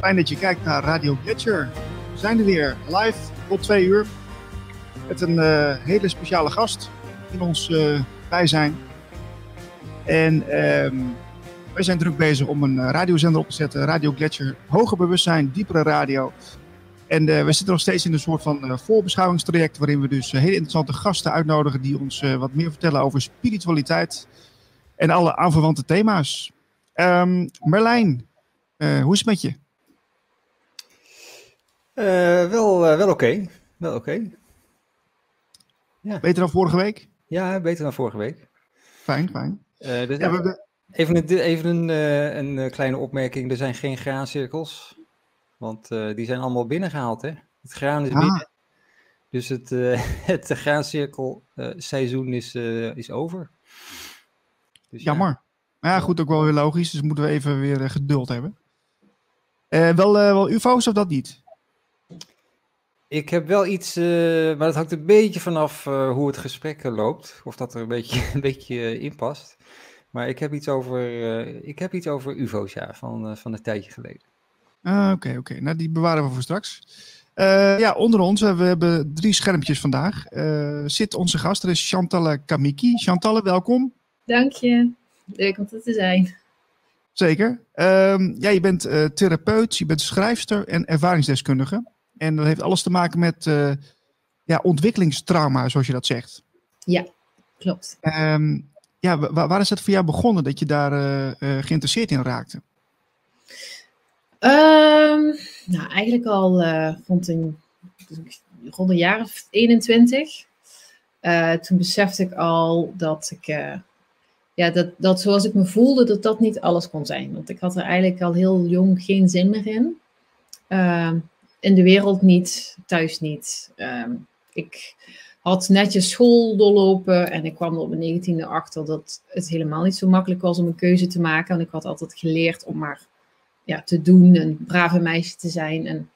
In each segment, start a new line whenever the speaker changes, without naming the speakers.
Fijn dat je kijkt naar Radio Gletscher. We zijn er weer live tot twee uur. Met een uh, hele speciale gast in ons uh, bijzijn. En um, wij zijn druk bezig om een uh, radiozender op te zetten. Radio Gletscher, hoger bewustzijn, diepere radio. En we zitten nog steeds in een soort van voorbeschouwingstraject. Waarin we dus hele interessante gasten uitnodigen. Die ons wat meer vertellen over spiritualiteit. En alle aanverwante thema's. Um, Merlijn, hoe is het met je?
Wel wel oké. Okay. Wel oké. Okay.
Ja. Beter dan vorige week?
Ja, beter dan vorige week.
Fijn, fijn.
Uh, dus ja, we... Even, een, even een, uh, een, kleine opmerking. Er zijn geen graancirkels. Want uh, die zijn allemaal binnengehaald, hè? Het graan is ah. binnen. Dus het, het graancirkelseizoen is, is over.
Dus, Jammer. Ja. Maar ja, goed, ook wel weer logisch. Dus moeten we even weer geduld hebben. wel, wel UFO's of dat niet?
Ik heb wel iets, uh, maar dat hangt een beetje vanaf uh, hoe het gesprek loopt. Of dat er een beetje, een beetje in past. Maar ik heb iets over, uh, ik heb iets over UFO's, ja, van, van een tijdje geleden.
Ah, oké, oké. Nou, die bewaren we voor straks. ja, onder ons, we hebben drie schermpjes vandaag. zit onze gast, er is Chantalle Kamiki. Chantalle, welkom.
Dank je. Leuk om er te zijn.
Zeker. Ehm, ja, je bent therapeut, je bent schrijfster en ervaringsdeskundige. En dat heeft alles te maken met uh, ja, ontwikkelingstrauma, zoals je dat zegt.
Ja, klopt.
Um, ja, waar, is het voor jou begonnen dat je daar uh, uh, geïnteresseerd in raakte?
Um, nou, eigenlijk al rond een, rond een jaar of 21. toen besefte ik al dat ik, ja, dat, dat zoals ik me voelde, dat dat niet alles kon zijn. Want ik had er eigenlijk al heel jong geen zin meer in. Uh, in de wereld niet, thuis niet. Ehm, ik had netjes school doorlopen en ik kwam op mijn negentiende achter dat het helemaal niet zo makkelijk was om een keuze te maken. Want ik had altijd geleerd om maar ja, te doen, een brave meisje te zijn. En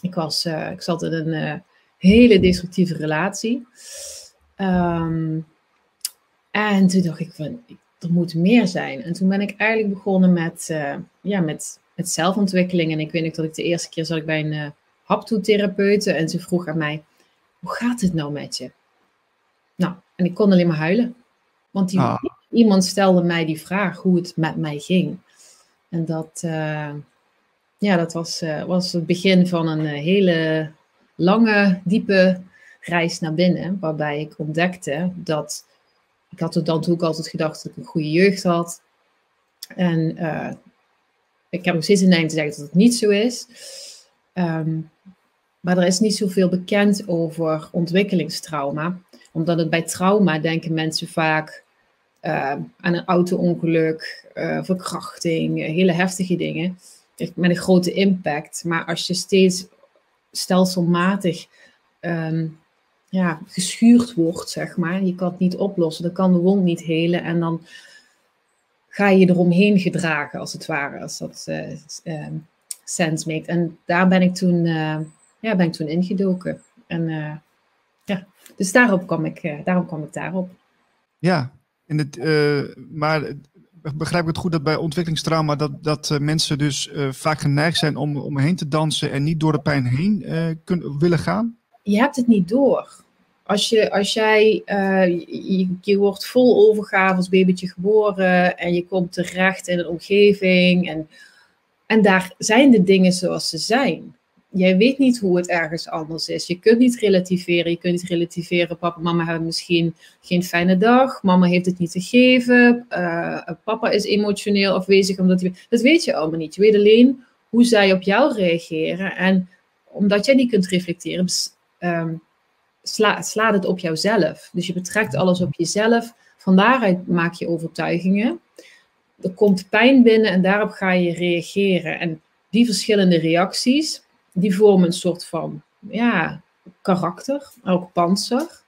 ik, was, uh, ik zat in een uh, hele destructieve relatie. Um, en toen dacht ik van, er moet meer zijn. En toen ben ik eigenlijk begonnen met, uh, ja, met met zelfontwikkeling. En ik weet nog dat ik de eerste keer zat ik bij een uh, haptoetherapeute en ze vroeg aan mij, hoe gaat het nou met je? Nou, en ik kon alleen maar huilen. Want die, ah. iemand stelde mij die vraag hoe het met mij ging. En dat, uh, ja, dat was, uh, was het begin van een hele lange, diepe reis naar binnen. Waarbij ik ontdekte dat, ik had tot dan toe ook altijd gedacht dat ik een goede jeugd had. En ik heb nog steeds een neiging te zeggen dat het niet zo is. Ehm, maar er is niet zoveel bekend over ontwikkelingstrauma. Omdat het bij trauma denken mensen vaak uh, aan een auto-ongeluk, uh, verkrachting, hele heftige dingen. Met een grote impact. Maar als je steeds stelselmatig um, ja, geschuurd wordt, zeg maar. Je kan het niet oplossen, dan kan de wond niet helen. En dan ga je eromheen gedragen, als het ware, als dat uh, uh, sens maakt. En daar ben ik toen, uh, ja, ben ik toen ingedoken. En ja, dus daarop kwam ik, daarom kwam ik daarop.
Ja, en het, maar begrijp ik het goed dat bij ontwikkelingstrauma dat, dat mensen dus vaak geneigd zijn om omheen te dansen en niet door de pijn heen kunnen, willen gaan?
Je hebt het niet door. Als, je, als jij, uh, je, wordt vol overgave als babytje geboren en je komt terecht in een omgeving en, en daar zijn de dingen zoals ze zijn. Jij weet niet hoe het ergens anders is. Je kunt niet relativeren. Je kunt niet relativeren. Papa en mama hebben misschien geen fijne dag. Mama heeft het niet te geven. Uh, papa is emotioneel afwezig omdat hij. Dat weet je allemaal niet. Je weet alleen hoe zij op jou reageren. En omdat jij niet kunt reflecteren, um, sla, slaat het op jouzelf. Dus je betrekt alles op jezelf. Van daaruit maak je overtuigingen. Er komt pijn binnen en daarop ga je reageren. En die verschillende reacties, die vormen een soort van ja, karakter, ook panzer.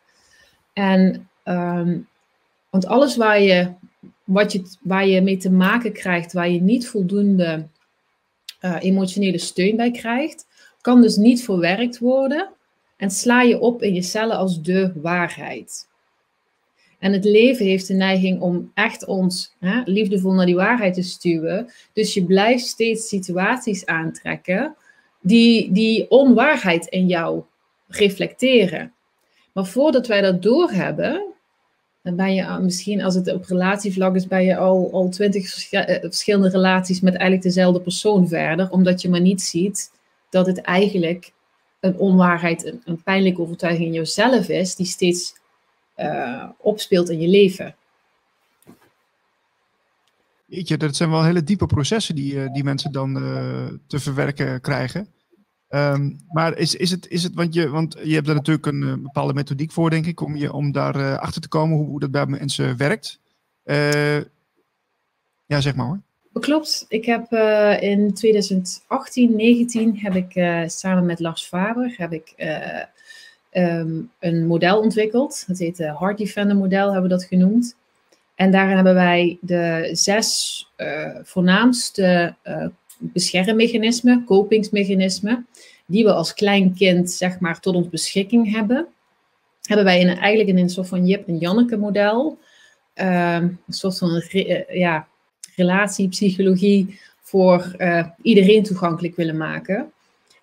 En um, want alles waar je, wat je, waar je mee te maken krijgt, waar je niet voldoende uh, emotionele steun bij krijgt, kan dus niet verwerkt worden en sla je op in je cellen als de waarheid. En het leven heeft de neiging om echt ons hè, liefdevol naar die waarheid te stuwen. Dus je blijft steeds situaties aantrekken die die onwaarheid in jou reflecteren. Maar voordat wij dat doorhebben, dan ben je misschien, als het op relatievlak is, ben je al, al twintig eh, verschillende relaties met eigenlijk dezelfde persoon verder, omdat je maar niet ziet dat het eigenlijk een onwaarheid, een, een pijnlijke overtuiging in jezelf is, die steeds uh, opspeelt in je leven.
Weet je, dat zijn wel hele diepe processen die, uh, die mensen dan uh, te verwerken krijgen. Um, maar is, is, het, is het, want je, want je hebt er natuurlijk een bepaalde methodiek voor, denk ik, om, je, om daar achter te komen hoe, hoe, dat bij mensen werkt. ja, zeg maar hoor.
Klopt. Ik heb uh, in 2018, 19 heb ik uh, samen met Lars Faber heb ik, uh, um, een model ontwikkeld. Dat heet het Heart Defender model, hebben we dat genoemd. En daarin hebben wij de zes voornaamste beschermmechanismen, kopingsmechanismen, die we als klein kind zeg maar tot ons beschikking hebben, hebben wij in, eigenlijk in een soort van Jip en Janneke model, ehm, een soort van ja, relatiepsychologie voor uh, iedereen toegankelijk willen maken.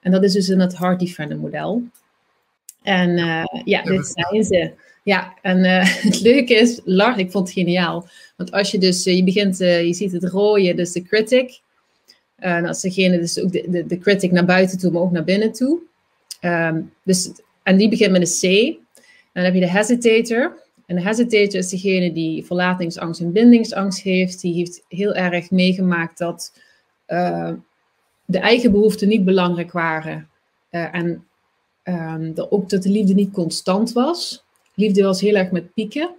En dat is dus in het Heart Defender model. En uh, ja, dit zijn ze. Ja, en uh, het leuke is, Lars, ik vond het geniaal. Want als je dus, je begint, je ziet het rode, dus de critic. En dat is degene, dus ook de, de, de, critic naar buiten toe, maar ook naar binnen toe. Um, dus, en die begint met een C. dan heb je de hesitator. En de hesitator is degene die verlatingsangst en bindingsangst heeft. Die heeft heel erg meegemaakt dat uh, de eigen behoeften niet belangrijk waren. Uh, en um, dat ook dat de liefde niet constant was. Liefde was heel erg met pieken.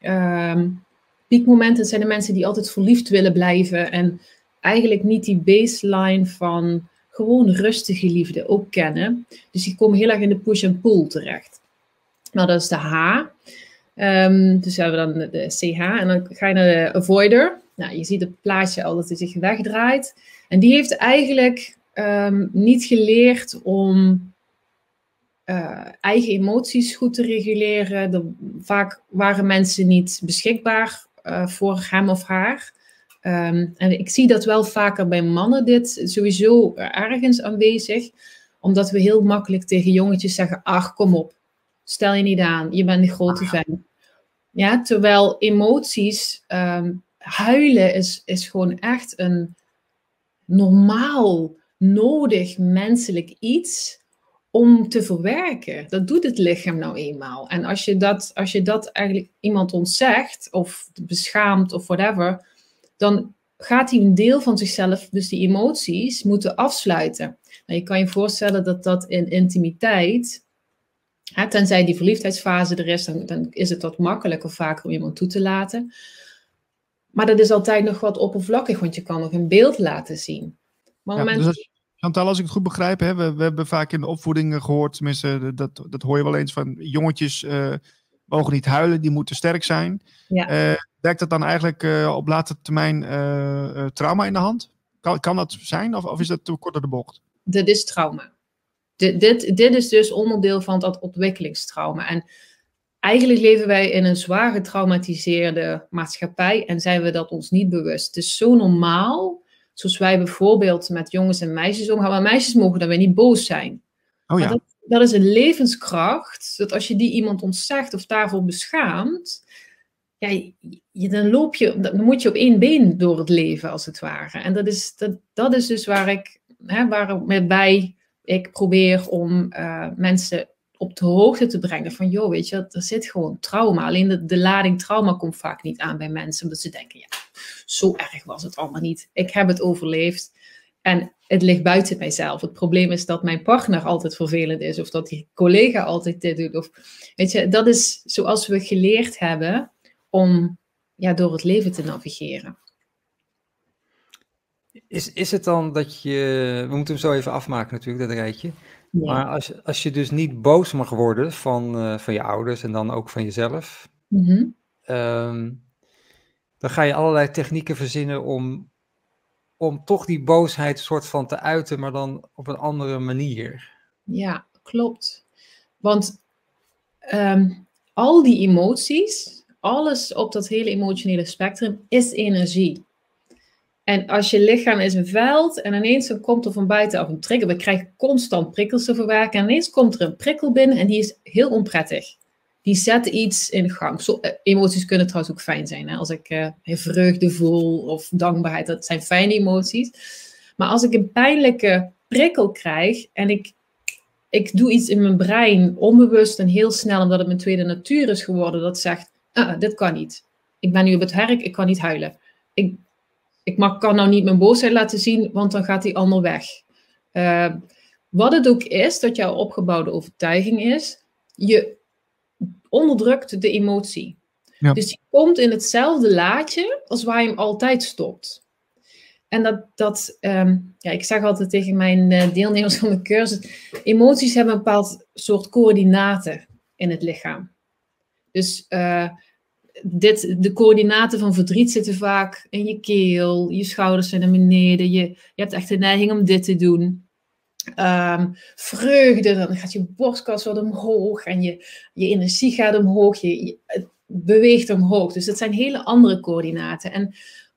Um, piekmomenten zijn de mensen die altijd verliefd willen blijven. En eigenlijk niet die baseline van gewoon rustige liefde ook kennen. Dus die komen heel erg in de push en pull terecht. Nou, dat is de H. Um, dus hebben we dan de, CH en dan ga je naar de avoider. Nou, je ziet het plaatje al dat hij zich wegdraait. En die heeft eigenlijk um, niet geleerd om uh, eigen emoties goed te reguleren. Vaak waren mensen niet beschikbaar uh, voor hem of haar. Um, en ik zie dat wel vaker bij mannen, dit sowieso ergens aanwezig. Omdat we heel makkelijk tegen jongetjes zeggen, ach, kom op Stel je niet aan, je bent een grote fan. Ja, terwijl emoties, um, huilen is, is gewoon echt een normaal, nodig menselijk iets om te verwerken. Dat doet het lichaam nou eenmaal. En als je dat, als je dat eigenlijk iemand ontzegt of beschaamt of whatever, dan gaat hij een deel van zichzelf, dus die emoties, moeten afsluiten. Nou, je kan je voorstellen dat dat in intimiteit Tenzij die verliefdheidsfase er is, dan, dan is het wat makkelijker vaker om iemand toe te laten. Maar dat is altijd nog wat oppervlakkig, want je kan nog een beeld laten zien. Maar
ja, mensen... dus Chantal, als ik het goed begrijp, hè, we, we, hebben vaak in de opvoeding gehoord, tenminste, dat, dat hoor je wel eens van jongetjes uh, mogen niet huilen, die moeten sterk zijn. Ja. Uh, werkt dat dan eigenlijk uh, op latere termijn trauma in de hand? Kan, kan dat zijn of, of is dat te kort door de bocht?
Dat is trauma dit, dit, dit is dus onderdeel van dat ontwikkelingstrauma. En eigenlijk leven wij in een zwaar getraumatiseerde maatschappij en zijn we dat ons niet bewust. Het is zo normaal, zoals wij bijvoorbeeld met jongens en meisjes omgaan. Maar meisjes mogen dan weer niet boos zijn.
Oh ja.
Dat, dat, is een levenskracht, dat als je die iemand ontzegt of daarvoor beschaamt, ja, je, dan loop je, dan moet je op één been door het leven als het ware. En dat is, dat, dat is dus waar ik, hè, waar bij ik probeer om uh, mensen op de hoogte te brengen van, joh, weet je, er zit gewoon trauma. Alleen de, de lading trauma komt vaak niet aan bij mensen, omdat ze denken, ja, zo erg was het allemaal niet. Ik heb het overleefd en het ligt buiten mijzelf. Het probleem is dat mijn partner altijd vervelend is, of dat die collega altijd dit doet. Of, weet je, dat is zoals we geleerd hebben om ja, door het leven te navigeren.
Is, is het dan dat je, we moeten hem zo even afmaken natuurlijk, dat rijtje. Maar als, als je dus niet boos mag worden van, uh, van je ouders en dan ook van jezelf, mm -hmm. um, dan ga je allerlei technieken verzinnen om, om toch die boosheid soort van te uiten, maar dan op een andere manier.
Ja, klopt. Want um, al die emoties, alles op dat hele emotionele spectrum is energie. En als je lichaam is een veld en ineens komt er van buitenaf een trigger. We krijgen constant prikkels te verwerken. En ineens komt er een prikkel binnen en die is heel onprettig. Die zet iets in gang. Zo, eh, emoties kunnen trouwens ook fijn zijn. Hè? Als ik uh, vreugde voel of dankbaarheid, dat zijn fijne emoties. Maar als ik een pijnlijke prikkel krijg en ik, ik doe iets in mijn brein onbewust en heel snel, omdat het mijn tweede natuur is geworden, dat zegt, ah, dit kan niet. Ik ben nu op het werk, ik kan niet huilen. Ik, ik mag, kan nou niet mijn boosheid laten zien, want dan gaat die ander weg. Uh, wat het ook is, dat jouw opgebouwde overtuiging is, je onderdrukt de emotie. Ja. Dus die komt in hetzelfde laadje als waar je hem altijd stopt. En dat, dat um, ja, ik zeg altijd tegen mijn uh, deelnemers van de cursus, emoties hebben een bepaald soort coördinaten in het lichaam. Dus uh, dit, de coördinaten van verdriet zitten vaak in je keel, je schouders zijn naar beneden, je, je hebt echt de neiging om dit te doen. Um, vreugde, dan gaat je borstkas wat omhoog en je, je energie gaat omhoog, je, het beweegt omhoog. Dus dat zijn hele andere coördinaten. En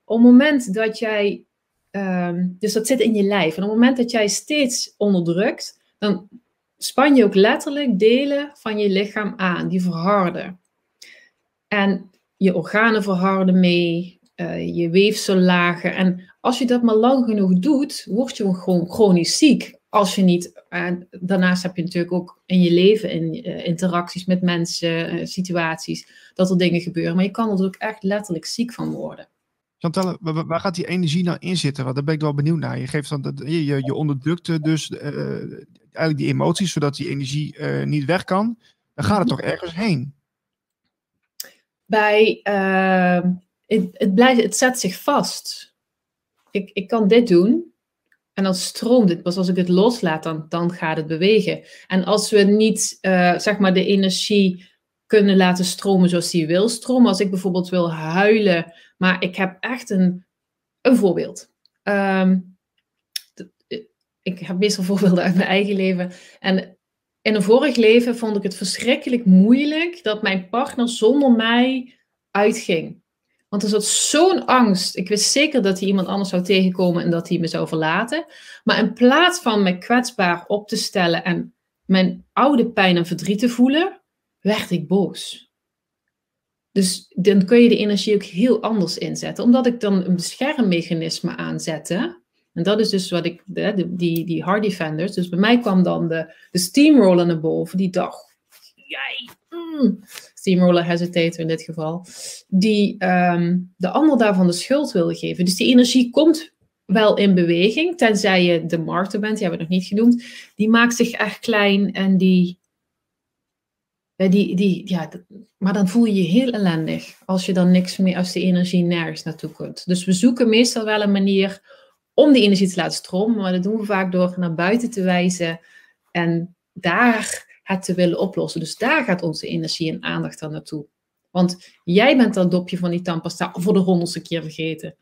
op het moment dat jij, um, dus dat zit in je lijf, en op het moment dat jij steeds onderdrukt, dan span je ook letterlijk delen van je lichaam aan, die verharden. En je organen verharden mee, uh, je weefsellagen. En als je dat maar lang genoeg doet, word je gewoon chronisch ziek. Als je niet, en daarnaast heb je natuurlijk ook in je leven in, uh, interacties met mensen, situaties, dat er dingen gebeuren. Maar je kan er ook echt letterlijk ziek van worden.
Chantal, waar gaat die energie nou in zitten? Want daar ben ik wel benieuwd naar. Je, geeft dan, je, je, je onderdrukt dus eigenlijk die emoties, zodat die energie niet weg kan. Dan gaat het toch ergens heen?
Bij, uh, het, het, blijft, het zet zich vast. Ik, ik kan dit doen en dan stroomt het. Pas als ik het loslaat, dan, dan gaat het bewegen. En als we niet, uh, zeg maar, de energie kunnen laten stromen zoals die wil stromen. Als ik bijvoorbeeld wil huilen, maar ik heb echt een, een voorbeeld. Um, ik heb meestal voorbeelden uit mijn eigen leven. En in een vorig leven vond ik het verschrikkelijk moeilijk dat mijn partner zonder mij uitging. Want er zat zo'n angst. Ik wist zeker dat hij iemand anders zou tegenkomen en dat hij me zou verlaten. Maar in plaats van me kwetsbaar op te stellen en mijn oude pijn en verdriet te voelen, werd ik boos. Dus dan kun je de energie ook heel anders inzetten. Omdat ik dan een beschermmechanisme aanzette. En dat is dus wat ik, die, die hard defenders, dus bij mij kwam dan de, de steamroller naar boven, die dacht, jij, mm, steamroller hesitator in dit geval, die um, de ander daarvan de schuld wilde geven. Dus die energie komt wel in beweging, tenzij je de markten bent, die hebben we nog niet genoemd, die maakt zich echt klein en die, die, die, ja, maar dan voel je je heel ellendig als je dan niks meer, als de energie nergens naartoe kunt. Dus we zoeken meestal wel een manier om die energie te laten stromen. Maar dat doen we vaak door naar buiten te wijzen en daar het te willen oplossen. Dus daar gaat onze energie en aandacht dan naartoe. Want jij bent dat dopje van die tandpasta voor de honderdste keer vergeten.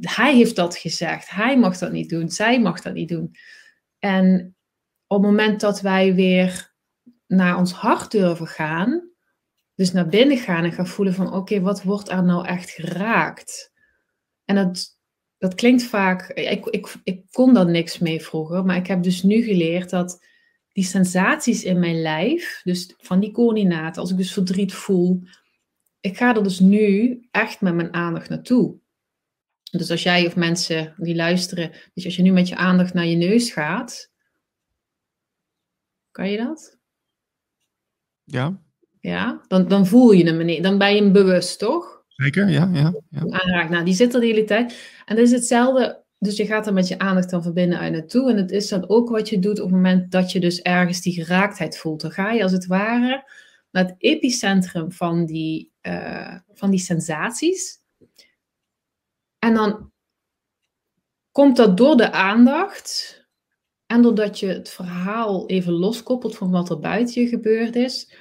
Hij heeft dat gezegd. Hij mag dat niet doen. Zij mag dat niet doen. En op het moment dat wij weer naar ons hart durven gaan, dus naar binnen gaan en gaan voelen van oké, wat wordt er nou echt geraakt? En dat dat klinkt vaak, ik, ik, ik kon daar niks mee vroeger, maar ik heb dus nu geleerd dat die sensaties in mijn lijf, dus van die coördinaten, als ik dus verdriet voel, ik ga er dus nu echt met mijn aandacht naartoe. Dus als jij of mensen die luisteren, dus als je nu met je aandacht naar je neus gaat, kan je dat?
Ja.
Ja, dan, dan voel je hem, dan ben je hem bewust, toch?
Zeker, ja. ja,
ja. Nou, die zit er de hele tijd. En dat is hetzelfde. Dus je gaat er met je aandacht dan van binnenuit naartoe. En het is dan ook wat je doet op het moment dat je dus ergens die geraaktheid voelt. Dan ga je als het ware naar het epicentrum van die, uh, van die sensaties. En dan komt dat door de aandacht. En doordat je het verhaal even loskoppelt van wat er buiten je gebeurd is,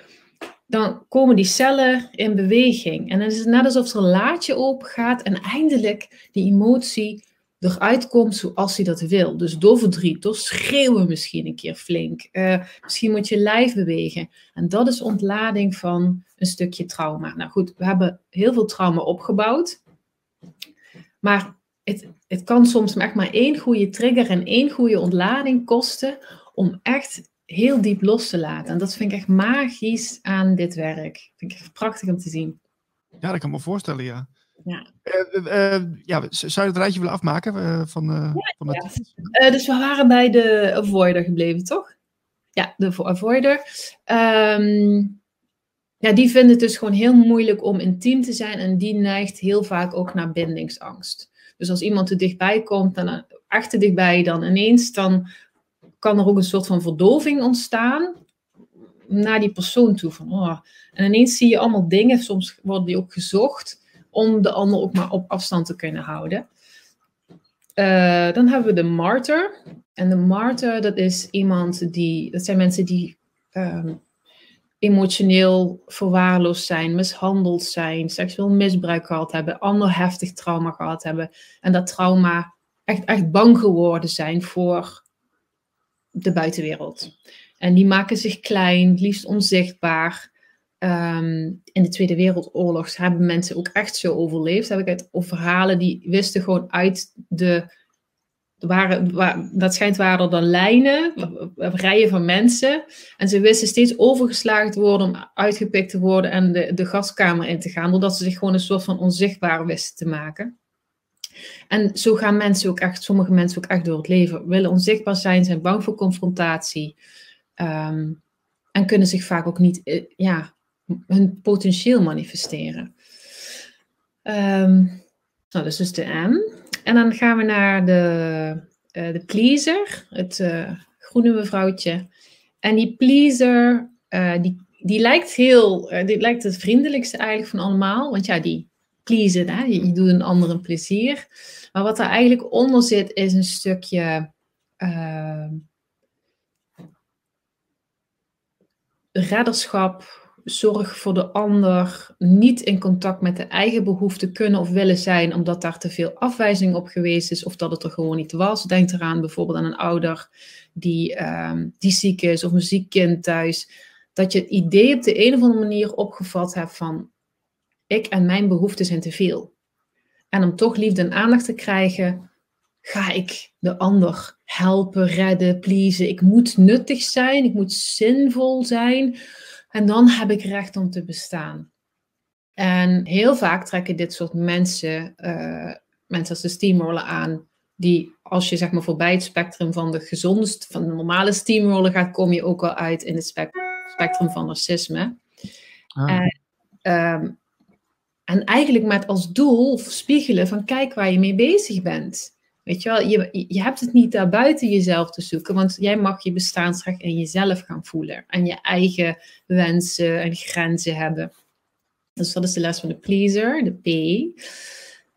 dan komen die cellen in beweging. En dan is het net alsof er een laadje open gaat en eindelijk die emotie eruit komt zoals hij dat wil. Dus door verdriet, door schreeuwen misschien een keer flink. Uh, misschien moet je lijf bewegen. En dat is ontlading van een stukje trauma. Nou goed, we hebben heel veel trauma opgebouwd. Maar het, het kan soms echt maar één goede trigger en één goede ontlading kosten om echt heel diep los te laten. En dat vind ik echt magisch aan dit werk. Vind ik echt prachtig om te zien.
Ja, dat kan ik me voorstellen, ja.
Ja.
Uh, uh, ja, zou je het rijtje willen afmaken van, ja, van het...
ja. dus we waren bij de avoider gebleven, toch? Ja, de avoider. Um, ja, die vindt het dus gewoon heel moeilijk om intiem te zijn en die neigt heel vaak ook naar bindingsangst. Dus als iemand te dichtbij komt, dan echt te dichtbij, dan ineens, dan kan er ook een soort van verdoving ontstaan naar die persoon toe. Van, oh. En ineens zie je allemaal dingen, soms worden die ook gezocht, om de ander ook maar op afstand te kunnen houden. Uh, dan hebben we de martyr. En de martyr, dat is iemand die, dat zijn mensen die um, emotioneel verwaarloosd zijn, mishandeld zijn, seksueel misbruik gehad hebben, ander heftig trauma gehad hebben. En dat trauma echt, echt bang geworden zijn voor de buitenwereld. En die maken zich klein, liefst onzichtbaar. Um, in de Tweede Wereldoorlog hebben mensen ook echt zo overleefd. Heb ik over verhalen die wisten gewoon uit de waren, waar, dat schijnt waren dan lijnen, rijen van mensen. En ze wisten steeds overgeslagen te worden om uitgepikt te worden en de, de gaskamer in te gaan, doordat ze zich gewoon een soort van onzichtbaar wisten te maken. En zo gaan mensen ook echt, sommige mensen ook echt door het leven, willen onzichtbaar zijn, zijn bang voor confrontatie. Um, en kunnen zich vaak ook niet, eh, ja, hun potentieel manifesteren. Um, nou, dus is de M. En dan gaan we naar de, uh, de pleaser, het uh, groene mevrouwtje. En die pleaser, die, die lijkt heel, die lijkt het vriendelijkste eigenlijk van allemaal. Want ja, die pleasen, hè? Je, doet een ander een plezier. Maar wat er eigenlijk onder zit, is een stukje redderschap, zorg voor de ander, niet in contact met de eigen behoeften kunnen of willen zijn, omdat daar te veel afwijzing op geweest is of dat het er gewoon niet was. Denk eraan bijvoorbeeld aan een ouder die, um, die ziek is of een ziek kind thuis. Dat je het idee op de een of andere manier opgevat hebt van ik en mijn behoeften zijn te veel. En om toch liefde en aandacht te krijgen, ga ik de ander helpen, redden, pleasen. Ik moet nuttig zijn, ik moet zinvol zijn en dan heb ik recht om te bestaan. En heel vaak trekken dit soort mensen, uh, mensen als de steamroller aan, die als je zeg maar voorbij het spectrum van de gezonde, van de normale steamroller gaat, kom je ook al uit in het spectrum van narcisme. Ah. En, um, en eigenlijk met als doel spiegelen van kijk waar je mee bezig bent. Weet je wel, je, je hebt het niet daar buiten jezelf te zoeken, want jij mag je bestaansrecht in jezelf gaan voelen en je eigen wensen en grenzen hebben. Dus dat is de les van de pleaser, de P.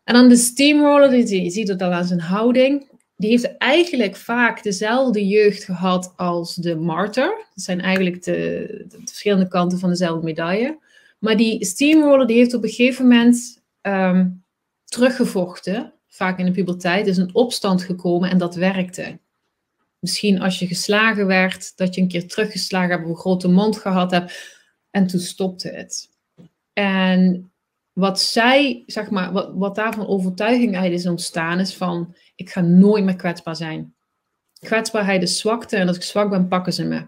En dan de steamroller, je ziet het al aan zijn houding. Die heeft eigenlijk vaak dezelfde jeugd gehad als de martyr. Dat zijn eigenlijk de, de verschillende kanten van dezelfde medaille. Maar die steamroller die heeft op een gegeven moment um, teruggevochten vaak in de puberteit, is een opstand gekomen en dat werkte. Misschien als je geslagen werd, dat je een keer teruggeslagen hebt, een grote mond gehad hebt en toen stopte het. En wat zij, zeg maar, wat, wat daarvan overtuiging uit is ontstaan, is van, ik ga nooit meer kwetsbaar zijn. Kwetsbaarheid is zwakte en als ik zwak ben, pakken ze me.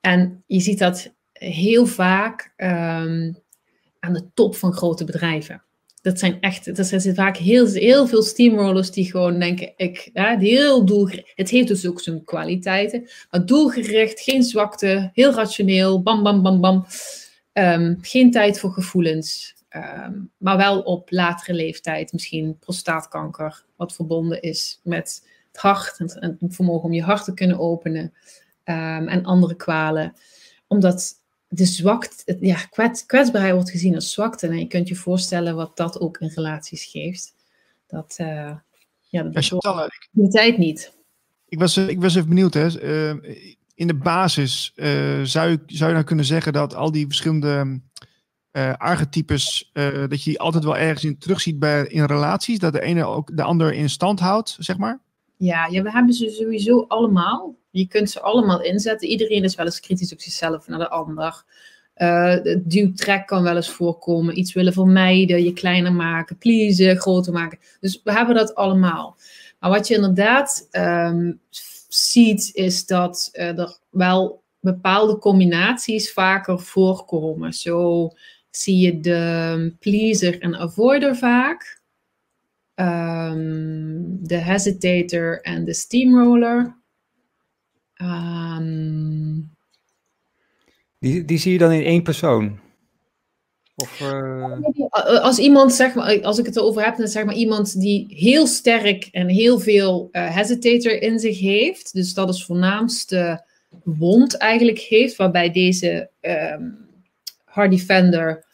En je ziet dat heel vaak um, aan de top van grote bedrijven dat zijn echt, dat zijn vaak heel, veel steamrollers die gewoon denken, ik, ja, heel doelgericht. Het heeft dus ook zijn kwaliteiten, maar doelgericht, geen zwakte, heel rationeel, bam, bam, bam, bam. Um, geen tijd voor gevoelens, um, maar wel op latere leeftijd, misschien prostaatkanker, wat verbonden is met het hart en het vermogen om je hart te kunnen openen en andere kwalen. Omdat de zwakte, ja, kwets, kwetsbaarheid wordt gezien als zwakte. En je kunt je voorstellen wat dat ook in relaties geeft. Dat, uh, ja, dat ja, de tijd niet.
Ik was, ik was even benieuwd, hè. Uh, in de basis uh, zou, je, zou je nou kunnen zeggen dat al die verschillende archetypes, dat je die altijd wel ergens in terugziet bij, in relaties, dat de ene ook de ander in stand houdt, zeg maar?
Ja, ja, we hebben ze sowieso allemaal. Je kunt ze allemaal inzetten. Iedereen is wel eens kritisch op zichzelf naar de ander. Uh, duwtrek kan wel eens voorkomen. Iets willen vermijden, je kleiner maken, pleasen, groter maken. Dus we hebben dat allemaal. Maar wat je inderdaad um, ziet, is dat uh, er wel bepaalde combinaties vaker voorkomen. Zo zie je de pleaser en avoider vaak. Um, de hesitator en de steamroller. Um,
die, die zie je dan in één persoon? Of,
uh... Als iemand, zeg maar, als ik het erover heb, dan zeg maar iemand die heel sterk en heel veel uh, hesitator in zich heeft. Dus dat is voornaamste wond eigenlijk heeft, waarbij deze um, hard defender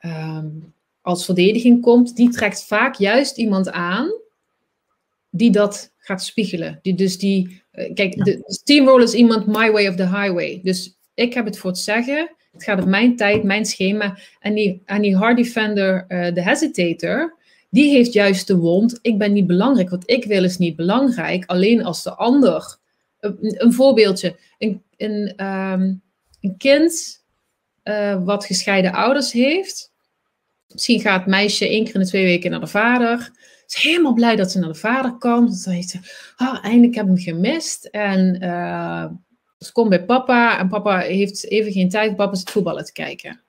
um, als verdediging komt. Die trekt vaak juist iemand aan die dat gaat spiegelen. Die, dus die, uh, kijk, de steamroller is iemand my way of the highway. Dus ik heb het voor het zeggen. Het gaat op mijn tijd, mijn schema. En die, en die hard defender, uh, de hesitator, die heeft juist de wond. Ik ben niet belangrijk. Wat ik wil is niet belangrijk. Alleen als de ander. Een, een voorbeeldje. Een, een, um, een kind uh, wat gescheiden ouders heeft. Misschien gaat het meisje één keer in de twee weken naar de vader. Is helemaal blij dat ze naar de vader kan. Dan zegt ze, oh, eindelijk heb ik hem gemist. En uh, ze komt bij papa en papa heeft even geen tijd. Papa zit voetballen te kijken.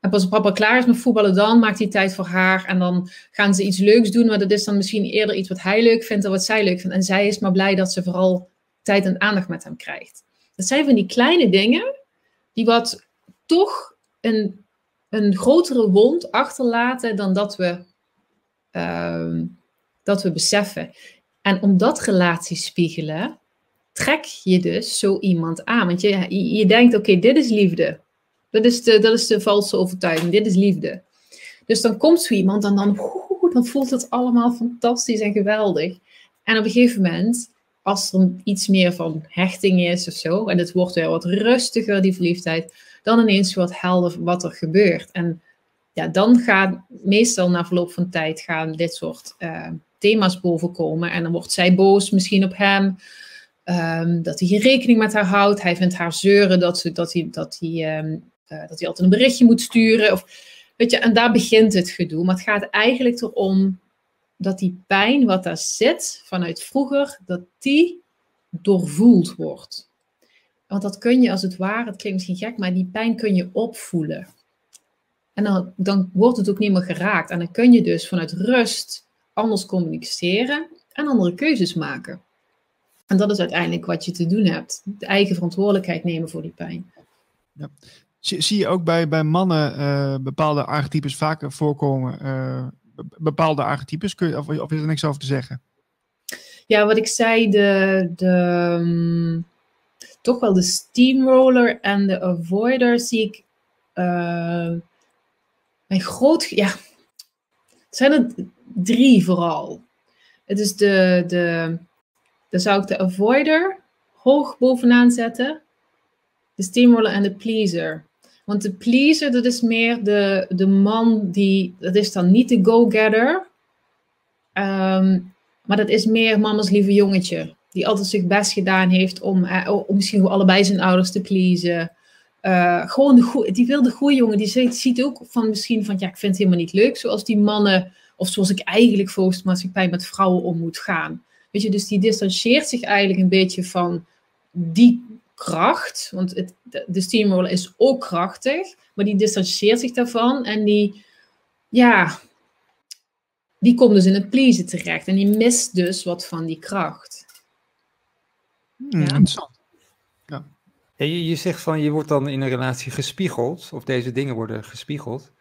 En pas als papa klaar is met voetballen, dan maakt hij tijd voor haar. En dan gaan ze iets leuks doen. Maar dat is dan misschien eerder iets wat hij leuk vindt dan wat zij leuk vindt. En zij is maar blij dat ze vooral tijd en aandacht met hem krijgt. Dat zijn van die kleine dingen die wat toch een, een grotere wond achterlaten dan dat we, uh, dat we beseffen. En omdat relaties spiegelen, trek je dus zo iemand aan. Want je, je, denkt, oké, dit is liefde. Dat is, de, dat is de valse overtuiging, dit is liefde. Dus dan komt zo iemand en dan, dan voelt het allemaal fantastisch en geweldig. En op een gegeven moment, als er iets meer van hechting is of zo, en het wordt weer wat rustiger, die verliefdheid, dan ineens wat helder wat er gebeurt. En ja, dan gaat meestal na verloop van tijd gaan dit soort uh, thema's bovenkomen. En dan wordt zij boos misschien op hem. Um, dat hij geen rekening met haar houdt. Hij vindt haar zeuren dat, ze, dat, hij, dat, hij, um, uh, dat hij altijd een berichtje moet sturen. Of, weet je, en daar begint het gedoe. Maar het gaat eigenlijk erom dat die pijn wat daar zit vanuit vroeger, dat die doorvoeld wordt. Want dat kun je als het ware, het klinkt misschien gek, maar die pijn kun je opvoelen. En dan, dan wordt het ook niet meer geraakt. En dan kun je dus vanuit rust anders communiceren en andere keuzes maken. En dat is uiteindelijk wat je te doen hebt. De eigen verantwoordelijkheid nemen voor die pijn.
Ja. Zie, zie je ook bij, bij mannen uh, bepaalde archetypes vaker voorkomen? Uh, bepaalde archetypes? Kun je, of, of, is er niks over te zeggen?
Ja, wat ik zei, de, de, um, toch wel de steamroller en de avoider zie ik uh, een groot... Ja, het zijn er drie vooral. Het is de, de dan zou ik de avoider hoog bovenaan zetten. De steamroller en de pleaser. Want de pleaser, dat is meer de, de man die, dat is dan niet de go-getter. Um, maar dat is meer mama's lieve jongetje. Die altijd zich best gedaan heeft om, uh, om misschien allebei zijn ouders te pleasen. Uh, gewoon de die wil de goede jongen. Die ziet, ziet ook van misschien van, ja, ik vind het helemaal niet leuk. Zoals die mannen, of zoals ik eigenlijk volgens de maatschappij met vrouwen om moet gaan. Weet je, dus die distancieert zich eigenlijk een beetje van die kracht. Want het, de steamroller is ook krachtig, maar die distancieert zich daarvan en die, ja, die komt dus in het pleasen terecht en die mist dus wat van die kracht.
Hmm, ja. Interessant.
Je, je zegt van je wordt dan in een relatie gespiegeld, of deze dingen worden gespiegeld.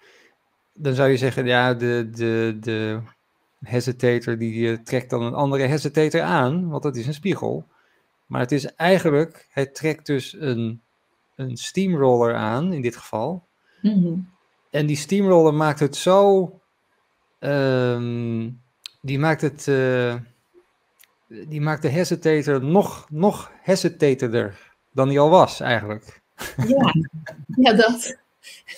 Dan zou je zeggen, ja, de, de, de hesitator die uh, trekt dan een andere hesitator aan, want dat is een spiegel. Maar het is eigenlijk, hij trekt dus een, een steamroller aan, in dit geval.
Mm-hmm.
En die steamroller maakt het zo, um, die maakt het, uh, die maakt de hesitator nog, nog hesitatorder dan hij al was eigenlijk.
Ja, ja dat.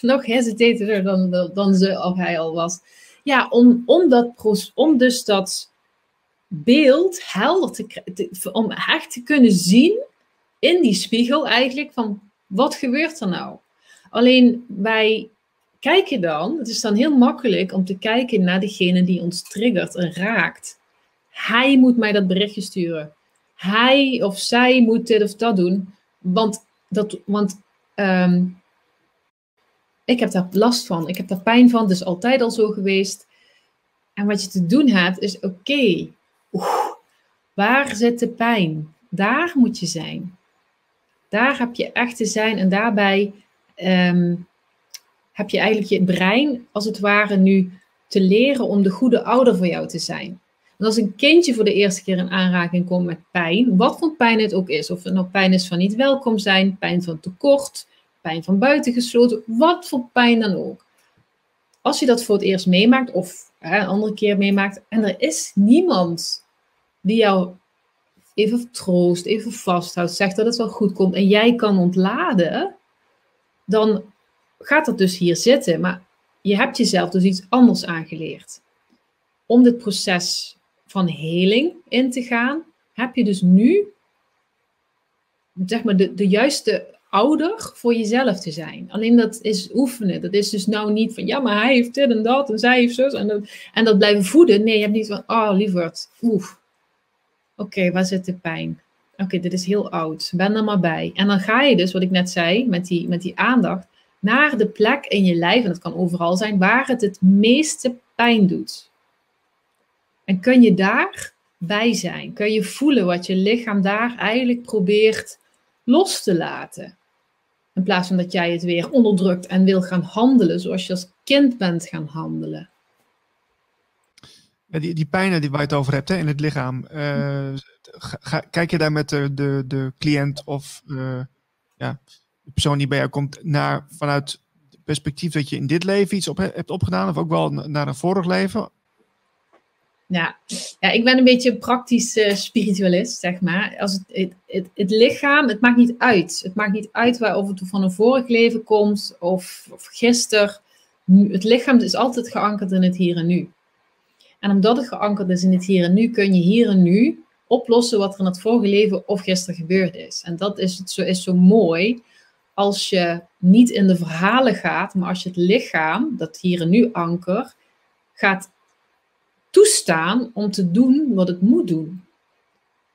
nog hesitated dan, dan, ze of hij al was. Ja, om, om, dat, om dus dat beeld helder te, te om echt te kunnen zien in die spiegel eigenlijk van wat gebeurt er nou? Alleen wij kijken dan, het is dan heel makkelijk om te kijken naar degene die ons triggert en raakt. Hij moet mij dat berichtje sturen. Hij of zij moet dit of dat doen. Want, dat, want ehm, ik heb daar last van. Ik heb daar pijn van. Is altijd al zo geweest. En wat je te doen hebt, is oké. waar zit de pijn? Daar moet je zijn. Daar heb je echt te zijn. En daarbij ehm, heb je eigenlijk je brein, als het ware, nu te leren om de goede ouder voor jou te zijn. En als een kindje voor de eerste keer in aanraking komt met pijn, wat voor pijn het ook is, of het nou pijn is van niet welkom zijn, pijn van tekort, pijn van buitengesloten, wat voor pijn dan ook. Als je dat voor het eerst meemaakt, of hè, een andere keer meemaakt, en er is niemand die jou even troost, even vasthoudt, zegt dat het wel goed komt en jij kan ontladen, dan gaat dat dus hier zitten. Maar je hebt jezelf dus iets anders aangeleerd. Om dit proces van heling in te gaan, heb je dus nu zeg maar, de, de juiste ouder voor jezelf te zijn. Alleen dat is oefenen. Dat is dus nou niet van, ja, maar hij heeft dit en dat en zij heeft zo. En dat, en dat blijven voeden. Nee, je hebt niet van, oh, lieverd, oef. Oké, waar zit de pijn? Oké, dit is heel oud. Ben er maar bij. En dan ga je dus, wat ik net zei, met die, met die aandacht, naar de plek in je lijf, en dat kan overal zijn, waar het het meeste pijn doet. En kun je daar bij zijn? Kun je voelen wat je lichaam daar eigenlijk probeert los te laten? In plaats van dat jij het weer onderdrukt en wil gaan handelen zoals je als kind bent gaan handelen.
Ja, die, die pijnen die waar je het over hebt hè, in het lichaam. Uh, ga, kijk je daar met de, de, de cliënt of uh, ja, de persoon die bij jou komt naar vanuit het perspectief dat je in dit leven iets op hebt opgedaan, of ook wel naar een vorig leven?
Ja, ja ik ben een beetje een praktisch uh, spiritualist, zeg maar. Als het, het, het, het, lichaam, het maakt niet uit. Het maakt niet uit waar, of het van een vorig leven komt of, of gisteren. Het lichaam is altijd geankerd in het hier en nu. En omdat het geankerd is in het hier en nu, kun je hier en nu oplossen wat er in het vorige leven of gisteren gebeurd is. En dat is, het zo, is zo mooi als je niet in de verhalen gaat, maar als je het lichaam, dat hier en nu anker, gaat toestaan om te doen wat het moet doen.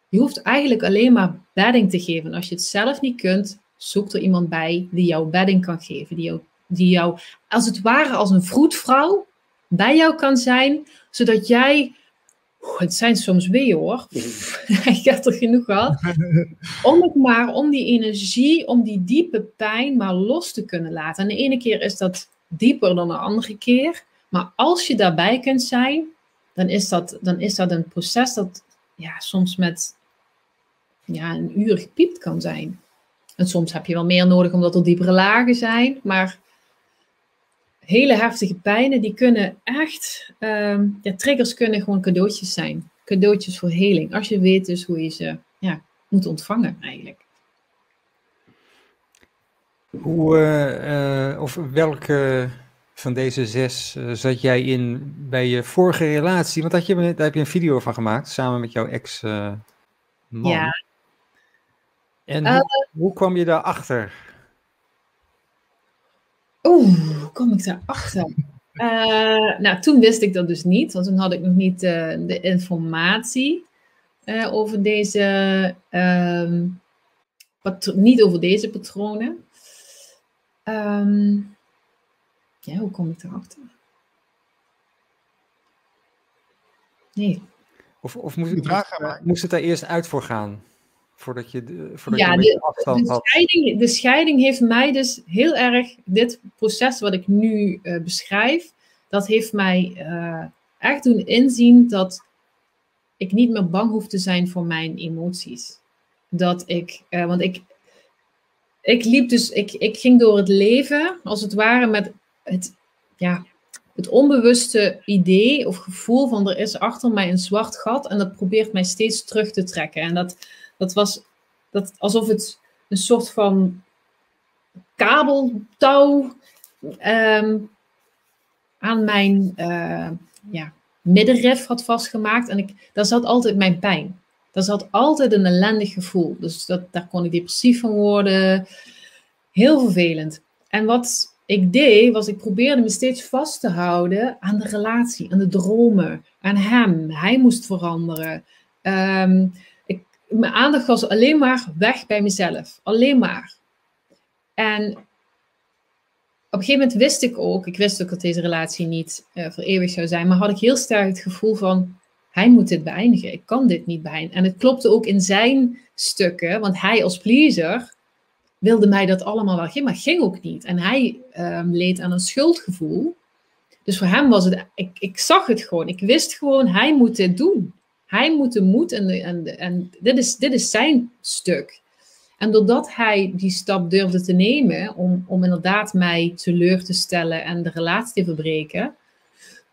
Je hoeft eigenlijk alleen maar bedding te geven. Als je het zelf niet kunt, zoek er iemand bij die jou bedding kan geven. Die jou, die jou als het ware als een vroedvrouw bij jou kan zijn, zodat jij het zijn soms wee hoor. Ik heb er genoeg gehad. Om het maar, om die energie, om die diepe pijn maar los te kunnen laten. En de ene keer is dat dieper dan de andere keer. Maar als je daarbij kunt zijn, dan is dat, dan is dat een proces dat ja, soms met ja, een uur gepiept kan zijn. En soms heb je wel meer nodig omdat er diepere lagen zijn. Maar hele heftige pijnen, die kunnen echt, uh, ja, triggers kunnen gewoon cadeautjes zijn. Cadeautjes voor heling. Als je weet dus hoe je ze ja, moet ontvangen eigenlijk.
Hoe, uh, of welke van deze zes uh, zat jij in bij je vorige relatie? Want dat je, daar heb je een video van gemaakt, samen met jouw ex-man. ja. En hoe, hoe kwam je daarachter?
Oeh, hoe kom ik daarachter? Nou, toen wist ik dat dus niet, want toen had ik nog niet de informatie over deze, ehm, niet over deze patronen. Um, ja, hoe kom ik daarachter? Nee.
Of, of moest, moest, moest het daar eerst uit voor gaan? Voordat je, voordat
ja, je de, afstand de, scheiding, de scheiding heeft mij dus heel erg, dit proces wat ik nu uh, beschrijf, dat heeft mij uh, echt doen inzien dat ik niet meer bang hoef te zijn voor mijn emoties. Dat ik, uh, want ik, ik liep dus, ik, ik ging door het leven als het ware met het, ja, het onbewuste idee of gevoel van er is achter mij een zwart gat en dat probeert mij steeds terug te trekken. En dat, dat was dat, alsof het een soort van kabeltouw ehm, aan mijn uh, ja, middenrif had vastgemaakt. En ik, daar zat altijd mijn pijn. Daar zat altijd een ellendig gevoel. Dus dat, daar kon ik depressief van worden. Heel vervelend. En wat ik deed, was ik probeerde me steeds vast te houden aan de relatie, aan de dromen, aan hem. Hij moest veranderen. Ehm, ik, mijn aandacht was alleen maar weg bij mezelf. Alleen maar. En op een gegeven moment wist ik ook, ik wist ook dat deze relatie niet uh, voor eeuwig zou zijn, maar had ik heel sterk het gevoel van, hij moet dit beëindigen. Ik kan dit niet beëindigen. En het klopte ook in zijn stukken, want hij als pleaser wilde mij dat allemaal wel geven, maar ging ook niet. En hij um, leed aan een schuldgevoel. Dus voor hem was het, ik, ik zag het gewoon. Ik wist gewoon, hij moet dit doen. Hij moet de moed en, en, en dit, is, dit is zijn stuk. En doordat hij die stap durfde te nemen om, om inderdaad mij teleur te stellen en de relatie te verbreken,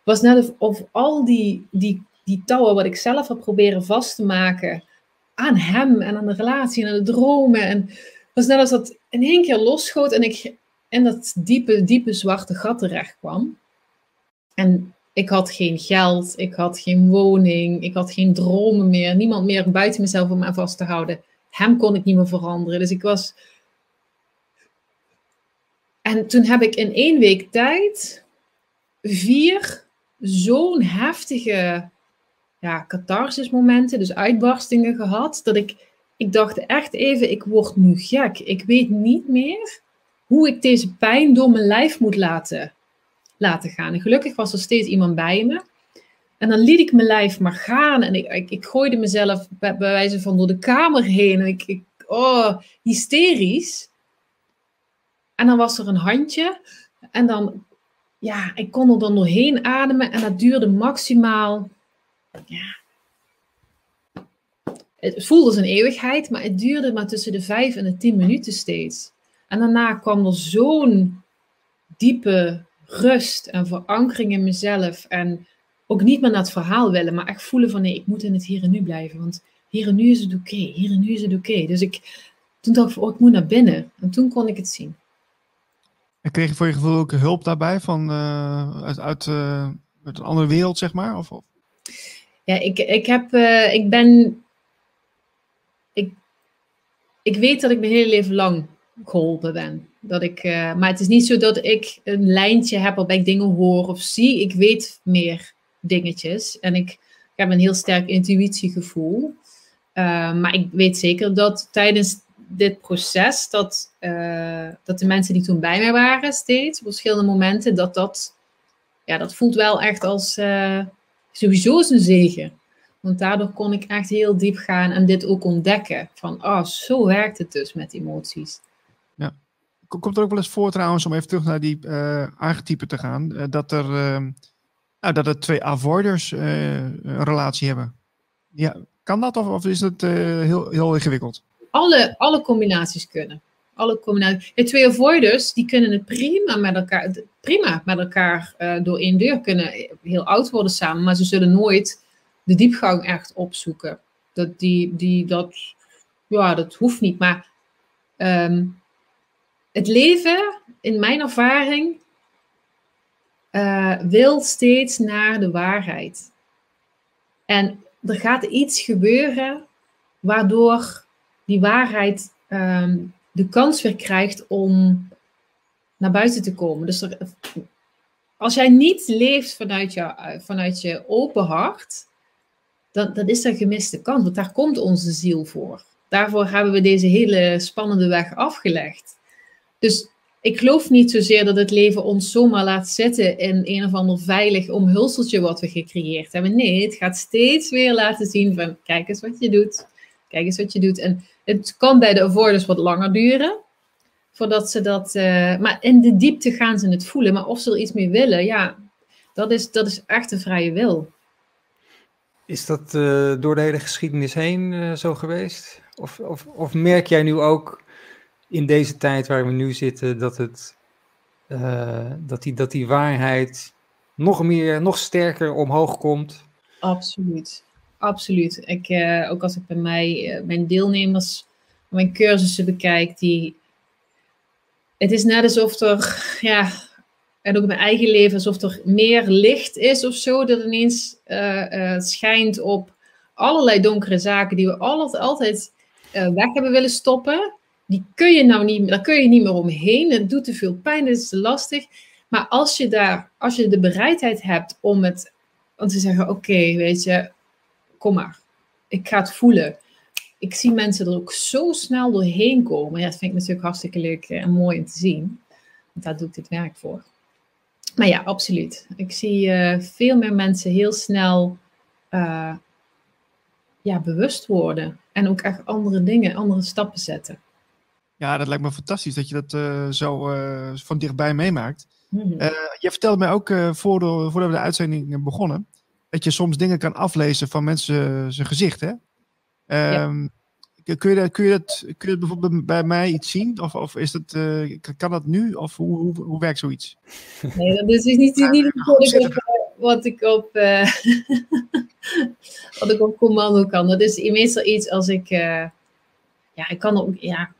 was net of, of al die, die, die touwen wat ik zelf had proberen vast te maken aan hem en aan de relatie en aan de dromen. En was net als dat in één keer losschoot en ik in dat diepe, diepe zwarte gat terecht kwam. En ik had geen geld, ik had geen woning, ik had geen dromen meer, niemand meer buiten mezelf om mij vast te houden hem kon ik niet meer veranderen. Dus ik was. En toen heb ik in één week tijd vier zo'n heftige ja, catharsismomenten, dus uitbarstingen gehad, dat ik, ik dacht echt even, ik word nu gek. Ik weet niet meer hoe ik deze pijn door mijn lijf moet laten, laten gaan. En gelukkig was er steeds iemand bij me. En dan liet ik mijn lijf maar gaan. En ik, ik, ik gooide mezelf bij, wijze van door de kamer heen. En ik, oh, hysterisch. En dan was er een handje. En dan, ja, ik kon er dan doorheen ademen. En dat duurde maximaal, ja. Het voelde als een eeuwigheid, maar het duurde maar tussen de vijf en de tien minuten steeds. En daarna kwam er zo'n diepe rust en verankering in mezelf. En ook niet meer naar het verhaal willen, maar echt voelen van nee, ik moet in het hier en nu blijven. Want hier en nu is het oké, hier en nu is het oké. Dus ik, toen dacht ik, oh, ik moet naar binnen. En toen kon ik het zien.
En kreeg je voor je gevoel ook hulp daarbij van, uh, uit, uit, uh, uit, een andere wereld, zeg maar? Of, of?
Ja, ik, ik, heb, uh, ik ben. Ik, ik weet dat ik mijn hele leven lang geholpen ben. Dat ik, maar het is niet zo dat ik een lijntje heb waarbij ik dingen hoor of zie. Ik weet meer dingetjes. En ik, heb een heel sterk intuïtiegevoel. Uh, maar ik weet zeker dat tijdens dit proces, dat, uh, dat de mensen die toen bij mij waren, steeds op verschillende momenten, dat dat, ja, dat voelt wel echt als sowieso een zegen. Want daardoor kon ik echt heel diep gaan en dit ook ontdekken. Van, oh, zo werkt het dus met emoties.
Ja. Komt er ook wel eens voor trouwens, om even terug naar die uh, archetypen te gaan, dat er ehm, nou, dat er twee avoiders uh, een relatie hebben. Ja, kan dat of, of is dat heel, heel ingewikkeld?
Alle, alle combinaties kunnen. Alle combinaties. De twee avoiders die kunnen het prima met elkaar, prima met elkaar door één deur kunnen heel oud worden samen, maar ze zullen nooit de diepgang echt opzoeken. Dat, die, die, dat, ja, dat hoeft niet. Maar um, het leven, in mijn ervaring, uh, wil steeds naar de waarheid. En er gaat iets gebeuren waardoor die waarheid um, de kans weer krijgt om naar buiten te komen. Dus als jij niet leeft vanuit je, vanuit je open hart, dan, dan is een gemiste kans, want daar komt onze ziel voor. Daarvoor hebben we deze hele spannende weg afgelegd. Dus ik geloof niet zozeer dat het leven ons zomaar laat zitten in een of ander veilig omhulseltje wat we gecreëerd hebben. Nee, het gaat steeds weer laten zien van kijk eens wat je doet. Kijk eens wat je doet. En het kan bij de avoiders wat langer duren. Voordat ze dat. Uh, maar in de diepte gaan ze het voelen. Maar of ze er iets mee willen, ja, dat is, dat is echt een vrije wil.
Is dat uh, door de hele geschiedenis heen uh, zo geweest? Of, of, of merk jij nu ook in deze tijd waar we nu zitten, dat, het, uh, dat, die, dat die waarheid nog meer, nog sterker omhoog komt.
Absoluut, absoluut. Ik, ook als ik bij mij, mijn deelnemers, mijn cursussen bekijk, die, het is net alsof er, ja, en ook mijn eigen leven, alsof er meer licht is of zo, dat ineens uh, schijnt op allerlei donkere zaken die we altijd, altijd weg hebben willen stoppen. Die kun je nou niet, daar kun je niet meer omheen. Het doet te veel pijn, het is te lastig. Maar als je daar, als je de bereidheid hebt om het, om te zeggen, oké, weet je, kom maar, ik ga het voelen. Ik zie mensen er ook zo snel doorheen komen. Ja, dat vind ik natuurlijk hartstikke leuk en mooi om te zien. Want daar doe ik dit werk voor. Maar ja, absoluut. Ik zie uh, veel meer mensen heel snel uh, ja, bewust worden. En ook echt andere dingen, andere stappen zetten.
Ja, dat lijkt me fantastisch dat je dat uh, zo van dichtbij meemaakt. Mm -hmm. je vertelde mij ook voor voordat we de uitzending begonnen, dat je soms dingen kan aflezen van mensen zijn gezicht. Hè? Um, ja. Kun je, dat, kun, je dat, kun je bijvoorbeeld bij mij iets zien? Of, of is dat, uh, kan dat nu? Of hoe, hoe, hoe werkt zoiets?
Nee, dat is niet, niet, niet wat ik op, uh, wat ik op commando kan. Dat is meestal iets als ik, uh, ja, ik kan ook, ja,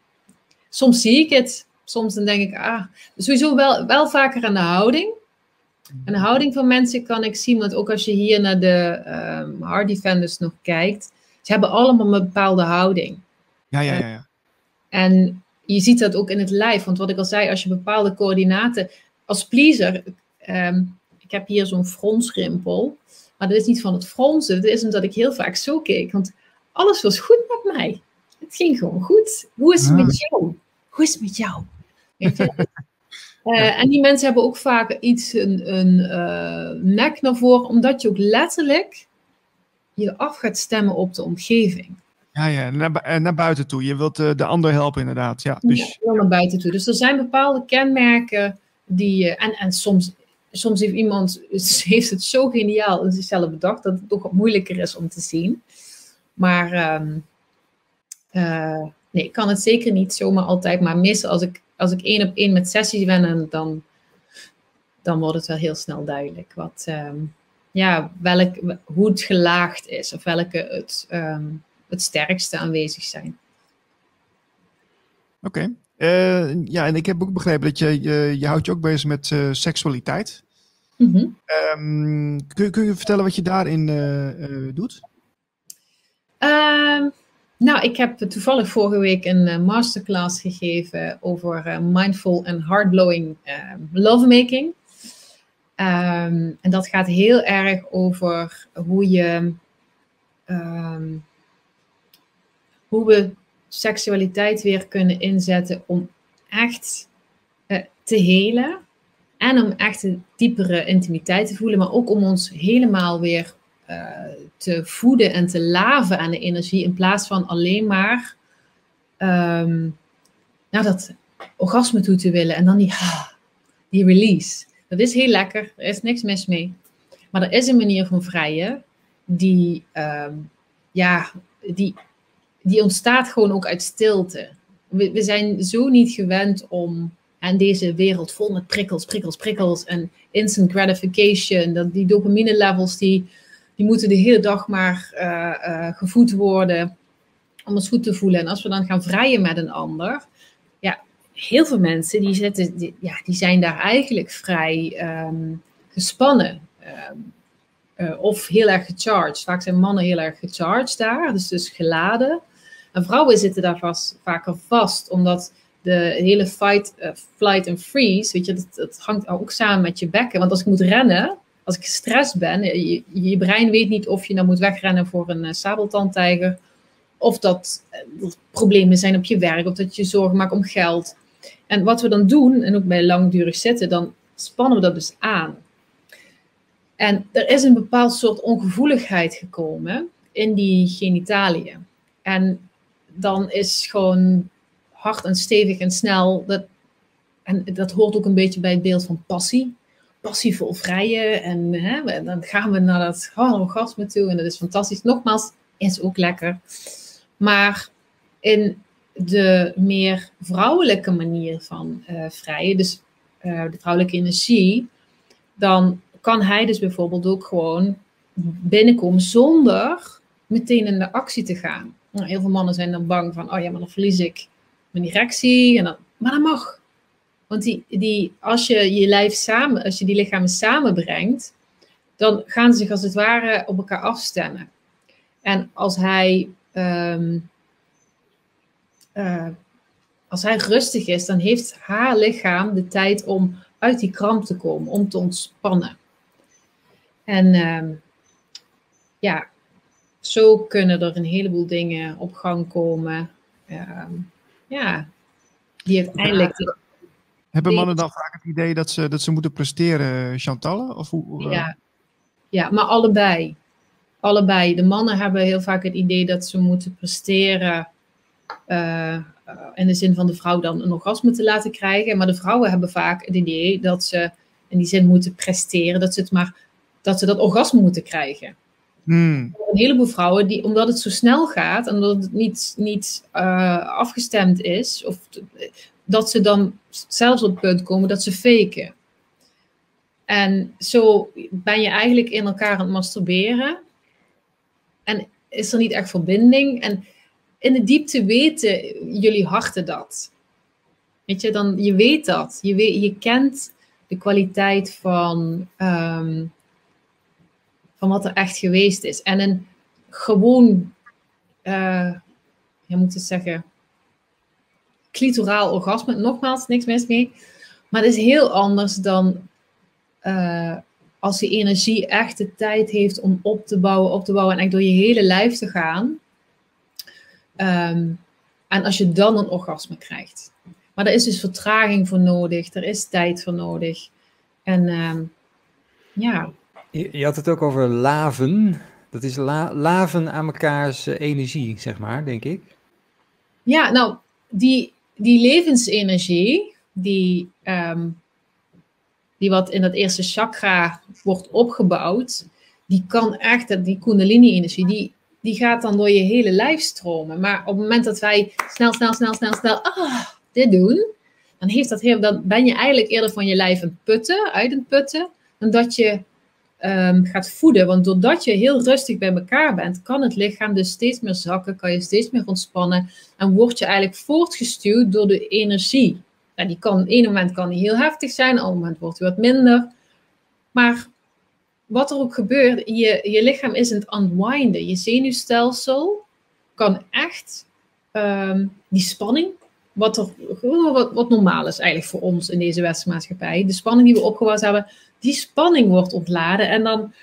soms zie ik het. Soms dan denk ik, ah, sowieso wel, wel vaker aan de houding. En de houding van mensen kan ik zien, want ook als je hier naar de um, hard defenders nog kijkt, ze hebben allemaal een bepaalde houding.
Ja, ja, ja, ja.
En je ziet dat ook in het lijf. Want wat ik al zei, als je bepaalde coördinaten... Als pleaser, um, ik heb hier zo'n fronsrimpel. Maar dat is niet van het fronsen. Dat is omdat ik heel vaak zo keek. Want alles was goed met mij. Het ging gewoon goed. Hoe is het met ah. jou? Hoe is het met jou? Weet je? Uh, en die mensen hebben ook vaak iets, een, een uh, nek naar voren, omdat je ook letterlijk je af gaat stemmen op de omgeving.
Ja, ja, naar, naar buiten toe. Je wilt uh, de ander helpen, inderdaad. Ja, dus...
Ja, naar buiten toe. Dus er zijn bepaalde kenmerken die. en, en soms, soms heeft iemand heeft het zo geniaal in zichzelf bedacht dat het toch wat moeilijker is om te zien. Maar um, uh, nee, ik kan het zeker niet zomaar altijd. Maar meestal als ik, als ik één op één met sessies ben, dan, dan wordt het wel heel snel duidelijk wat, um, ja, welk, hoe het gelaagd is of welke het, um, het sterkste aanwezig zijn.
Oké. Okay. Uh, ja, en ik heb ook begrepen dat je, je, je houdt je ook bezig met uh, seksualiteit. Mm -hmm. um, kun, kun, je vertellen wat je daarin uh, doet?
Um, nou, ik heb toevallig vorige week een masterclass gegeven over mindful en hardblowing lovemaking. Um, en dat gaat heel erg over hoe je um, hoe we seksualiteit weer kunnen inzetten om echt uh, te helen. En om echt een diepere intimiteit te voelen, maar ook om ons helemaal weer uh, te voeden en te laven aan de energie. In plaats van alleen maar um, naar dat orgasme toe te willen en dan die, die release. Dat is heel lekker, er is niks mis mee. Maar er is een manier van vrijen die, um, ja, die, die ontstaat gewoon ook uit stilte. We, we zijn zo niet gewend om aan deze wereld vol met prikkels, prikkels, prikkels en instant gratification. Dat die dopamine levels die, die moeten de hele dag maar uh, uh, gevoed worden om ons goed te voelen. En als we dan gaan vrijen met een ander, heel veel mensen die, zitten, die, ja, die zijn daar eigenlijk vrij um, gespannen. Um, uh, of heel erg gecharged. Vaak zijn mannen heel erg gecharged daar, dus dus geladen. En vrouwen zitten daar vast, vaker vast, omdat de hele fight, uh, flight en freeze, weet je, dat, dat, hangt ook samen met je bekken. Want als ik moet rennen, als ik gestrest ben, je, je brein weet niet of je dan moet wegrennen voor een uh, sabeltandtijger, of dat, dat problemen zijn op je werk, of dat je zorgen maakt om geld. En wat we dan doen, en ook bij langdurig zitten, dan spannen we dat dus aan. En er is een bepaald soort ongevoeligheid gekomen in die genitaliën. En dan is gewoon hard en stevig en snel. Dat, en dat hoort ook een beetje bij het beeld van passie. Passievol vrijen. En hè, dan gaan we naar dat orgasme toe. En dat is fantastisch. Nogmaals, is ook lekker. Maar in de meer vrouwelijke manier van uh, vrijen, dus uh, de vrouwelijke energie, dan kan hij dus bijvoorbeeld ook gewoon binnenkomen zonder meteen in de actie te gaan. Heel veel mannen zijn dan bang van, oh ja, maar dan verlies ik mijn erectie. En dan, maar dat mag. Want die, die, als je je lijf samen, als je die lichamen samenbrengt, dan gaan ze zich als het ware op elkaar afstemmen. En als hij, ehm, eh, als hij rustig is, dan heeft haar lichaam de tijd om uit die kramp te komen, om te ontspannen. En ehm, ja, zo kunnen er een heleboel dingen op gang komen. Ehm, ja, die uiteindelijk.
Hebben mannen dan vaak het idee dat ze, dat ze moeten presteren, Chantal? Of hoe,
uh... ja. ja, maar allebei. Allebei. De mannen hebben heel vaak het idee dat ze moeten presteren. Uh, in de zin van de vrouw dan een orgasme te laten krijgen. Maar de vrouwen hebben vaak het idee dat ze in die zin moeten presteren. Dat ze, het maar, dat, ze dat orgasme moeten krijgen. Hmm. Een heleboel vrouwen, die, omdat het zo snel gaat en omdat het niet, niet uh, afgestemd is, of dat ze dan zelfs op het punt komen dat ze faken. En zo ben je eigenlijk in elkaar aan het masturberen. En is er niet echt verbinding. En in de diepte weten jullie harten dat. Weet je, dan, je weet dat. Je, weet, je kent de kwaliteit van, ehm, van wat er echt geweest is. En een gewoon, uh, je moet het zeggen, clitoraal orgasme, nogmaals, niks mis mee. Maar het is heel anders dan uh, als die energie echt de tijd heeft om op te bouwen, op te bouwen en echt door je hele lijf te gaan. Um, en als je dan een orgasme krijgt. Maar er is dus vertraging voor nodig, er is tijd voor nodig. En um, ja.
Je, je, had het ook over laven. Dat is la, laven aan mekaars energie, zeg maar, denk ik.
Ja, nou, die, die levensenergie, die, um, die wat in dat eerste chakra wordt opgebouwd, die kan echt, die kundalini-energie, die, die gaat dan door je hele lijf stromen. Maar op het moment dat wij snel, snel, snel, snel, snel, ah, dit doen, dan, heeft dat heel, dan ben je eigenlijk eerder van je lijf een putten, uit een putten, dan dat je um, gaat voeden. Want doordat je heel rustig bij elkaar bent, kan het lichaam dus steeds meer zakken, kan je steeds meer ontspannen en word je eigenlijk voortgestuwd door de energie. Nou, die kan, op een moment kan die heel heftig zijn, op een moment wordt die wat minder. Maar wat er ook gebeurt, je, je lichaam is aan het unwinden. Je zenuwstelsel kan echt um, die spanning, wat, er, wat, wat normaal is eigenlijk voor ons in deze westerse maatschappij, de spanning die we opgebouwd hebben, die spanning wordt ontladen en dan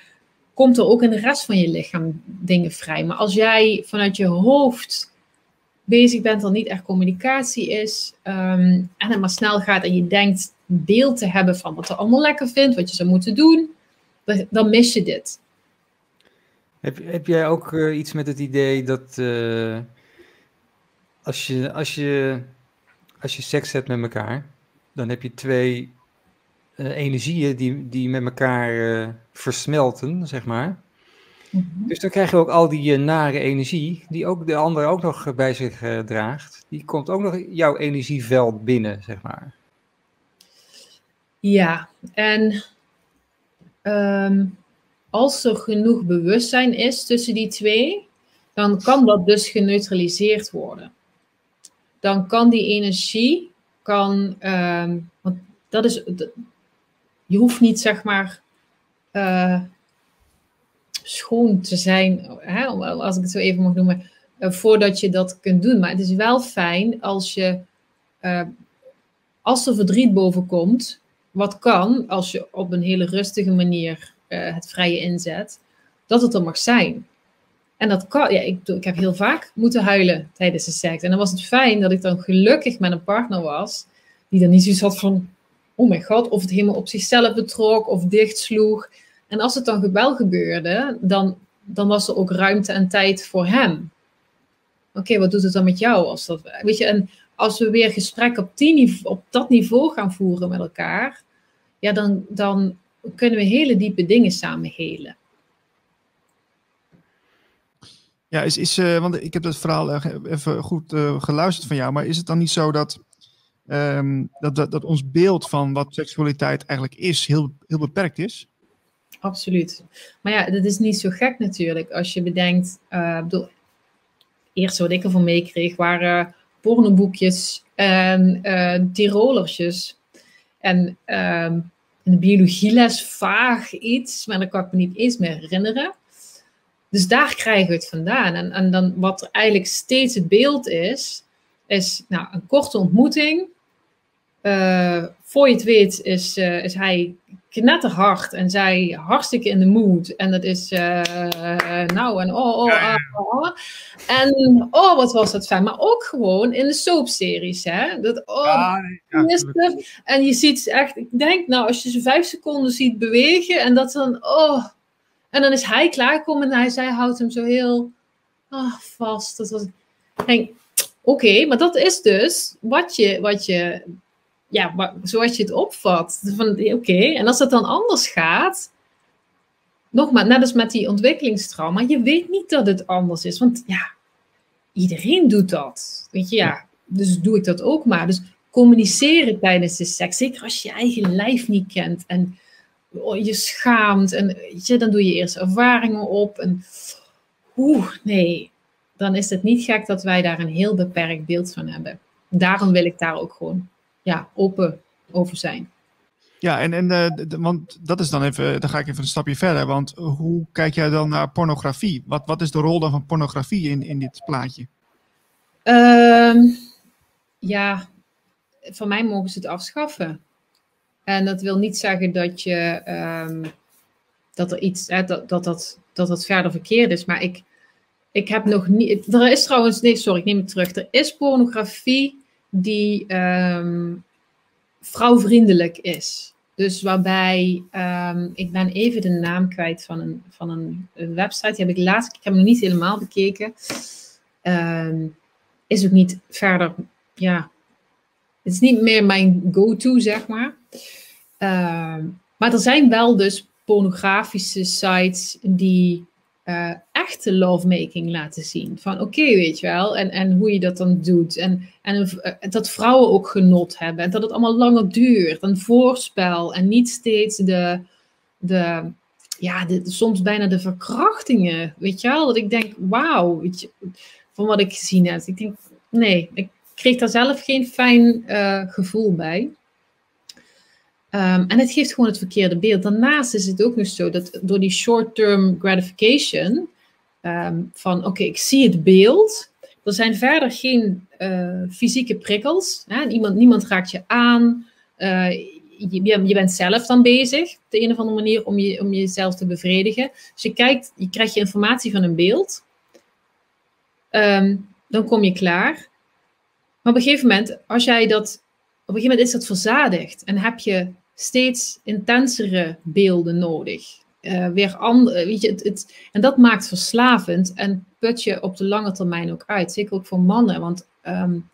komt er ook in de rest van je lichaam dingen vrij. Maar als jij vanuit je hoofd bezig bent, er niet echt communicatie is um, en het maar snel gaat en je denkt beeld te hebben van wat er allemaal lekker vindt, wat je zou moeten doen, dan mis je dit.
Heb, heb jij ook uh, iets met het idee dat uh, als, je, als, je, als je seks hebt met elkaar, dan heb je twee uh, energieën die, die met elkaar versmelten, zeg maar. Mm -hmm. Dus dan krijg je ook al die nare energie, die ook de ander ook nog bij zich draagt. Die komt ook nog jouw energieveld binnen, zeg maar.
Ja, en um, als er genoeg bewustzijn is tussen die twee, dan kan dat dus geneutraliseerd worden. Dan kan die energie, kan, um, want dat is, je hoeft niet zeg maar uh, schoon te zijn, hè, als ik het zo even mag noemen, uh, voordat je dat kunt doen. Maar het is wel fijn als je, uh, als er verdriet boven komt, wat kan als je op een hele rustige manier uh, het vrije inzet, dat het er mag zijn. En dat kan, ja, ik, ik heb heel vaak moeten huilen tijdens de seks. En dan was het fijn dat ik dan gelukkig met een partner was, die dan niet zoiets had van, oh mijn god, of het helemaal op zichzelf betrok of dichtsloeg. En als het dan wel gebeurde, dan, dan was er ook ruimte en tijd voor hem. Oké, wat doet het dan met jou? Als dat, weet je, als we weer gesprek op, die, op dat niveau gaan voeren met elkaar, ja, dan, dan kunnen we hele diepe dingen samen helen.
Ja, is, is, uh, want ik heb dat verhaal even goed uh, geluisterd van jou, maar is het dan niet zo dat, um, dat, dat, dat, ons beeld van wat seksualiteit eigenlijk is, heel, heel beperkt is?
Absoluut. Maar ja, dat is niet zo gek natuurlijk. Als je bedenkt, uh, bedoel, eerst wat ik ervan meekreeg waren pornoboekjes en uh, tirolersjes En ehm, in de biologieles vaag iets, maar dat kan ik me niet eens meer herinneren. Dus daar krijgen we het vandaan. En, en dan wat er eigenlijk steeds het beeld is, is nou, een korte ontmoeting. Uh, voor je het weet is, uh, is hij knetterhard en zij hartstikke in de mood. En dat is uh, nou en oh, oh, oh, oh, En oh, wat was dat fijn. Maar ook gewoon in de soapseries. Hè? Dat, oh, ja, en je ziet echt, ik denk nou, als je ze vijf seconden ziet bewegen en dat dan, oh. En dan is hij klaargekomen en hij, zij houdt hem zo heel oh, vast. Dat was, Oké, maar dat is dus wat je, wat je ja, zoals je het opvat. Van oké, en als het dan anders gaat, nogmaals, net als met die ontwikkelingstrauma, je weet niet dat het anders is. Want ja, iedereen doet dat. Weet je, ja, dus doe ik dat ook maar. Dus communiceren tijdens de seks, zeker als je je eigen lijf niet kent en oh, je schaamt en weet je, dan doe je eerst ervaringen op en oeh, nee, dan is het niet gek dat wij daar een heel beperkt beeld van hebben. Daarom wil ik daar ook gewoon ja, open over zijn.
Ja, en, en uh, want dat is dan even, dan ga ik even een stapje verder. Want hoe kijk jij dan naar pornografie? Wat, wat is de rol dan van pornografie in, in dit plaatje?
Um, ja, van mij mogen ze het afschaffen. En dat wil niet zeggen dat je um, dat er iets, hè, dat, dat, dat, dat dat verder verkeerd is. Maar ik, ik heb nog niet. Er is trouwens, nee, sorry, ik neem het terug. Er is pornografie die um, vrouwvriendelijk is. Dus waarbij, um, ik ben even de naam kwijt van een, van een, website, die heb ik laatst, ik heb hem nog niet helemaal bekeken. Um, is ook niet verder, ja, het is niet meer mijn go-to, zeg maar. maar er zijn wel dus pornografische sites die uh, echte lovemaking laten zien. Van oké, weet je wel, en, en hoe je dat dan doet. En, en uh, dat vrouwen ook genot hebben. En dat het allemaal langer duurt. Een voorspel en niet steeds de, de ja, de, soms bijna de verkrachtingen. Weet je wel, dat ik denk, wauw, van wat ik gezien heb. Ik denk, nee, ik kreeg daar zelf geen fijn uh, gevoel bij. Um, en het geeft gewoon het verkeerde beeld. Daarnaast is het ook nog zo dat door die short-term gratification, um, van oké, ik zie het beeld, er zijn verder geen uh, fysieke prikkels. Hè? Niemand, niemand raakt je aan. Uh, je, je, bent zelf dan bezig, op de een of andere manier, om, je, om jezelf te bevredigen. Dus je kijkt, je krijgt je informatie van een beeld. Um, dan kom je klaar. Maar op een gegeven moment, als jij dat, op een gegeven moment is dat verzadigd en heb je steeds intensere beelden nodig. Uh, weer andere, weet je, het, het, en dat maakt verslavend en put je op de lange termijn ook uit. Zeker ook voor mannen, want um,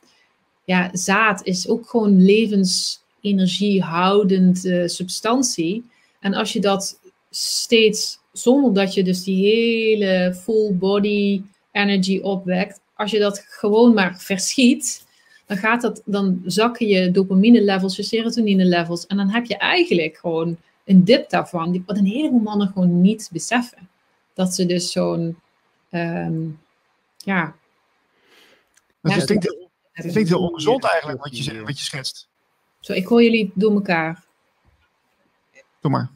ja, zaad is ook gewoon levensenergiehoudend uh, substantie. En als je dat steeds, zonder dat je dus die hele full body energy opwekt, als je dat gewoon maar verschiet, dan, gaat dat, dan zakken je dopamine levels, je serotonine levels. En dan heb je eigenlijk gewoon een dip daarvan, wat een heleboel mannen gewoon niet beseffen. Dat ze dus zo'n, um, ja.
Dat ja, klinkt, het klinkt heel ongezond eigenlijk, wat je, wat je schetst.
Zo, ik hoor jullie door elkaar.
Doe maar.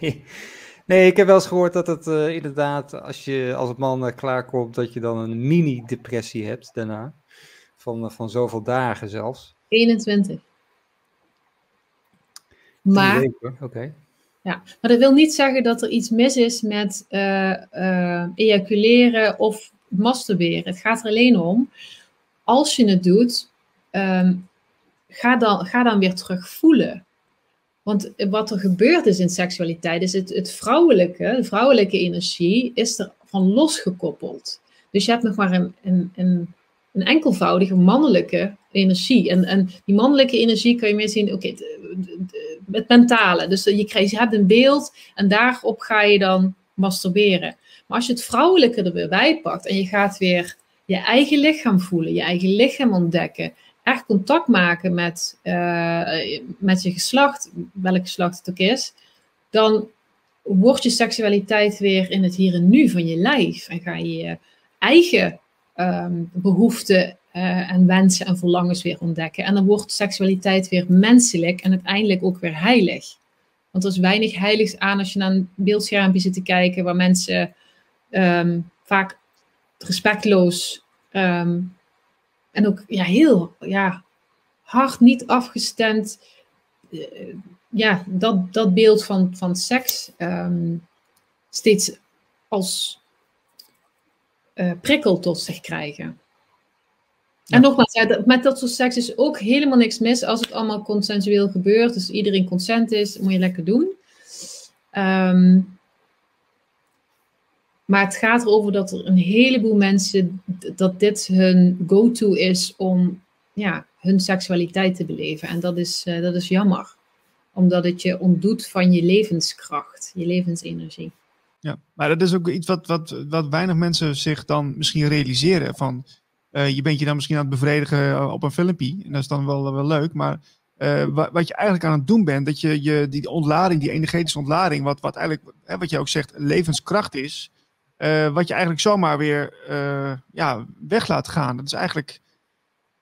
nee, ik heb wel eens gehoord dat het uh, inderdaad, als je als het man uh, klaarkomt, dat je dan een mini-depressie hebt daarna van, van zoveel dagen zelfs.
21. Maar,
Oké.
ja, maar dat wil niet zeggen dat er iets mis is met uh, uh, ejaculeren of masturberen. Het gaat er alleen om, als je het doet, um, ga, dan, ga dan weer terug voelen. Want wat er gebeurt is in seksualiteit, is het, het vrouwelijke, de vrouwelijke energie, is er van losgekoppeld. Dus je hebt nog maar een, een, een een enkelvoudige mannelijke energie. En, en die mannelijke energie kan je meer zien, oké, het mentale. Dus je, krijgt, je hebt een beeld en daarop ga je dan masturberen. Maar als je het vrouwelijke er weer bij pakt en je gaat weer je eigen lichaam voelen, je eigen lichaam ontdekken, echt contact maken met, uh, met je geslacht, welk geslacht het ook is, dan wordt je seksualiteit weer in het hier en nu van je lijf. En ga je je eigen um, behoeften eh, en wensen en verlangens weer ontdekken. En dan wordt seksualiteit weer menselijk en uiteindelijk ook weer heilig. Want er is weinig heiligs aan als je naar een beeldschermpje zit te kijken waar mensen ehm, vaak respectloos ehm, en ook ja, heel ja, hard niet afgestemd. eh, ja, dat, dat beeld van, van seks ehm, steeds als eh, prikkel tot zich krijgen. En nogmaals, ja, met dat soort seks is ook helemaal niks mis als het allemaal consensueel gebeurt. Dus iedereen consent is, moet je lekker doen. Ehm, maar het gaat erover dat er een heleboel mensen, dat dit hun go-to is om ja, hun seksualiteit te beleven. En dat is, eh, dat is jammer. Omdat het je ontdoet van je levenskracht, je levensenergie.
Ja, maar dat is ook iets wat, wat, wat weinig mensen zich dan misschien realiseren. Van, eh, je bent je dan misschien aan het bevredigen eh, op een filmpje. En dat is dan wel, wel leuk. Maar eh, wa- wat je eigenlijk aan het doen bent, dat je, je die ontlading, die energetische ontlading, wat, wat eigenlijk, hè, wat je ook zegt, levenskracht is. wat je eigenlijk zomaar weer ja, weg laat gaan. Dat is eigenlijk,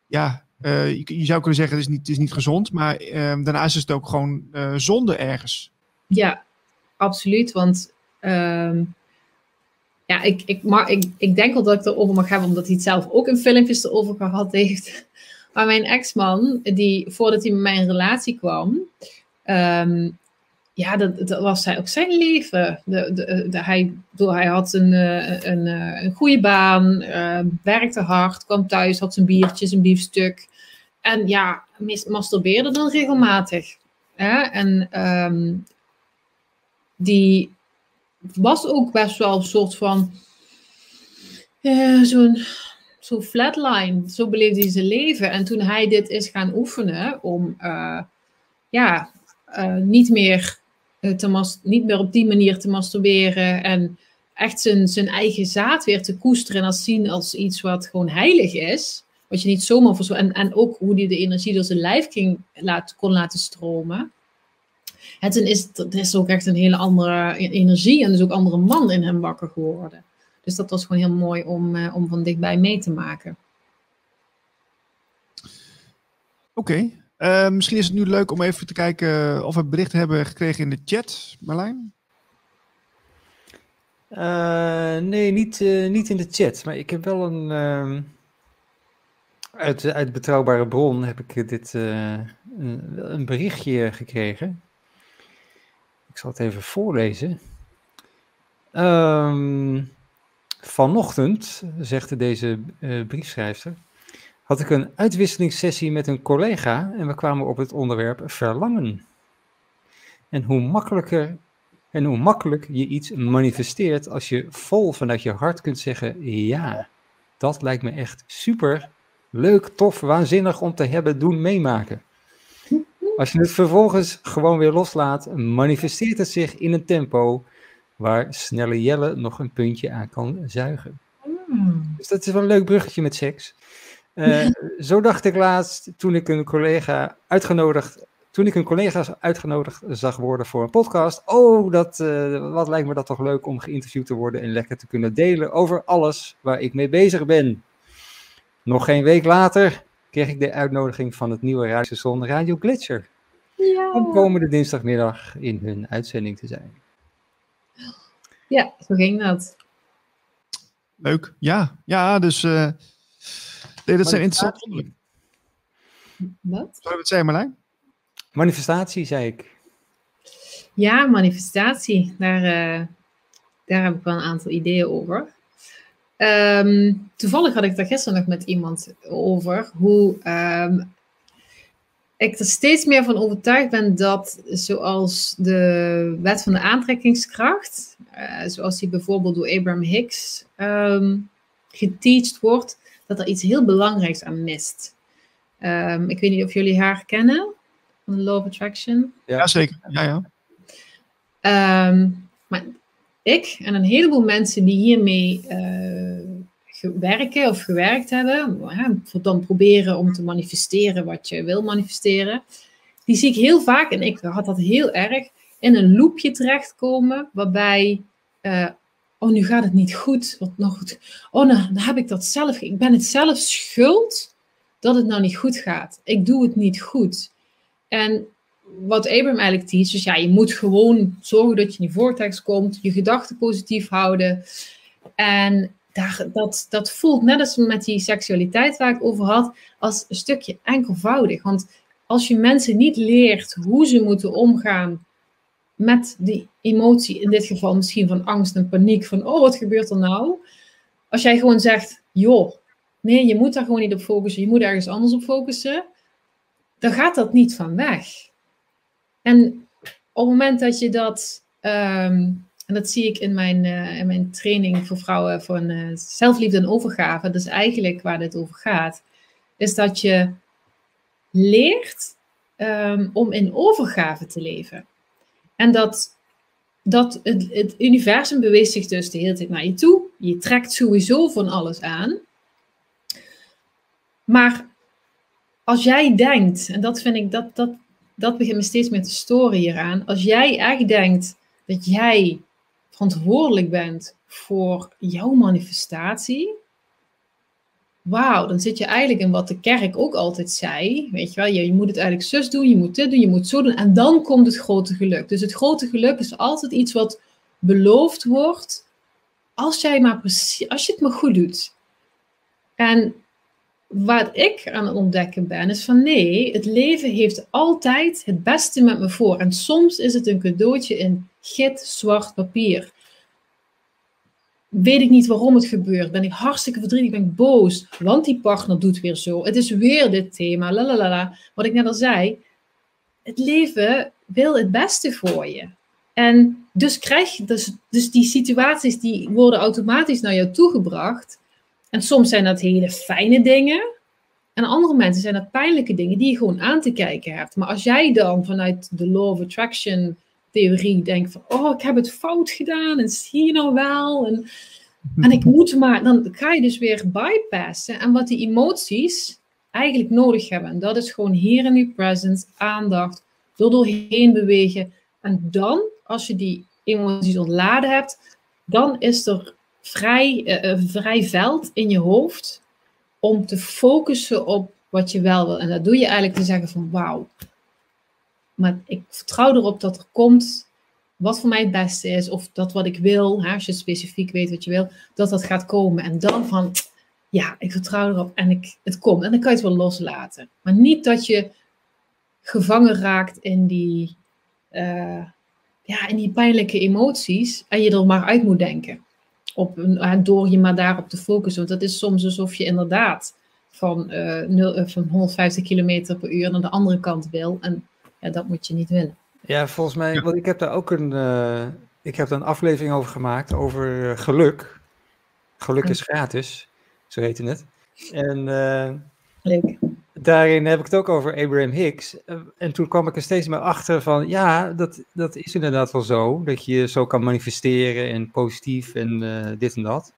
ja, je, je zou kunnen zeggen, het is niet, is niet gezond. Maar eh, daarnaast is het ook gewoon zonde ergens.
Ja, absoluut. Want ehm, ja, ik, ik, maar ik, ik denk wel dat ik erover mag hebben, omdat hij het zelf ook in filmpjes erover gehad heeft. Maar mijn ex-man, die voordat hij met mij in relatie kwam, ehm, ja, dat, dat was hij ook zijn leven. De, de, hij, bedoel, hij had een, eh, een, eh, een goede baan, eh, werkte hard, kwam thuis, had zijn biertje, zijn biefstuk. En ja, masturbeerde dan regelmatig. Hè? En ehm, die was ook best wel een soort van eh, zo'n zo'n flatline. Zo beleefde hij zijn leven. En toen hij dit is gaan oefenen om eh, ja, eh, niet, meer, te niet meer op die manier te masturberen en echt zijn, zijn eigen zaad weer te koesteren en als zien als iets wat gewoon heilig is. Wat je niet zomaar voor zo. En, en ook hoe hij de energie door zijn lijf ging laat, kon laten stromen. Toen is er is ook echt een hele andere energie en dus ook andere man in hem wakker geworden. Dus dat was gewoon heel mooi om, eh, om van dichtbij mee te maken.
Oké. Eh, misschien is het nu leuk om even te kijken of we berichten hebben gekregen in de chat, Marlijn.
Eh, nee, niet, eh, niet in de chat, maar ik heb wel een. ehm, uit, uit betrouwbare bron heb ik dit eh, een, een berichtje gekregen. Ik zal het even voorlezen. Ehm, vanochtend, zegt deze eh, briefschrijfster, had ik een uitwisselingssessie met een collega en we kwamen op het onderwerp verlangen. En hoe makkelijker en hoe makkelijk je iets manifesteert als je vol vanuit je hart kunt zeggen: Ja, dat lijkt me echt super, leuk, tof, waanzinnig om te hebben, doen, meemaken. Als je het vervolgens gewoon weer loslaat, manifesteert het zich in een tempo waar snelle Jelle nog een puntje aan kan zuigen. Dus dat is wel een leuk bruggetje met seks. Eh, zo dacht ik laatst toen ik een collega uitgenodigd toen ik een collega uitgenodigd zag worden voor een podcast. Oh, dat, eh, wat lijkt me dat toch leuk om geïnterviewd te worden en lekker te kunnen delen over alles waar ik mee bezig ben. Nog geen week later kreeg ik de uitnodiging van het nieuwe radiostation Radio Glitcher. Om komende dinsdagmiddag in hun uitzending te zijn.
Ja, zo ging dat.
Leuk. Ja, ja dus eh, nee, dat zijn interessante onderwerpen.
Wat?
Zou je het zeggen, Marlijn?
Manifestatie, zei ik.
Ja, manifestatie. Daar, eh, daar heb ik wel een aantal ideeën over. Ehm, toevallig had ik daar gisteren nog met iemand over hoe ehm, ik er steeds meer van overtuigd ben dat zoals de wet van de aantrekkingskracht, eh, zoals die bijvoorbeeld door Abraham Hicks um, geteacht wordt, dat er iets heel belangrijks aan mist. Um, ik weet niet of jullie haar kennen, van de Law of Attraction.
Ja, ja zeker. Ja, ja.
Um, maar ik en een heleboel mensen die hiermee uh, werken of gewerkt hebben, dan proberen om te manifesteren wat je wil manifesteren, die zie ik heel vaak, en ik had dat heel erg, in een loopje terechtkomen waarbij uh, oh, nu gaat het niet goed. Wat nog goed. Oh, nou, dan heb ik dat zelf. Ik ben het zelf schuld dat het nou niet goed gaat. Ik doe het niet goed. En wat Abraham eigenlijk teach, is ja, je moet gewoon zorgen dat je in die vortex komt, je gedachten positief houden. En daar, dat, dat voelt net als met die seksualiteit waar ik over had, als een stukje enkelvoudig. Want als je mensen niet leert hoe ze moeten omgaan met die emotie, in dit geval misschien van angst en paniek, van oh, wat gebeurt er nou? Als jij gewoon zegt, joh, nee, je moet daar gewoon niet op focussen, je moet ergens anders op focussen, dan gaat dat niet van weg. En op het moment dat je dat, ehm, en dat zie ik in mijn, uh, in mijn training voor vrouwen een uh, zelfliefde en overgave, dat is eigenlijk waar dit over gaat, is dat je leert um, om in overgave te leven. En dat, dat het, het universum beweegt zich dus de hele tijd naar je toe. Je trekt sowieso van alles aan. Maar als jij denkt, en dat vind ik, dat, dat, dat begint me steeds meer te storen hieraan. Als jij echt denkt dat jij verantwoordelijk bent voor jouw manifestatie, wauw, dan zit je eigenlijk in wat de kerk ook altijd zei. Weet je wel, je, je moet het eigenlijk zus doen, je moet dit doen, je moet zo doen. En dan komt het grote geluk. Dus het grote geluk is altijd iets wat beloofd wordt. Als jij maar precies, als je het maar goed doet. En wat ik aan het ontdekken ben, is van nee, het leven heeft altijd het beste met me voor. En soms is het een cadeautje in gitzwart papier weet ik niet waarom het gebeurt. Ben ik hartstikke verdrietig, ben ik boos, want die partner doet weer zo. Het is weer dit thema, la. Wat ik net al zei, het leven wil het beste voor je. En dus krijg je, dus, dus die situaties die worden automatisch naar jou toegebracht. En soms zijn dat hele fijne dingen. En andere mensen zijn dat pijnlijke dingen die je gewoon aan te kijken hebt. Maar als jij dan vanuit de Law of Attraction theorie denk van, oh, ik heb het fout gedaan en zie je nou wel. En, en ik moet maar, dan ga je dus weer bypassen. En wat die emoties eigenlijk nodig hebben, en dat is gewoon hier in nu presence, aandacht, door doorheen bewegen. En dan, als je die emoties ontladen hebt, dan is er vrij, uh, vrij veld in je hoofd om te focussen op wat je wel wil. En dat doe je eigenlijk te zeggen van wauw, maar ik vertrouw erop dat er komt wat voor mij het beste is. Of dat wat ik wil, hè, als je specifiek weet wat je wil, dat dat gaat komen. En dan van, ja, ik vertrouw erop en ik, het komt. En dan kan je het wel loslaten. Maar niet dat je gevangen raakt in die, uh, ja, in die pijnlijke emoties en je er maar uit moet denken. Op, door je maar daarop te focussen. Want dat is soms alsof je inderdaad van, uh, 0, van 150 km per uur naar de andere kant wil. En ja, dat moet je niet willen.
Ja, volgens mij, want ik heb daar ook een, uh, ik heb daar een aflevering over gemaakt, over geluk. Geluk is gratis, zo heette het. En uh,
Leuk.
Daarin heb ik het ook over Abraham Hicks. en toen kwam ik er steeds meer achter van, ja, dat, dat is inderdaad wel zo. Dat je zo kan manifesteren en positief en dit en dat.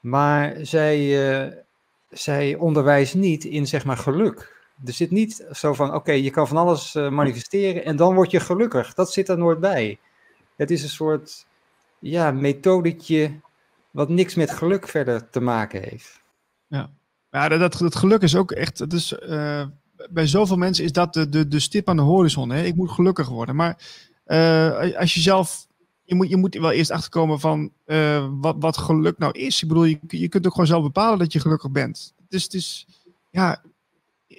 Maar zij, zij onderwijst niet in, zeg maar, geluk. Er zit niet zo van, oké, je kan van alles manifesteren en dan word je gelukkig. Dat zit er nooit bij. Het is een soort, ja, methodetje wat niks met geluk verder te maken heeft.
Ja, ja dat, dat geluk is ook echt, uh, bij zoveel mensen is dat de, de, de stip aan de horizon. Hè? Ik moet gelukkig worden. Maar uh, als je zelf, je moet, je moet wel eerst achterkomen van wat, wat geluk nou is. Ik bedoel, je, je kunt ook gewoon zelf bepalen dat je gelukkig bent. Dus het is, ja,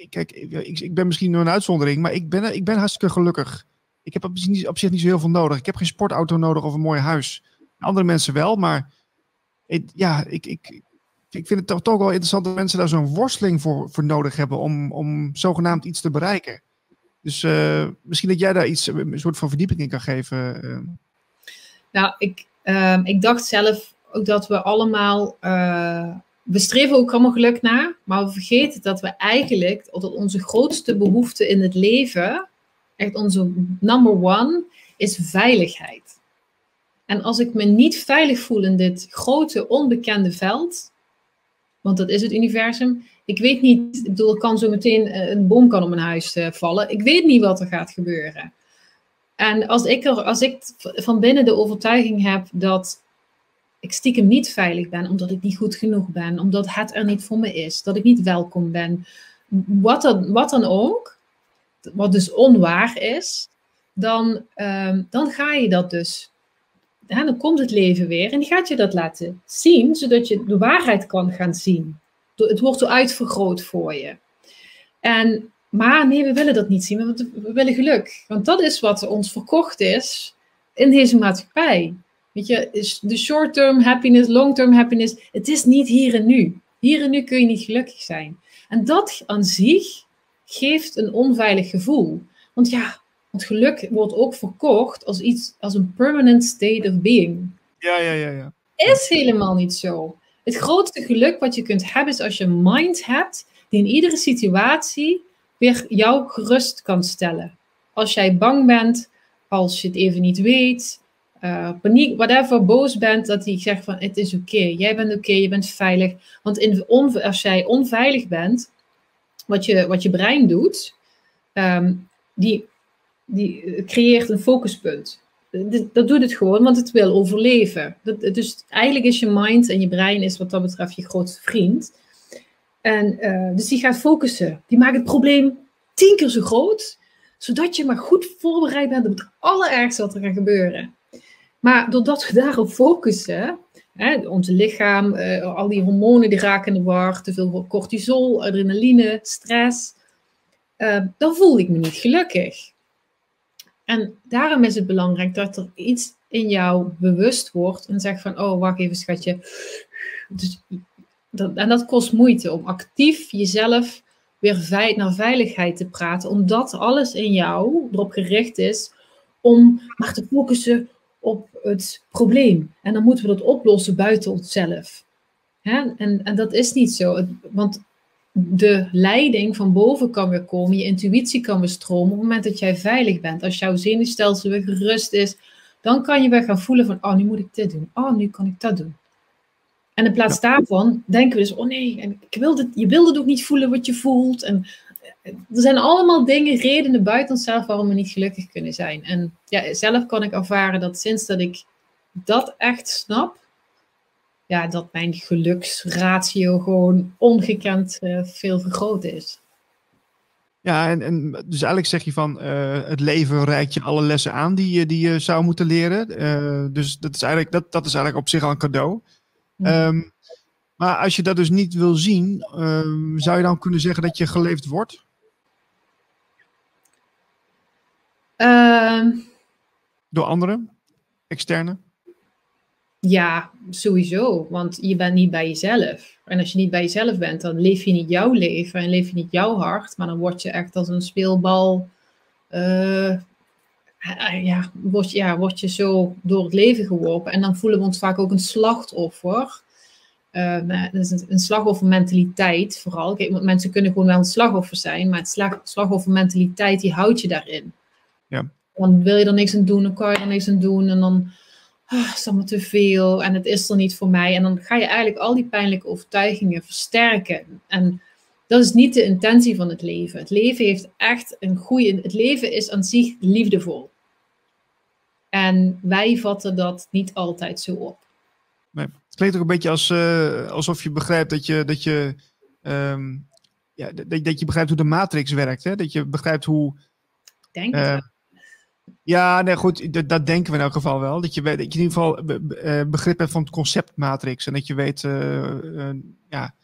kijk, ik, ben misschien een uitzondering, maar ik ben, ik ben hartstikke gelukkig. Ik heb op, op zich niet zo heel veel nodig. Ik heb geen sportauto nodig of een mooi huis. Andere mensen wel, maar ja, ik, ik, ik vind het toch, toch wel interessant dat mensen daar zo'n worsteling voor, voor nodig hebben om, om zogenaamd iets te bereiken. Dus uh, misschien dat jij daar iets, een soort van verdieping in kan geven. Uh.
Nou, ik, uh, ik dacht zelf ook dat we allemaal eh, we streven ook allemaal geluk na, maar we vergeten dat we eigenlijk, dat onze grootste behoefte in het leven, echt onze number one, is veiligheid. En als ik me niet veilig voel in dit grote onbekende veld, want dat is het universum, ik weet niet, ik bedoel, kan zo meteen eh, een boom kan op mijn huis eh, vallen, ik weet niet wat er gaat gebeuren. En als ik, er, als ik van binnen de overtuiging heb dat ik stiekem niet veilig ben, omdat ik niet goed genoeg ben, omdat het er niet voor me is, dat ik niet welkom ben, wat dan, wat dan ook, wat dus onwaar is, dan, ehm, dan ga je dat dus, dan komt het leven weer en die gaat je dat laten zien, zodat je de waarheid kan gaan zien. Het wordt zo uitvergroot voor je. En, maar nee, we willen dat niet zien, we willen geluk. Want dat is wat ons verkocht is in deze maatschappij. Weet je, de short-term happiness, long-term happiness, het is niet hier en nu. Hier en nu kun je niet gelukkig zijn. En dat aan zich geeft een onveilig gevoel. Want ja, want geluk wordt ook verkocht als iets, als een permanent state of being.
Ja, ja, ja, ja.
Is helemaal niet zo. Het grootste geluk wat je kunt hebben is als je een mind hebt die in iedere situatie weer jou gerust kan stellen. Als jij bang bent, als je het even niet weet, uh, paniek, whatever, boos bent, dat hij zegt van het is oké, jij bent oké, je bent veilig. Want in als jij onveilig bent, wat je, wat je brein doet, ehm, die, die creëert een focuspunt. Dat doet het gewoon, want het wil overleven. Dat, dus eigenlijk is je mind en je brein is wat dat betreft je grootste vriend. En, dus die gaat focussen. Die maakt het probleem tien keer zo groot, zodat je maar goed voorbereid bent op het allerergste wat er gaat gebeuren. Maar doordat we daarop focussen, hè, onze lichaam, al die hormonen die raken in de war, te veel cortisol, adrenaline, stress, dan voel ik me niet gelukkig. En daarom is het belangrijk dat er iets in jou bewust wordt en zegt van, oh wacht even schatje. Dus, dat, en dat kost moeite om actief jezelf weer naar veiligheid te praten, omdat alles in jou erop gericht is om maar te focussen op het probleem. En dan moeten we dat oplossen buiten onszelf. En, en dat is niet zo. Want de leiding van boven kan weer komen, je intuïtie kan weer stromen op het moment dat jij veilig bent. Als jouw zenuwstelsel weer gerust is, dan kan je weer gaan voelen van, oh, nu moet ik dit doen. Oh, nu kan ik dat doen. En in plaats daarvan denken we dus, oh nee, ik wil dit, je wilde het ook niet voelen wat je voelt. En er zijn allemaal dingen, redenen buiten onszelf waarom we niet gelukkig kunnen zijn. En ja, zelf kan ik ervaren dat sinds dat ik dat echt snap, ja, dat mijn geluksratio gewoon ongekend uh, veel vergroot is.
Ja, en, en dus eigenlijk zeg je van uh, het leven reikt je alle lessen aan die je, die je zou moeten leren. Uh, dus dat is, eigenlijk, dat, dat is eigenlijk op zich al een cadeau. Um, maar als je dat dus niet wil zien, um, zou je dan kunnen zeggen dat je geleefd wordt?
Uh,
Door anderen? Externe?
Ja, sowieso. Want je bent niet bij jezelf. En als je niet bij jezelf bent, dan leef je niet jouw leven en leef je niet jouw hart. Maar dan word je echt als een speelbal. Uh, ja, word, ja, word je zo door het leven geworpen. En dan voelen we ons vaak ook een slachtoffer. Uh, dat is een, een slachtoffermentaliteit vooral. Kijk, mensen kunnen gewoon wel een slachtoffer zijn, maar het slag, slachtoffermentaliteit die houdt je daarin.
Ja.
Dan wil je er niks aan doen, dan kan je er niks aan doen en dan oh, is allemaal te veel en het is er niet voor mij. En dan ga je eigenlijk al die pijnlijke overtuigingen versterken. En dat is niet de intentie van het leven. Het leven heeft echt een goede. Het leven is aan zich liefdevol. En wij vatten dat niet altijd zo op.
Nee. Het klinkt ook een beetje als, uh, alsof je begrijpt dat je, dat je, um, ja, dat, dat je begrijpt hoe de matrix werkt. Hè? Dat je begrijpt hoe.
Denk uh,
ja, nee, goed, dat, dat, denken we in elk geval wel. Dat je, dat je in ieder geval begrip hebt van het concept matrix. En dat je weet uh, ja,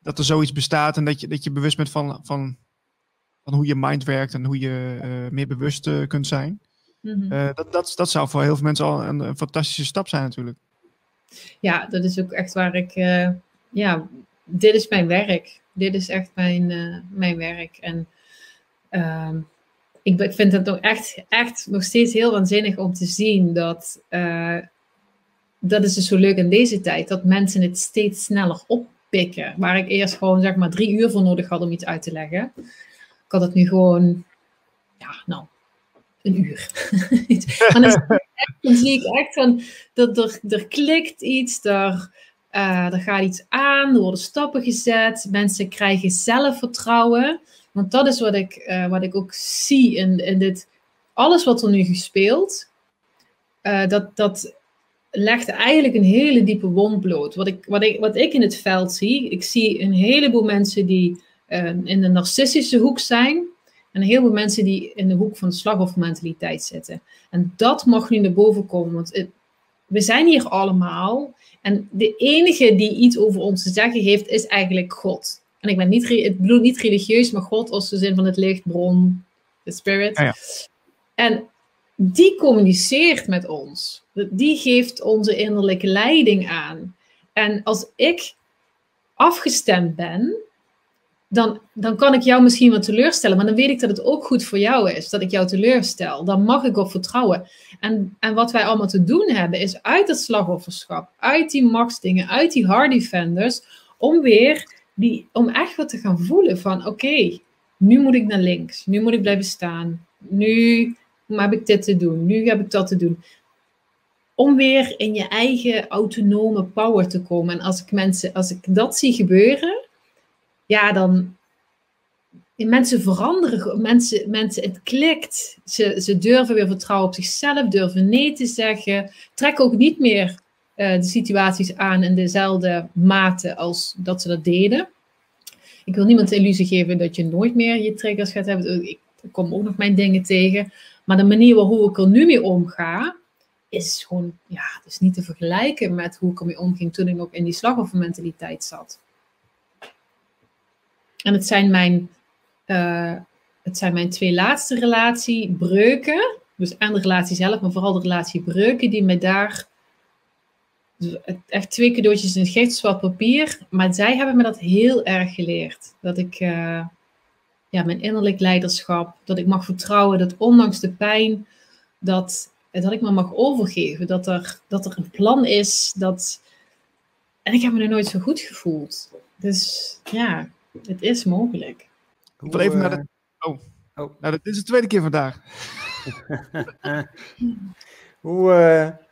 dat er zoiets bestaat. En dat je, dat je bewust bent van, van, van hoe je mind werkt en hoe je meer bewust kunt zijn. Mm -hmm. dat, dat, dat zou voor heel veel mensen al een, een fantastische stap zijn natuurlijk
ja, dat is ook echt waar ik, ja, dit is mijn werk. Dit is echt mijn, mijn werk. En uh, ik, ik vind het ook echt, echt nog steeds heel waanzinnig om te zien dat, uh, dat is dus zo leuk in deze tijd, dat mensen het steeds sneller oppikken. Waar ik eerst gewoon zeg maar drie uur voor nodig had om iets uit te leggen. Ik had het nu gewoon, ja, nou, een uur. dan, dan, zie ik echt van, dat er, er klikt iets, er, uh, er gaat iets aan, er worden stappen gezet, mensen krijgen zelfvertrouwen. Want dat is wat ik, uh, wat ik ook zie in, in dit, alles wat er nu gespeeld, uh, dat, dat legt eigenlijk een hele diepe wond bloot. Wat ik, wat, ik, wat ik in het veld zie, ik zie een heleboel mensen die uh, in de narcistische hoek zijn. En een heleboel mensen die in de hoek van de slachtoffermentaliteit zitten. En dat mag nu naar boven komen. Want we zijn hier allemaal. En de enige die iets over ons te zeggen heeft, is eigenlijk God. En ik ben niet, ik bedoel niet religieus, maar God als de zin van het licht, bron, de spirit.
Ah, ja.
En die communiceert met ons. Die geeft onze innerlijke leiding aan. En als ik afgestemd ben, dan, dan kan ik jou misschien wat teleurstellen, maar dan weet ik dat het ook goed voor jou is, dat ik jou teleurstel. Dan mag ik op vertrouwen. En, en wat wij allemaal te doen hebben, is uit het slachtofferschap, uit die machtsdingen, uit die hard defenders, om weer die, om echt wat te gaan voelen van, oké, nu moet ik naar links, nu moet ik blijven staan, nu heb ik dit te doen, nu heb ik dat te doen. Om weer in je eigen autonome power te komen. En als ik mensen, als ik dat zie gebeuren, ja, dan. Mensen veranderen, mensen, mensen, het klikt. Ze, ze durven weer vertrouwen op zichzelf, durven nee te zeggen. Trekken ook niet meer de situaties aan in dezelfde mate als dat ze dat deden. Ik wil niemand de illusie geven dat je nooit meer je triggers gaat hebben. Ik kom ook nog mijn dingen tegen. Maar de manier waarop ik er nu mee omga, is gewoon, ja, is niet te vergelijken met hoe ik ermee omging toen ik nog in die slachtoffermentaliteit zat. En het zijn mijn, uh, het zijn mijn twee laatste relatiebreuken. Dus en de relatie zelf, maar vooral de relatiebreuken die mij daar. Dus echt twee cadeautjes in het giftzwart papier. Maar zij hebben me dat heel erg geleerd. Dat ik uh, ja, mijn innerlijk leiderschap, dat ik mag vertrouwen, dat ondanks de pijn, dat, dat ik me mag overgeven. Dat er, dat er een plan is. Dat... En ik heb me er nooit zo goed gevoeld. Dus ja, het is mogelijk.
Ik wil even naar de... Eh, oh. oh. Nou, dat is de tweede keer vandaag.
hoe, uh,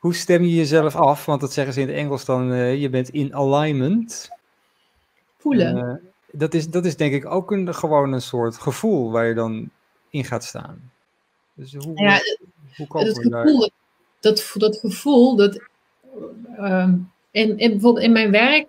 hoe stem je jezelf af? Want dat zeggen ze in het Engels dan, uh, je bent in alignment.
Voelen.
dat, is, dat is denk ik ook een, gewoon een soort gevoel waar je dan in gaat staan. Dus hoe, ja, hoe komen
we gevoel, daar? Dat, dat gevoel, dat, uh, in, in, bijvoorbeeld in mijn werk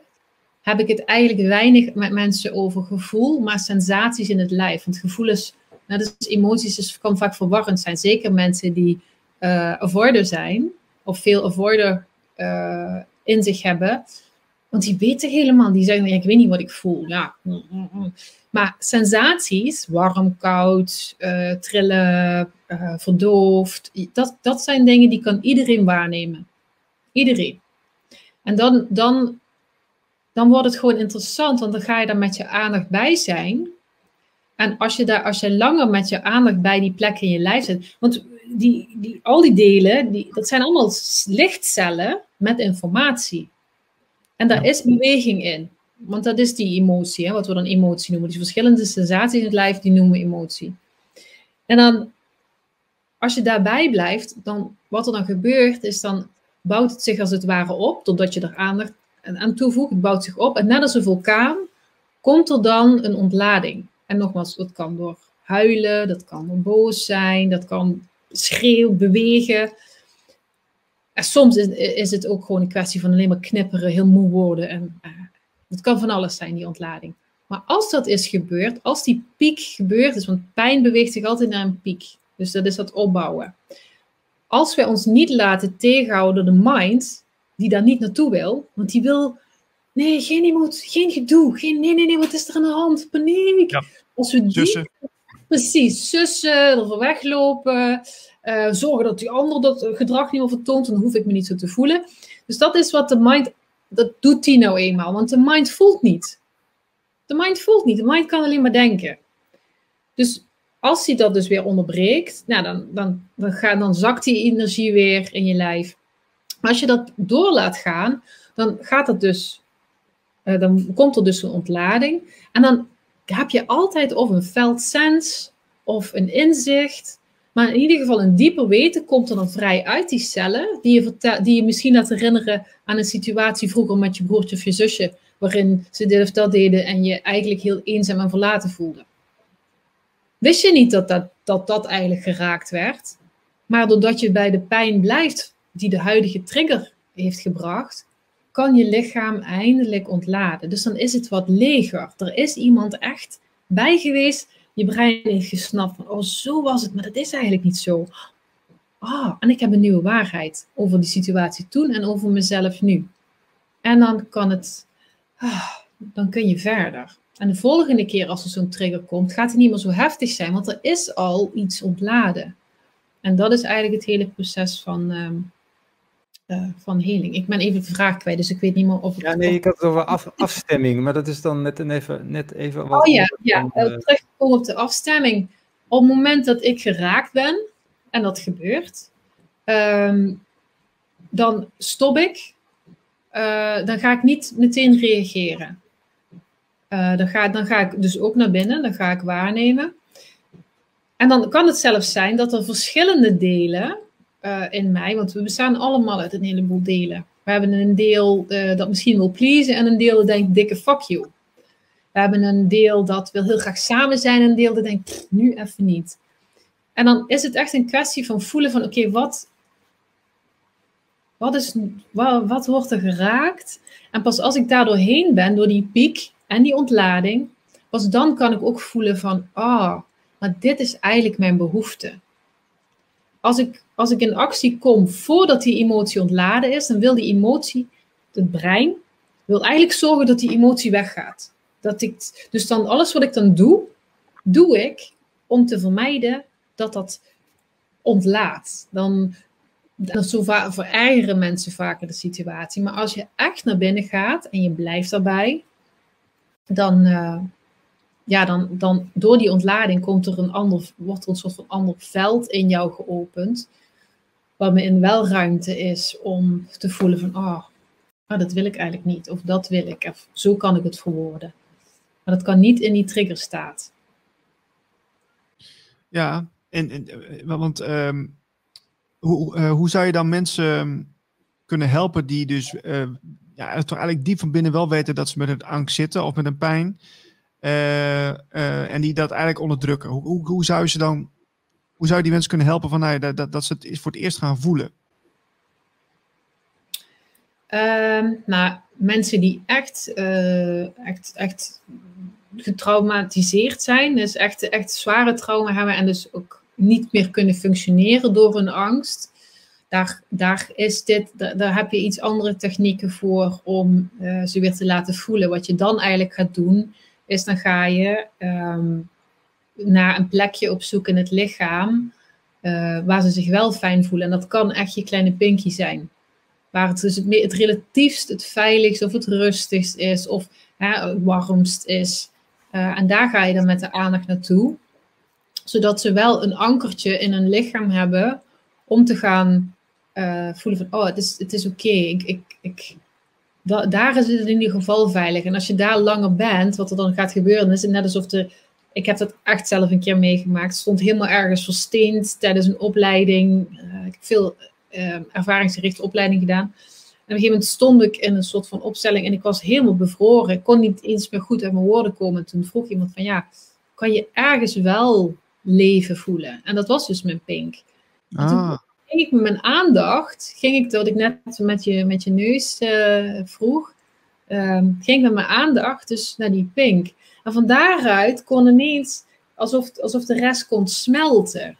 heb ik het eigenlijk weinig met mensen over gevoel, maar sensaties in het lijf. Want gevoel is, nou, dus emoties is, kan vaak verwarrend zijn. Zeker mensen die uh, avoider zijn, of veel avoider uh, in zich hebben. Want die weten helemaal, die zeggen, ja, ik weet niet wat ik voel. Ja. Maar sensaties, warm, koud, uh, trillen, verdoofd, dat, dat zijn dingen die kan iedereen waarnemen. Iedereen. En dan, dan dan wordt het gewoon interessant, want dan ga je daar met je aandacht bij zijn. En als je, daar, als je langer met je aandacht bij die plek in je lijf zit, want die, die, al die delen, die, dat zijn allemaal lichtcellen met informatie. En daar is beweging in. Want dat is die emotie, hè, wat we dan emotie noemen. Die verschillende sensaties in het lijf, die noemen we emotie. En dan, als je daarbij blijft, dan, wat er dan gebeurt, is dan bouwt het zich als het ware op, totdat je er aandacht aan toevoegt, het bouwt zich op. En net als een vulkaan komt er dan een ontlading. En nogmaals, dat kan door huilen, dat kan door boos zijn, dat kan schreeuwen, bewegen. En soms is, is, het ook gewoon een kwestie van alleen maar knipperen, heel moe worden. En, uh, het kan van alles zijn, die ontlading. Maar als dat is gebeurd, als die piek gebeurd is, want pijn beweegt zich altijd naar een piek. Dus dat is dat opbouwen. Als wij ons niet laten tegenhouden door de mind, die daar niet naartoe wil. Want die wil, nee, geen emotie, geen gedoe. Geen, nee, nee, nee, wat is er aan de hand? Paniek. Ja. Als we die, Precies, sussen, ervoor weglopen. Uh, zorgen dat die ander dat gedrag niet meer vertoont. Dan hoef ik me niet zo te voelen. Dus dat is wat de mind, dat doet die nou eenmaal. Want de mind voelt niet. De mind voelt niet. De mind kan alleen maar denken. Dus als hij dat dus weer onderbreekt, nou dan, dan, dan, gaat, dan zakt die energie weer in je lijf. Als je dat door laat gaan, dan gaat het dus, uh, dan komt er dus een ontlading. En dan heb je altijd of een veldsens of een inzicht. Maar in ieder geval een dieper weten komt er dan vrij uit die cellen. Die je, die je misschien laat herinneren aan een situatie vroeger met je broertje of je zusje. Waarin ze dit of dat deden en je eigenlijk heel eenzaam en verlaten voelde. Wist je niet dat dat, dat, dat eigenlijk geraakt werd? Maar doordat je bij de pijn blijft die de huidige trigger heeft gebracht, kan je lichaam eindelijk ontladen. Dus dan is het wat leger. Er is iemand echt bij geweest. Je brein heeft gesnapt van, oh zo was het, maar dat is eigenlijk niet zo. Ah, en ik heb een nieuwe waarheid over die situatie toen en over mezelf nu. En dan kan het, ah, dan kun je verder. En de volgende keer als er zo'n trigger komt, gaat het niet meer zo heftig zijn, want er is al iets ontladen. En dat is eigenlijk het hele proces van, um, uh, van heling. Ik ben even de vraag kwijt, dus ik weet niet meer of...
ja, nee, ik had het over af, afstemming, maar dat is dan net, een even, net even wat...
Oh ja, ja. uh, terugkomen op de afstemming. Op het moment dat ik geraakt ben, en dat gebeurt, um, dan stop ik, uh, dan ga ik niet meteen reageren. Dan, ga, dan ga ik dus ook naar binnen, dan ga ik waarnemen. En dan kan het zelfs zijn dat er verschillende delen uh, in mij, want we bestaan allemaal uit een heleboel delen. We hebben een deel uh, dat misschien wil pleasen en een deel dat denkt dikke fuck you. We hebben een deel dat wil heel graag samen zijn en een deel dat denkt nu even niet. En dan is het echt een kwestie van voelen van oké, wat, wat, wat wordt er geraakt? En pas als ik daar doorheen ben, door die piek en die ontlading, pas dan kan ik ook voelen van ah, oh, maar dit is eigenlijk mijn behoefte. Als ik, als ik in actie kom voordat die emotie ontladen is, dan wil die emotie, het brein, wil eigenlijk zorgen dat die emotie weggaat. Dat ik, dus dan alles wat ik dan doe, doe ik om te vermijden dat dat ontlaat. Dan, dan zo verergeren mensen vaker de situatie. Maar als je echt naar binnen gaat en je blijft daarbij, dan, uh, ja, dan, dan door die ontlading komt er een ander, wordt er een soort van ander veld in jou geopend. Waarin wel ruimte is om te voelen van, oh, oh, dat wil ik eigenlijk niet. Of dat wil ik. Of zo kan ik het verwoorden. Maar dat kan niet in die triggerstaat.
Ja, en, en want um, hoe, uh, hoe zou je dan mensen kunnen helpen die dus uh, ja, toch eigenlijk diep van binnen wel weten dat ze met een angst zitten of met een pijn. Uh, uh, en die dat eigenlijk onderdrukken. Hoe, hoe, zou je ze dan, hoe zou je die mensen kunnen helpen van nou, dat, dat, dat ze het voor het eerst gaan voelen?
Um, nou, mensen die echt, uh, echt, echt getraumatiseerd zijn, dus echt, echt zware trauma hebben en dus ook niet meer kunnen functioneren door hun angst daar, daar, is dit, daar, heb je iets andere technieken voor om ze weer te laten voelen. Wat je dan eigenlijk gaat doen, is dan ga je um, naar een plekje op zoek in het lichaam uh, waar ze zich wel fijn voelen. En dat kan echt je kleine pinky zijn. Waar het dus het, het relatiefst, het veiligst of het rustigst is of hè, het warmst is. Uh, en daar ga je dan met de aandacht naartoe. Zodat ze wel een ankertje in hun lichaam hebben om te gaan uh, voelen van, oh, het is, het is oké. Okay. Ik, ik, ik, da, daar is het in ieder geval veilig. En als je daar langer bent, wat er dan gaat gebeuren, is het net alsof de, ik heb dat echt zelf een keer meegemaakt, stond helemaal ergens versteend tijdens een opleiding. Uh, ik heb veel uh, ervaringsgerichte opleiding gedaan. En op een gegeven moment stond ik in een soort van opstelling en ik was helemaal bevroren. Ik kon niet eens meer goed uit mijn woorden komen. En toen vroeg iemand van, ja, kan je ergens wel leven voelen? En dat was dus mijn pink. Ging ik met mijn aandacht, ging ik, wat ik net met je, met je neus uh, vroeg, um, ging ik met mijn aandacht dus naar die pink. En van daaruit kon ineens, alsof, alsof de rest kon smelten.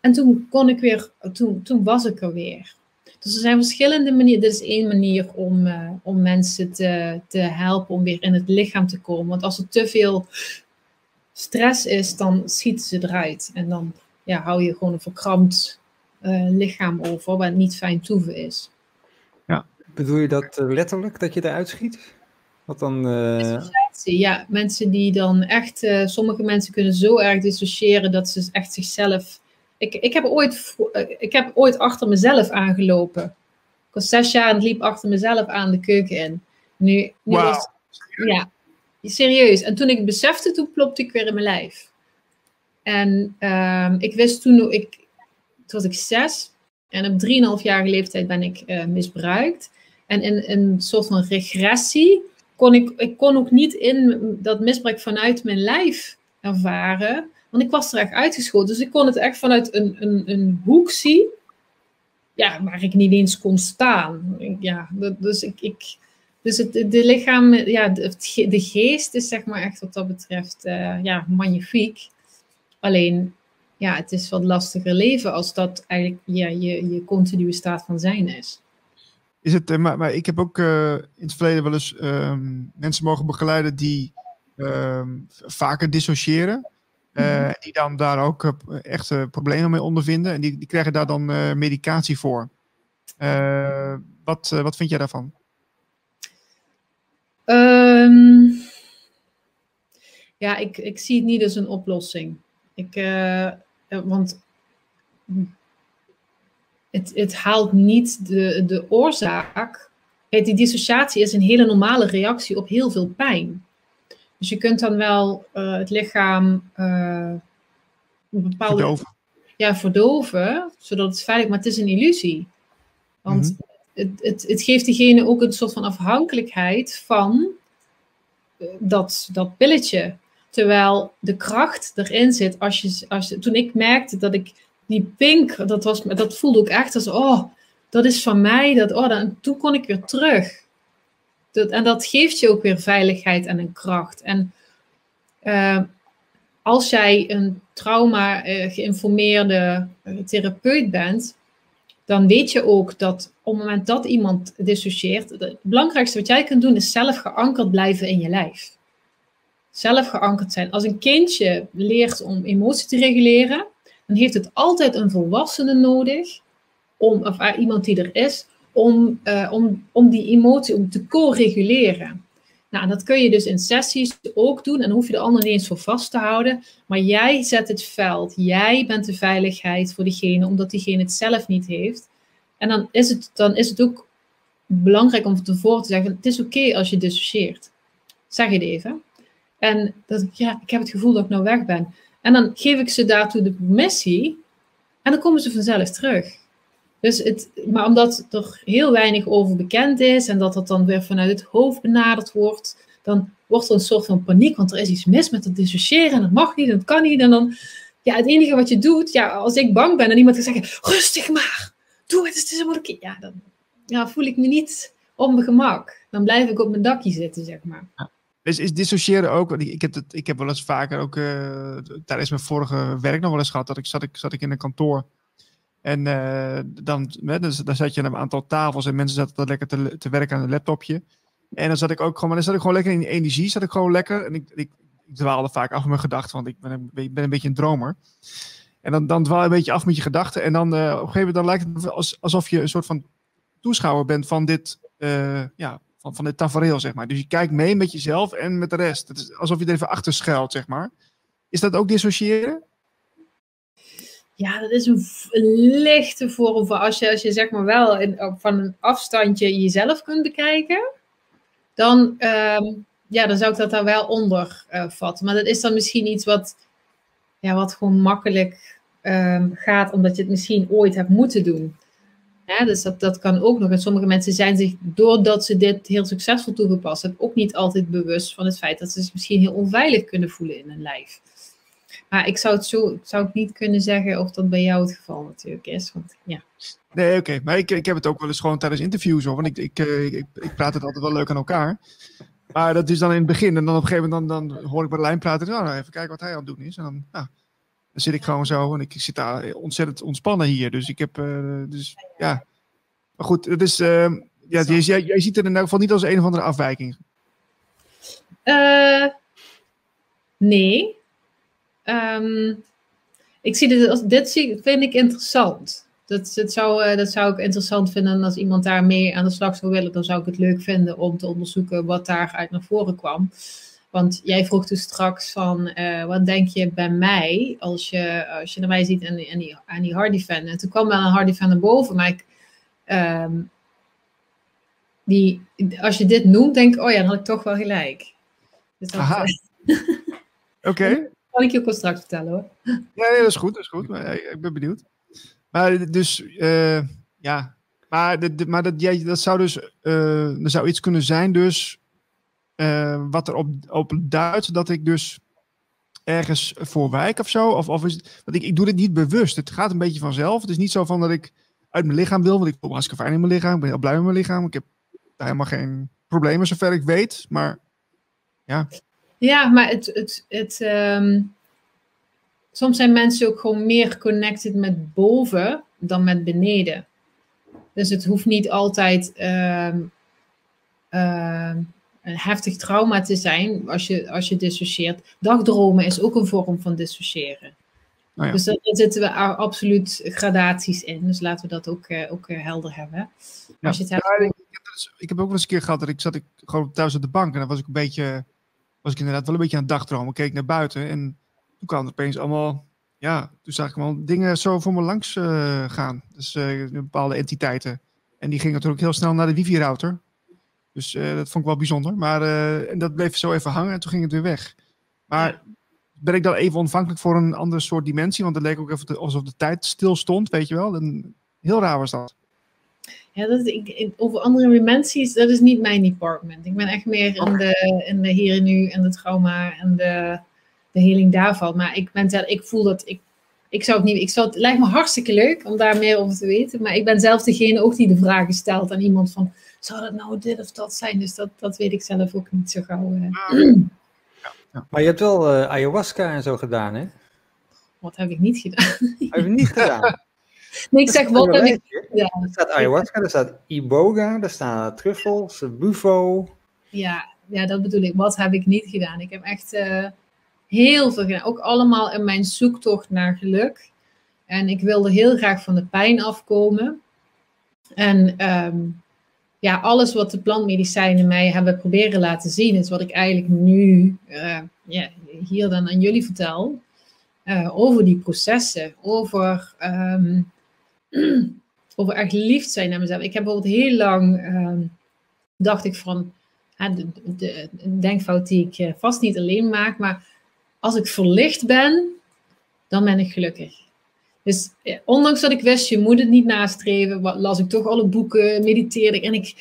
En toen kon ik weer, toen, toen was ik er weer. Dus er zijn verschillende manieren. Dit is één manier om, uh, om mensen te, te helpen om weer in het lichaam te komen. Want als er te veel stress is, dan schieten ze eruit. En dan ja, hou je gewoon een verkrampt lichaam over, waar het niet fijn toeven is.
Ja. Bedoel je dat uh, letterlijk, dat je eruit schiet? Wat dan? Uh...
Ja, mensen die dan echt, sommige mensen kunnen zo erg dissociëren dat ze echt zichzelf. Ik, ik, heb ooit, ik heb ooit achter mezelf aangelopen. Ik was zes jaar en liep achter mezelf aan de keuken in. Nu, nu
wow.
was, ja, serieus. En toen ik het besefte, toen plopte ik weer in mijn lijf. En um, ik wist toen, ik, toen was ik zes. En op 3,5 jaar leeftijd ben ik uh, misbruikt. En in een soort van regressie kon ik, ik kon ook niet in dat misbruik vanuit mijn lijf ervaren. Want ik was er echt uitgeschoten. Dus ik kon het echt vanuit een, een, een hoek zien. ja, waar ik niet eens kon staan. Ja, dus ik, ik dus het de lichaam, ja, de, de geest is zeg maar echt wat dat betreft uh, ja, magnifiek. Alleen, ja, het is wat lastiger leven als dat eigenlijk ja, je, je continue staat van zijn is.
Is het, maar, maar ik heb ook uh, in het verleden wel eens um, mensen mogen begeleiden die um, vaker dissociëren. Uh, Die dan daar ook uh, echt problemen mee ondervinden. En die, die krijgen daar dan medicatie voor. wat, wat vind jij daarvan?
Um, ja, ik, ik zie het niet als een oplossing. Ik, want het, het haalt niet de, de oorzaak. die dissociatie is een hele normale reactie op heel veel pijn. Dus je kunt dan wel uh, het lichaam uh, een bepaalde. Verdoven. Ja, verdoven, zodat het veilig Maar het is een illusie. Want mm -hmm. het, het, het geeft diegene ook een soort van afhankelijkheid van dat, dat pilletje. Terwijl de kracht erin zit. Als je, als je, toen ik merkte dat ik die pink, dat, was, dat voelde ook echt als, oh, dat is van mij. Dat, oh, dan, toen kon ik weer terug. Dat, en dat geeft je ook weer veiligheid en een kracht. En uh, als jij een trauma uh, geïnformeerde uh, therapeut bent, dan weet je ook dat op het moment dat iemand dissocieert, het belangrijkste wat jij kunt doen is zelf geankerd blijven in je lijf. Zelf geankerd zijn. Als een kindje leert om emotie te reguleren, dan heeft het altijd een volwassene nodig, om, of uh, iemand die er is, om, uh, om, om die emotie om te co-reguleren. Nou, dat kun je dus in sessies ook doen en dan hoef je de ander niet eens voor vast te houden. Maar jij zet het veld, jij bent de veiligheid voor diegene, omdat diegene het zelf niet heeft. En dan is het, dan is het ook belangrijk om tevoren te zeggen: het is oké als je dissocieert. Zeg het even. En dat, ja, ik heb het gevoel dat ik nou weg ben. En dan geef ik ze daartoe de permissie en dan komen ze vanzelf terug. Dus het, maar omdat er heel weinig over bekend is en dat dat dan weer vanuit het hoofd benaderd wordt, dan wordt er een soort van paniek, want er is iets mis met het dissociëren en dat mag niet en dat kan niet. En dan, ja, het enige wat je doet, ja, als ik bang ben en iemand gaat zeggen, rustig maar, doe het, het is helemaal oké. Ja, dan ja, voel ik me niet op mijn gemak. Dan blijf ik op mijn dakje zitten, zeg maar.
Dus is dissociëren ook, ik heb, het, ik heb wel eens vaker ook uh, tijdens mijn vorige werk nog wel eens gehad, dat ik zat, ik, zat ik in een kantoor en uh, dan, dus, dan zat je aan een aantal tafels en mensen zaten lekker te, te werken aan een laptopje. En dan zat ik ook gewoon, dan zat ik gewoon lekker in energie, zat ik gewoon lekker. En ik, ik, dwaalde vaak af met mijn gedachten, want ik ben een, ben een beetje een dromer. En dan, dan dwaal je een beetje af met je gedachten. En dan uh, op een gegeven moment dan lijkt het alsof je een soort van toeschouwer bent van dit, ja, van, van dit tafereel, zeg maar. Dus je kijkt mee met jezelf en met de rest. Het is alsof je er even achter schuilt, zeg maar. Is dat ook dissociëren?
Ja, dat is een, lichte vorm van als je, als je zeg maar wel van een afstandje jezelf kunt bekijken, dan, um, ja, dan zou ik dat daar wel onder uh, vatten. Maar dat is dan misschien iets wat, ja, wat gewoon makkelijk um, gaat, omdat je het misschien ooit hebt moeten doen. Ja, dus dat, dat kan ook nog. En sommige mensen zijn zich, doordat ze dit heel succesvol toegepast hebben, ook niet altijd bewust van het feit dat ze zich misschien heel onveilig kunnen voelen in hun lijf. Maar ik zou het zo zou ik niet kunnen zeggen of dat bij jou het geval natuurlijk is. Want, ja.
Nee, oké. Maar ik, ik heb het ook wel eens gewoon tijdens interviews hoor. Want ik, ik, eh, ik, ik, praat het altijd wel leuk aan elkaar. Maar dat is dan in het begin. En dan op een gegeven moment dan, dan hoor ik Berlijn praten. Nou, even kijken wat hij aan het doen is. En dan, nou, dan zit ik gewoon zo. En ik zit daar ontzettend ontspannen hier. Dus ik heb, uh, dus ja. Maar goed, het is, uh, ja, jij, jij ziet het in elk geval niet als een of andere afwijking.
Uh, nee. Um, ik zie dit, als, dit vind ik interessant. Dat, dat, zou, uh, dat zou ik interessant vinden als iemand daar mee aan de slag zou willen. Dan zou ik het leuk vinden om te onderzoeken wat daaruit naar voren kwam. Want jij vroeg dus straks van, uh, wat denk je bij mij als je, als je naar mij ziet en, en die, aan die Hardy fan. En toen kwam wel een Hardy fan naar boven, maar ik, um, die, als je dit noemt, denk ik, oh ja, dan had ik toch wel gelijk.
Dus dat, Oké.
kan ik je ook straks vertellen hoor.
Ja, nee, dat is goed, dat is goed. Maar, ik ben benieuwd. Maar dus, uh, ja. Maar, de, de, maar dat, jij, dat zou dus, uh, er zou iets kunnen zijn dus, uh, wat erop op duidt dat ik dus ergens voor wijk of zo? Of, of is het, ik, ik doe dit niet bewust. Het gaat een beetje vanzelf. Het is niet zo van dat ik uit mijn lichaam wil. Want ik voel me hartstikke fijn in mijn lichaam. Ik ben heel blij met mijn lichaam. Ik heb helemaal geen problemen zover ik weet. Maar ja.
Ja, maar het, het, het, ehm, soms zijn mensen ook gewoon meer connected met boven dan met beneden. Dus het hoeft niet altijd ehm, ehm, heftig trauma te zijn als je, als je dissocieert. Dagdromen is ook een vorm van dissociëren. Oh ja. Dus daar zitten we absoluut gradaties in. Dus laten we dat ook, uh, ook uh, helder hebben.
Ja. Als je het hebt... ja, ik, ik, heb ook wel eens een keer gehad dat ik zat ik gewoon thuis op de bank en dan was ik een beetje, was ik inderdaad wel een beetje aan het dagdromen. Ik keek naar buiten en toen kwam er opeens allemaal, ja, toen zag ik wel dingen zo voor me langs uh, gaan. Dus bepaalde entiteiten. En die gingen natuurlijk heel snel naar de wifi-router. Dus dat vond ik wel bijzonder. Maar en dat bleef zo even hangen en toen ging het weer weg. Maar ben ik dan even ontvankelijk voor een andere soort dimensie? Want het leek ook even alsof de tijd stil stond, weet je wel. En heel raar was dat.
Ja, dat, ik, over andere dimensies, dat is niet mijn department. Ik ben echt meer in de, in de hier en nu en de trauma en de, de healing daarvan. Maar ik, ben zelf, ik voel dat ik, ik zou het niet, ik zou het, lijkt me hartstikke leuk om daar meer over te weten. Maar ik ben zelf degene ook die de vragen stelt aan iemand van, zou dat nou dit of dat zijn? Dus dat, dat weet ik zelf ook niet zo gauw. Uh.
Maar je hebt wel uh, ayahuasca en zo gedaan, hè?
Wat heb ik niet gedaan?
heb je niet gedaan?
nee, ik zeg wat heb ik gedaan.
Er staat ayahuasca, er staat iboga, er staan truffels, bufo.
Ja, ja, dat bedoel ik. Wat heb ik niet gedaan? Ik heb echt uh, heel veel gedaan. Ook allemaal in mijn zoektocht naar geluk. En ik wilde heel graag van de pijn afkomen. En um, ja, alles wat de plantmedicijnen mij hebben proberen laten zien, is wat ik eigenlijk nu uh, ja, hier dan aan jullie vertel. Uh, over die processen, over, um, over echt lief zijn naar mezelf. Ik heb bijvoorbeeld heel lang, um, dacht ik van, de, de, de, denkfout die ik uh, vast niet alleen maak, maar als ik verlicht ben, dan ben ik gelukkig. Dus ondanks dat ik wist, je moet het niet nastreven, las ik toch alle boeken, mediteerde en ik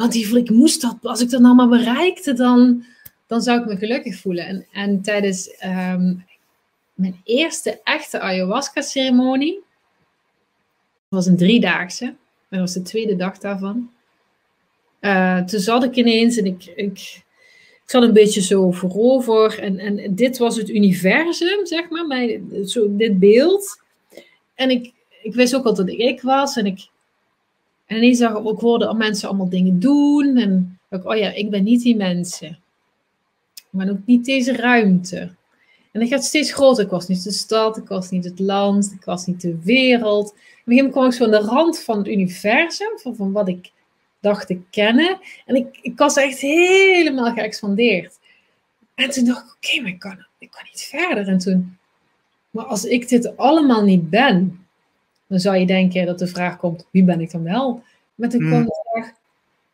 want die ik moest dat, als ik dat nou maar bereikte, dan, dan zou ik me gelukkig voelen. En, en tijdens ehm, mijn eerste echte ayahuasca-ceremonie, was een driedaagse, dat was de tweede dag daarvan. Uh, toen zat ik ineens en ik, ik, ik zat een beetje zo voorover. En, en dit was het universum, zeg maar, mijn, zo, dit beeld. En ik, ik wist ook al dat ik ik was. En ik, en ineens zag ik ook worden mensen allemaal dingen doen. En ik, oh ja, ik ben niet die mensen. Maar ook niet deze ruimte. En dat gaat steeds groter. Ik was niet de stad, ik was niet het land, ik was niet de wereld. Op een gegeven kwam ik zo aan de rand van het universum, van, van wat ik dacht te kennen. En ik, ik was echt helemaal geëxpandeerd. En toen dacht ik, oké, maar ik kan, ik kan niet verder. En toen, maar als ik dit allemaal niet ben, dan zou je denken dat de vraag komt, wie ben ik dan wel? Toen kwam de vraag,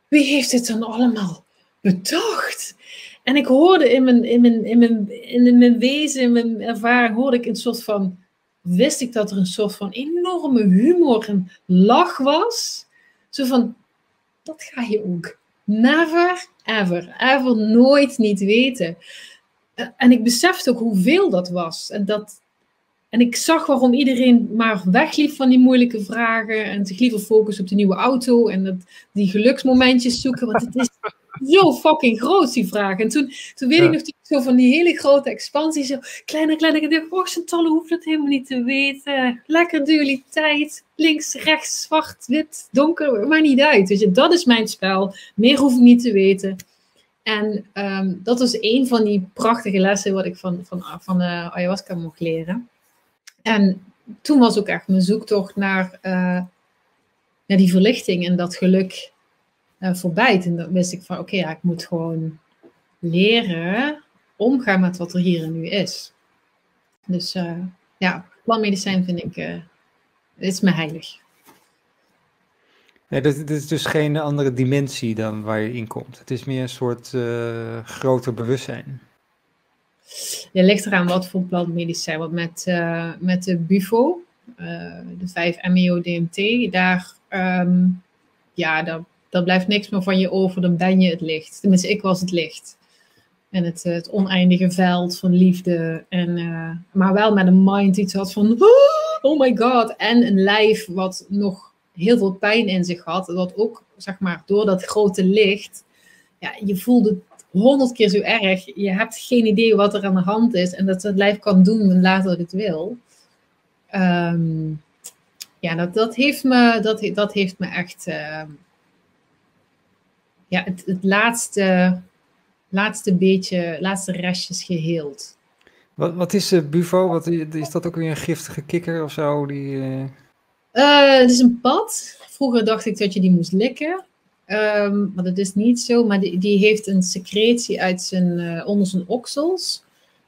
wie heeft dit dan allemaal bedacht? En ik hoorde in mijn, in mijn, in mijn, in mijn wezen, in mijn ervaring, hoorde ik een soort van, wist ik dat er een soort van enorme humor en lach was. Zo van, dat ga je ook never, ever, ever nooit niet weten. En ik besefte ook hoeveel dat was. En dat, en ik zag waarom iedereen maar wegliep van die moeilijke vragen en zich liever focust op de nieuwe auto en dat, die geluksmomentjes zoeken, want het is zo fucking groot, die vraag. En toen, toen weet ik nog zo van die hele grote expansie, zo kleiner, kleiner, ik dacht, oh, Chantal hoeft het helemaal niet te weten. Lekker dualiteit, links, rechts, zwart, wit, donker, maar niet uit. Weet je, dat is mijn spel, meer hoef ik niet te weten. En um, dat was een van die prachtige lessen wat ik van, van, van uh, ayahuasca mocht leren. En toen was ook echt mijn zoektocht naar, uh, naar die verlichting en dat geluk uh, voorbij. En dan wist ik van oké, ja, ik moet gewoon leren omgaan met wat er hier en nu is. Dus uh, ja, plantmedicijn vind ik, is me heilig.
Ja, dit, is dus geen andere dimensie dan waar je in komt. Het is meer een soort groter bewustzijn.
Je ligt eraan wat voor plantmedicijn. Want met, uh, met de Bufo, uh, de 5-MeO-DMT, daar, um, ja, daar, daar blijft niks meer van je over. Dan ben je het licht. Tenminste, ik was het licht. En het, het oneindige veld van liefde. En, maar wel met een mind iets had van, oh my god. En een lijf wat nog heel veel pijn in zich had. Wat ook, zeg maar, door dat grote licht, ja, je voelde honderd keer zo erg. Je hebt geen idee wat er aan de hand is en dat het lijf kan doen later het wil. Ehm, ja, dat, dat, heeft me, dat, dat heeft me echt ehm, ja, het, het laatste, laatste beetje, laatste restjes geheeld.
Wat, wat is uh, Bufo? Wat, is dat ook weer een giftige kikker of zo? Die, uh...
Uh, het is een pad. Vroeger dacht ik dat je die moest likken. Um, maar dat is niet zo. Maar die, die heeft een secretie uit zijn, onder zijn oksels.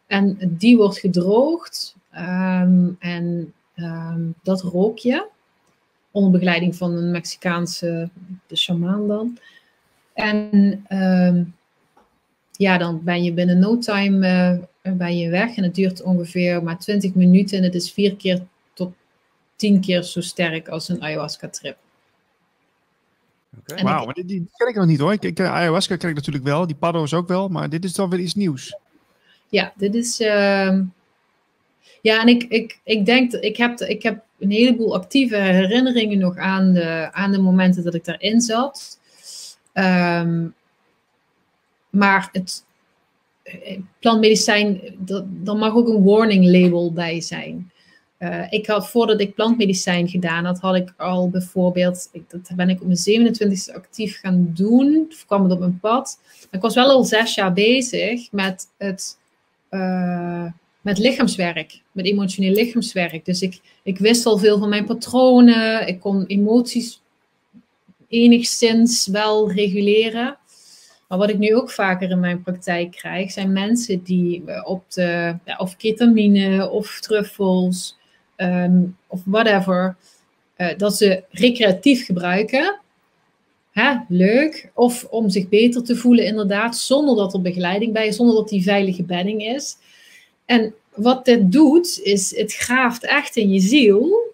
En die wordt gedroogd. Um, en um, dat rook je. Onder begeleiding van een Mexicaanse shamaan dan. En ja, dan ben je binnen no time ben je weg. En het duurt ongeveer maar 20 minuten. En het is vier keer tot tien keer zo sterk als een ayahuasca-trip.
Okay. Wauw, maar die, die, ken ik nog niet hoor. Ik, ik, ayahuasca ken ik natuurlijk wel, die paddo's ook wel, maar dit is dan weer iets nieuws.
Ja, dit is. Uh, ja, en ik, ik, ik denk, ik heb, ik heb een heleboel actieve herinneringen nog aan de, aan de momenten dat ik daarin zat. Um, maar het, plantmedicijn, dat, dan mag ook een warning label bij zijn. Uh, ik had, voordat ik plantmedicijn gedaan had, had ik al bijvoorbeeld, ik, dat ben ik op mijn 27e actief gaan doen, of kwam het op mijn pad. Ik was wel al zes jaar bezig met het, uh, met lichaamswerk, met emotioneel lichaamswerk. Dus ik, ik wist al veel van mijn patronen, ik kon emoties enigszins wel reguleren. Maar wat ik nu ook vaker in mijn praktijk krijg, zijn mensen die eh, op de, ja, of ketamine of truffels um, of whatever, uh, dat ze recreatief gebruiken. Hè, leuk. Of om zich beter te voelen, inderdaad, zonder dat er begeleiding bij is, zonder dat die veilige bedding is. En wat dit doet, is het graaft echt in je ziel.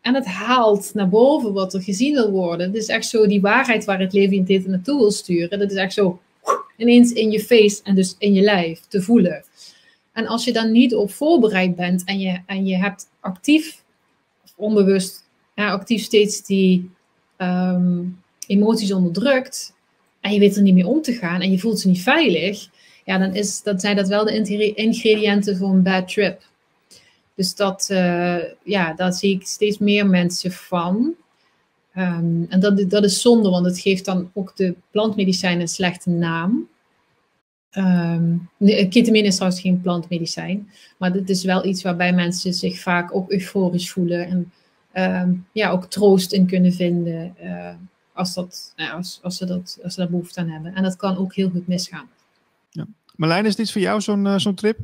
En het haalt naar boven wat er gezien wil worden. Het is echt zo die waarheid waar het leven in dit naartoe wil sturen. Dat is echt zo ineens in je face en dus in je lijf te voelen. En als je dan niet op voorbereid bent en je, en je hebt actief, of onbewust, ja, actief steeds die um, emoties onderdrukt en je weet er niet mee om te gaan en je voelt ze niet veilig, ja, dan, is, dan zijn dat wel de ingrediënten voor een bad trip. Dus dat, uh, ja, daar zie ik steeds meer mensen van. Um, en dat, dat is zonde, want het geeft dan ook de plantmedicijn een slechte naam. Um, ketamine is trouwens geen plantmedicijn, maar dit is wel iets waarbij mensen zich vaak ook euforisch voelen en um, ja, ook troost in kunnen vinden uh, als, dat, nou, als, als, ze dat, als ze daar behoefte aan hebben. En dat kan ook heel goed misgaan.
Ja. Marlijn, is dit voor jou zo'n uh, zo'n trip?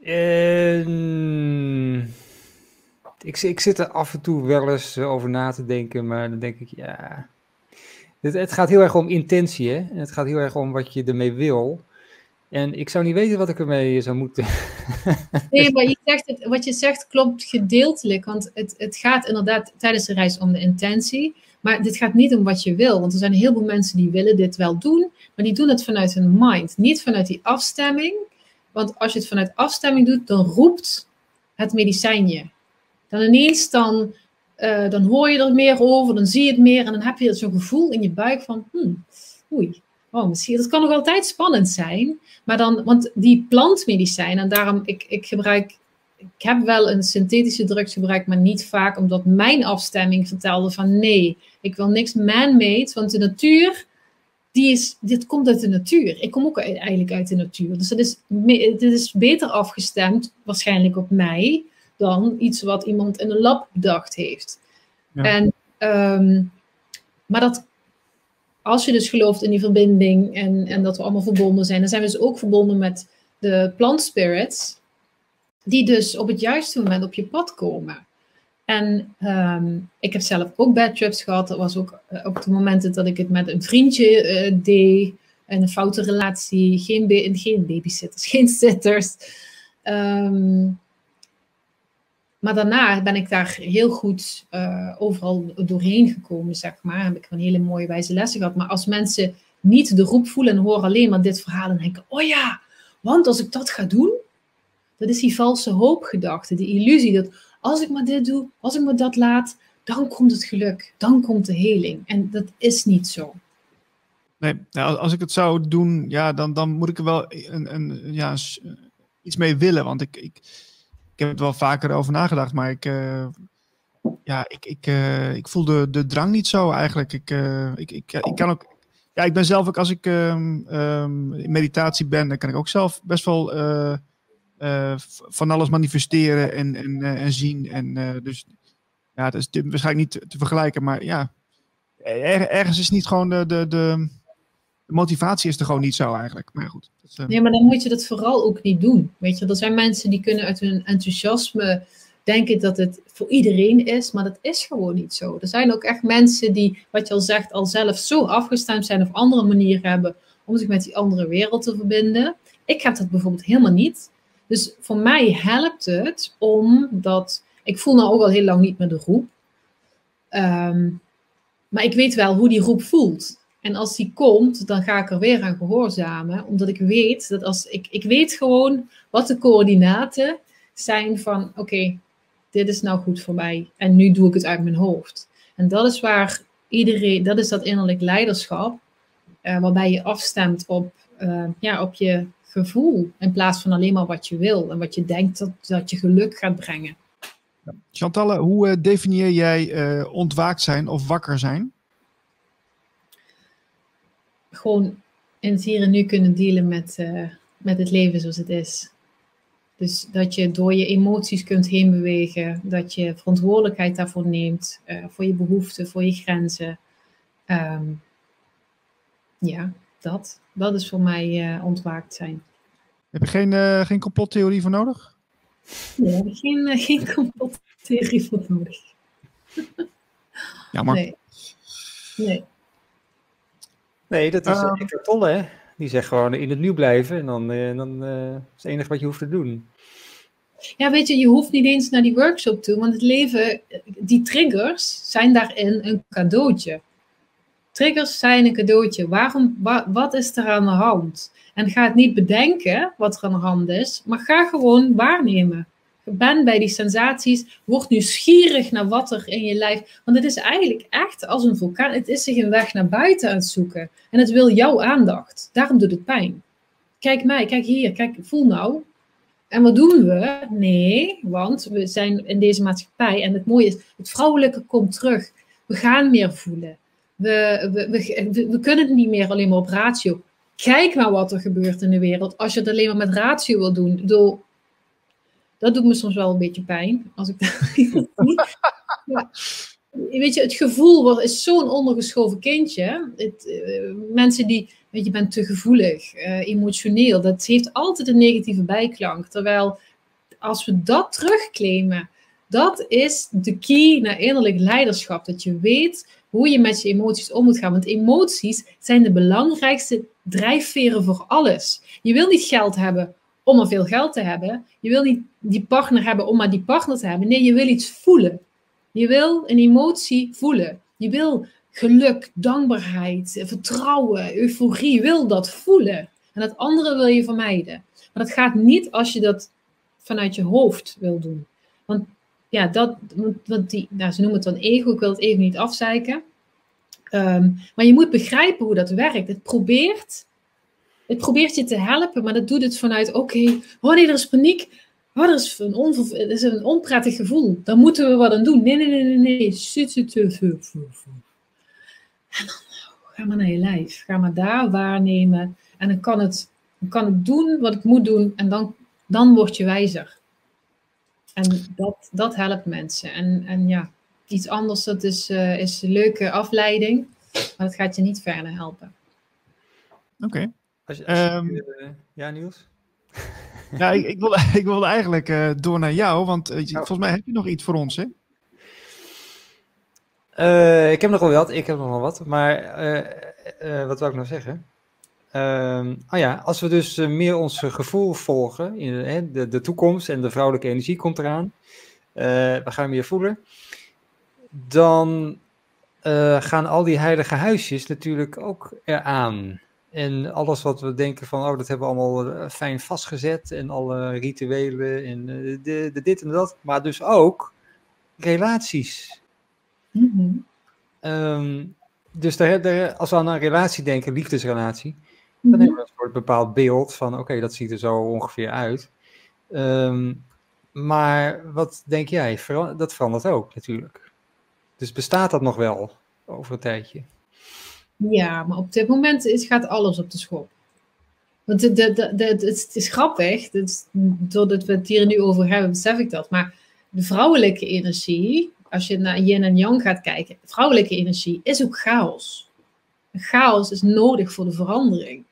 Uh, ik, ik zit er af en toe wel eens over na te denken, maar dan denk ik, ja. Het, het gaat heel erg om intentie, hè? En het gaat heel erg om wat je ermee wil. En ik zou niet weten wat ik ermee zou moeten.
Nee, maar je zegt het, wat je zegt klopt gedeeltelijk. Want het, het gaat inderdaad tijdens de reis om de intentie. Maar dit gaat niet om wat je wil. Want er zijn heel veel mensen die willen dit wel doen. Maar die doen het vanuit hun mind. Niet vanuit die afstemming. Want als je het vanuit afstemming doet, dan roept het medicijn je. Dan ineens dan, uh, dan hoor je er meer over, dan zie je het meer. En dan heb je zo'n gevoel in je buik van, hmm, oei, oh, misschien, dat kan nog altijd spannend zijn. Maar dan, want die plantmedicijn, en daarom, ik, ik gebruik, ik heb wel een synthetische drugs gebruikt, maar niet vaak, omdat mijn afstemming vertelde van nee, ik wil niks man-made, want de natuur, die is, dit komt uit de natuur. Ik kom ook eigenlijk uit de natuur. Dus dat is, dit is beter afgestemd, waarschijnlijk op mij, dan iets wat iemand in een lab bedacht heeft. Ja. En, um, maar dat, als je dus gelooft in die verbinding en, en dat we allemaal verbonden zijn, dan zijn we dus ook verbonden met de plant spirits, die dus op het juiste moment op je pad komen. En um, ik heb zelf ook bad trips gehad. Dat was ook uh, op de momenten dat ik het met een vriendje uh, deed. En een foute relatie. Geen, geen babysitters, geen sitters. Um, maar daarna ben ik daar heel goed uh, overal doorheen gekomen, zeg maar. Heb ik een hele mooie wijze lessen gehad. Maar als mensen niet de roep voelen en horen alleen maar dit verhaal en denken: oh ja, want als ik dat ga doen, Dat is die valse hoopgedachte, die illusie dat als ik maar dit doe, als ik maar dat laat, dan komt het geluk, dan komt de heling. En dat is niet zo.
Nee, nou, als ik het zou doen, ja, dan, dan moet ik er wel een, een, ja, iets mee willen. Want ik, ik heb het wel vaker over nagedacht, maar ik, uh, ja, ik, ik, uh, ik voel de, de drang niet zo eigenlijk. Ik, uh, ik, ik, ik kan ook, ja, ik ben zelf ook, als ik um, um, in meditatie ben, dan kan ik ook zelf best wel van alles manifesteren en, en, en zien. En dus ja, dat is waarschijnlijk niet te, vergelijken, maar ja, er, ergens is niet gewoon de, de de motivatie is er gewoon niet zo eigenlijk. Maar goed.
Dat, uh... Nee, maar dan moet je dat vooral ook niet doen. Weet je, er zijn mensen die kunnen uit hun enthousiasme denken dat het voor iedereen is, maar dat is gewoon niet zo. Er zijn ook echt mensen die, wat je al zegt, al zelf zo afgestemd zijn of andere manieren hebben om zich met die andere wereld te verbinden. Ik heb dat bijvoorbeeld helemaal niet. Dus voor mij helpt het omdat ik voel nou ook al heel lang niet meer de groep. Um, maar ik weet wel hoe die groep voelt. En als die komt, dan ga ik er weer aan gehoorzamen. Omdat ik weet dat als ik, ik weet gewoon wat de coördinaten zijn van oké, dit is nou goed voor mij. En nu doe ik het uit mijn hoofd. En dat is waar iedereen, dat is dat innerlijk leiderschap. Uh, waarbij je afstemt op, uh, ja, op je gevoel. In plaats van alleen maar wat je wil. En wat je denkt dat, dat je geluk gaat brengen.
Chantalle, hoe uh, definieer jij ontwaakt zijn of wakker zijn?
Gewoon in het hier en nu kunnen dealen met, uh, met het leven zoals het is. Dus dat je door je emoties kunt heen bewegen, dat je verantwoordelijkheid daarvoor neemt, uh, voor je behoeften, voor je grenzen. Um, ja, dat. Dat is voor mij uh, ontwaakt zijn.
Heb je geen, uh, geen complottheorie voor nodig?
Nee, geen, geen complottheorie voor nodig.
Jammer.
Nee. nee.
Nee, dat is um, Eckhart Tolle, hè? Die zegt gewoon in het nu blijven en dan, uh, dan uh, is het enige wat je hoeft te doen.
Ja, weet je, je hoeft niet eens naar die workshop toe, want het leven, die triggers zijn daarin een cadeautje. Triggers zijn een cadeautje. Waarom, wa, wat is er aan de hand? En ga het niet bedenken wat er aan de hand is, maar ga gewoon waarnemen ben bij die sensaties, word nieuwsgierig naar wat er in je lijf. Want het is eigenlijk echt als een vulkaan. Het is zich een weg naar buiten aan het zoeken. En het wil jouw aandacht. Daarom doet het pijn. Kijk mij, kijk hier, kijk, voel nou. En wat doen we? Nee, want we zijn in deze maatschappij. En het mooie is, het vrouwelijke komt terug. We gaan meer voelen. We, we, we, we kunnen het niet meer alleen maar op ratio. Kijk maar wat er gebeurt in de wereld. Als je het alleen maar met ratio wil doen. Door dat doet me soms wel een beetje pijn. Als ik dat ja. Weet je, het gevoel is zo'n ondergeschoven kindje. Het, uh, mensen die, weet je, bent te gevoelig, uh, emotioneel. Dat heeft altijd een negatieve bijklank. Terwijl als we dat terugclaimen, dat is de key naar innerlijk leiderschap. Dat je weet hoe je met je emoties om moet gaan. Want emoties zijn de belangrijkste drijfveren voor alles. Je wil niet geld hebben om er veel geld te hebben. Je wil niet die partner hebben om maar die partner te hebben. Nee, je wil iets voelen. Je wil een emotie voelen. Je wil geluk, dankbaarheid, vertrouwen, euforie. Je wil dat voelen. En dat andere wil je vermijden. Maar dat gaat niet als je dat vanuit je hoofd wil doen. Want ja, dat, want die, nou, ze noemen het dan ego. Ik wil het even niet afzeiken. Um, maar je moet begrijpen hoe dat werkt. Het probeert het probeert je te helpen, maar dat doet het vanuit, oké, okay, oh nee, er is paniek. Oh, er is een, on, is een onprettig gevoel. Dan moeten we wat aan doen. Nee, nee, nee, nee, nee. En dan ga maar naar je lijf. Ga maar daar waarnemen. En dan kan het, kan het doen wat het moet doen. En dan, dan word je wijzer. En dat, dat helpt mensen. En, en ja, iets anders, dat is, uh, is een leuke afleiding. Maar dat gaat je niet verder helpen.
Oké.
Als, als um, uh, ja, Niels?
ja, ik, ik, wilde, ik wilde eigenlijk uh, door naar jou, want uh, oh. volgens mij heb je nog iets voor ons, hè?
ik heb nog wel wat, ik heb nog wel wat, maar wat wil ik nou zeggen? Uh, oh ja, als we dus meer ons gevoel volgen, in, de, de toekomst en de vrouwelijke energie komt eraan, we gaan meer voelen, dan gaan al die heilige huisjes natuurlijk ook eraan. En alles wat we denken van, oh, dat hebben we allemaal fijn vastgezet. En alle rituelen en de, de dit en dat. Maar dus ook relaties. Mm dus daar, als we aan een relatie denken, liefdesrelatie, dan mhm. hebben we een soort bepaald beeld van, oké, dat ziet er zo ongeveer uit. Ehm, maar wat denk jij? dat verandert ook natuurlijk. Dus bestaat dat nog wel over een tijdje?
Ja, maar op dit moment is, gaat alles op de schop. Want het, is grappig, doordat we het hier nu over hebben, besef ik dat. Maar de vrouwelijke energie, als je naar yin en yang gaat kijken, vrouwelijke energie is ook chaos. Chaos is nodig voor de verandering.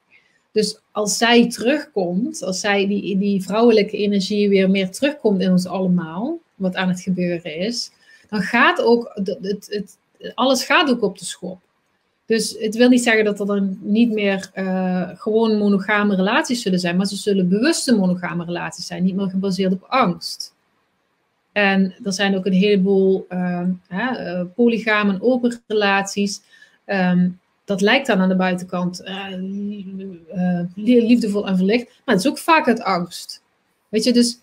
Dus als zij terugkomt, als zij die, die vrouwelijke energie weer meer terugkomt in ons allemaal, wat aan het gebeuren is, dan gaat ook, het, het, alles gaat ook op de schop. Dus het wil niet zeggen dat er dan niet meer uh, gewoon monogame relaties zullen zijn, maar ze zullen bewuste monogame relaties zijn, niet meer gebaseerd op angst. En er zijn ook een heleboel uh, hè, uh, polygame en open relaties. Um, dat lijkt dan aan de buitenkant liefdevol en verlicht, maar het is ook vaak uit angst. Weet je, dus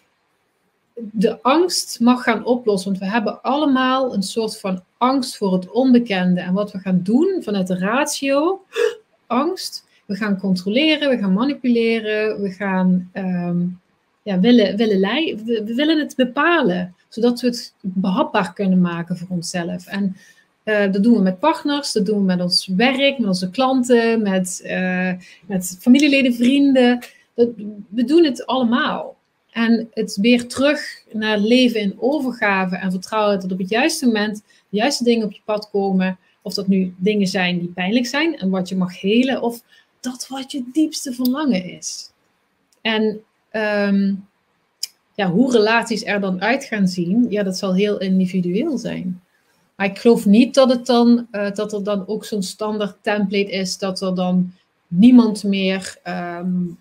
de angst mag gaan oplossen, want we hebben allemaal een soort van angst voor het onbekende. En wat we gaan doen vanuit de ratio, angst, we gaan controleren, we gaan manipuleren, we gaan um, ja, willen, willen leiden, we, willen het bepalen, zodat we het behapbaar kunnen maken voor onszelf. En uh, dat doen we met partners, dat doen we met ons werk, met onze klanten, met, uh, met familieleden, vrienden. Dat, we doen het allemaal. En het weer terug naar leven in overgave en vertrouwen dat op het juiste moment de juiste dingen op je pad komen. Of dat nu dingen zijn die pijnlijk zijn en wat je mag helen, of dat wat je diepste verlangen is. En um, ja, hoe relaties er dan uit gaan zien, ja, dat zal heel individueel zijn. Maar ik geloof niet dat, het dan, uh, dat er dan ook zo'n standaard template is dat er dan niemand meer um,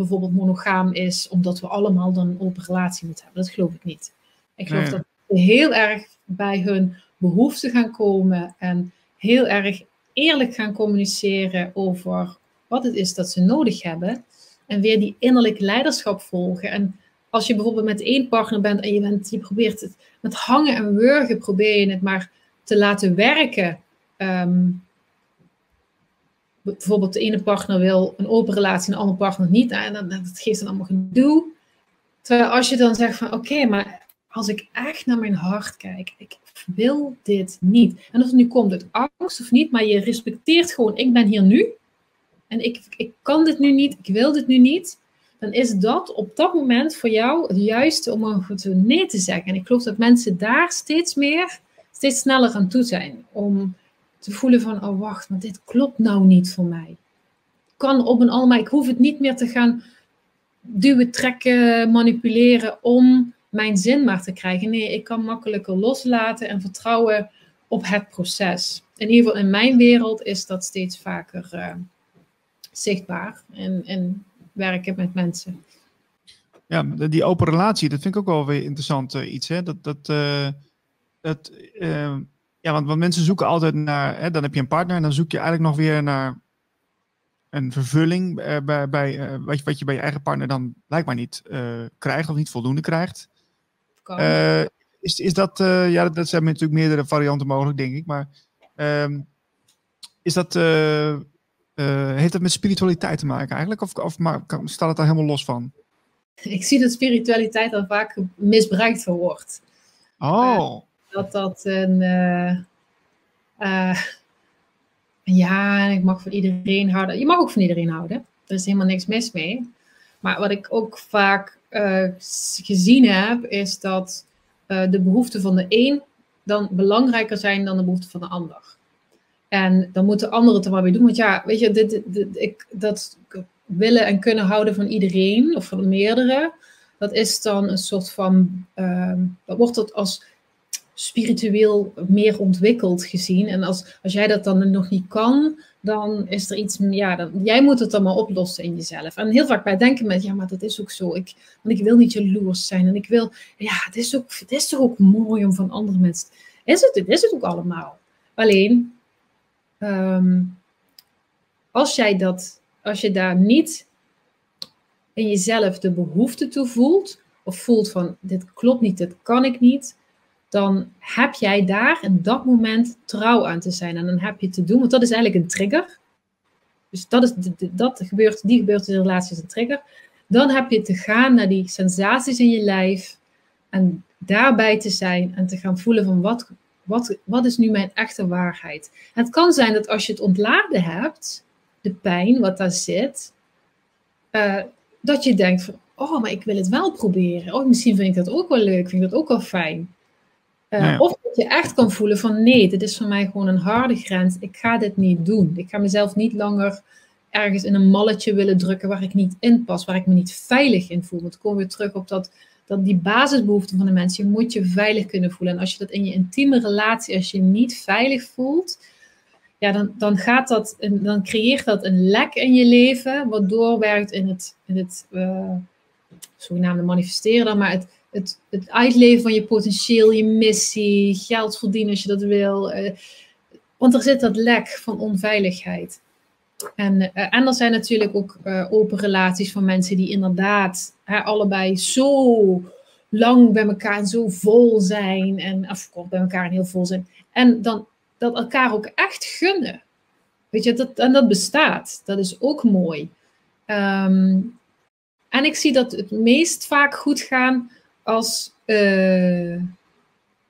bijvoorbeeld monogaam is, omdat we allemaal dan een open relatie moeten hebben. Dat geloof ik niet. Ik geloof dat we heel erg bij hun behoeften gaan komen en heel erg eerlijk gaan communiceren over wat het is dat ze nodig hebben. En weer die innerlijk leiderschap volgen. En als je bijvoorbeeld met één partner bent en je, bent, je probeert het met hangen en wurgen, probeer je het maar te laten werken. Ehm, bijvoorbeeld de ene partner wil een open relatie en de andere partner niet. En dat, geeft dan allemaal gedoe. Terwijl als je dan zegt van oké, maar als ik echt naar mijn hart kijk, ik wil dit niet. En of het nu komt uit angst of niet, maar je respecteert gewoon, ik ben hier nu. En ik, ik kan dit nu niet, ik wil dit nu niet dan is dat op dat moment voor jou het juiste om een nee te zeggen. En ik geloof dat mensen daar steeds meer, steeds sneller aan toe zijn. Om te voelen van, oh wacht, maar dit klopt nou niet voor mij. Kan op een allemaal, ik hoef het niet meer te gaan duwen, trekken, manipuleren om mijn zin maar te krijgen. Nee, ik kan makkelijker loslaten en vertrouwen op het proces. In ieder geval in mijn wereld is dat steeds vaker uh, zichtbaar. En, en werken met mensen.
Ja, die open relatie, dat vind ik ook wel weer interessant uh, iets. Hè? Dat, dat, uh, dat, ja, want, want mensen zoeken altijd naar, hè, dan heb je een partner en dan zoek je eigenlijk nog weer naar een vervulling bij, bij wat, je, wat je bij je eigen partner dan blijkbaar niet krijgt of niet voldoende krijgt. is, is dat, ja, dat zijn natuurlijk meerdere varianten mogelijk, denk ik, maar ehm, is dat uh, heeft dat met spiritualiteit te maken eigenlijk? Of, of maar, staat het daar helemaal los van?
Ik zie dat spiritualiteit dan vaak misbruikt wordt.
Oh.
Dat dat een. Uh, ja, ik mag van iedereen houden. Je mag ook van iedereen houden. Er is helemaal niks mis mee. Maar wat ik ook vaak gezien heb, is dat de behoeften van de een dan belangrijker zijn dan de behoeften van de ander. En dan moeten anderen het er maar mee doen. Want ja, weet je, dit, ik, dat willen en kunnen houden van iedereen of van meerdere, dat is dan een soort van, uh, wordt dat als spiritueel meer ontwikkeld gezien. En als, als jij dat dan nog niet kan, dan is er iets, ja, dan, jij moet het maar oplossen in jezelf. En heel vaak bij denken met, ja, maar dat is ook zo. Ik, want ik wil niet jaloers zijn en ik wil, ja, het is, ook, het is toch ook mooi om van andere mensen, is het, is het ook allemaal. Alleen, Um, als jij dat als je daar niet in jezelf de behoefte toe voelt, of voelt van dit klopt niet, dit kan ik niet, dan heb jij daar in dat moment trouw aan te zijn. En dan heb je te doen, want dat is eigenlijk een trigger. Dus dat is dat gebeurt, die gebeurt in de relatie is een trigger. Dan heb je te gaan naar die sensaties in je lijf en daarbij te zijn en te gaan voelen van wat, wat, wat is nu mijn echte waarheid. Het kan zijn dat als je het ontladen hebt, de pijn wat daar zit, uh, dat je denkt van, oh, maar ik wil het wel proberen. Oh, misschien vind ik dat ook wel leuk, vind ik dat ook wel fijn. Uh, Of dat je echt kan voelen van, nee, dit is voor mij gewoon een harde grens. Ik ga dit niet doen. Ik ga mezelf niet langer ergens in een malletje willen drukken waar ik niet in pas, waar ik me niet veilig in voel. Want dan komen we weer terug op dat, dat die basisbehoeften van de mensen. Je moet je veilig kunnen voelen. En als je dat in je intieme relatie, als je niet veilig voelt, ja, dan, dan, gaat dat, dan creëert dat een lek in je leven, wat doorwerkt in het, in het uh, zogenaamde manifesteren dan, maar het, het, het uitleven van je potentieel, je missie, geld verdienen als je dat wil. Uh, want er zit dat lek van onveiligheid. En, uh, en er zijn natuurlijk ook open relaties van mensen die inderdaad hè, allebei zo lang bij elkaar en zo vol zijn. En of bij elkaar en heel vol zijn. En dan dat elkaar ook echt gunnen. Weet je, dat, en dat bestaat. Dat is ook mooi. Ehm, en ik zie dat het meest vaak goed gaan als, uh,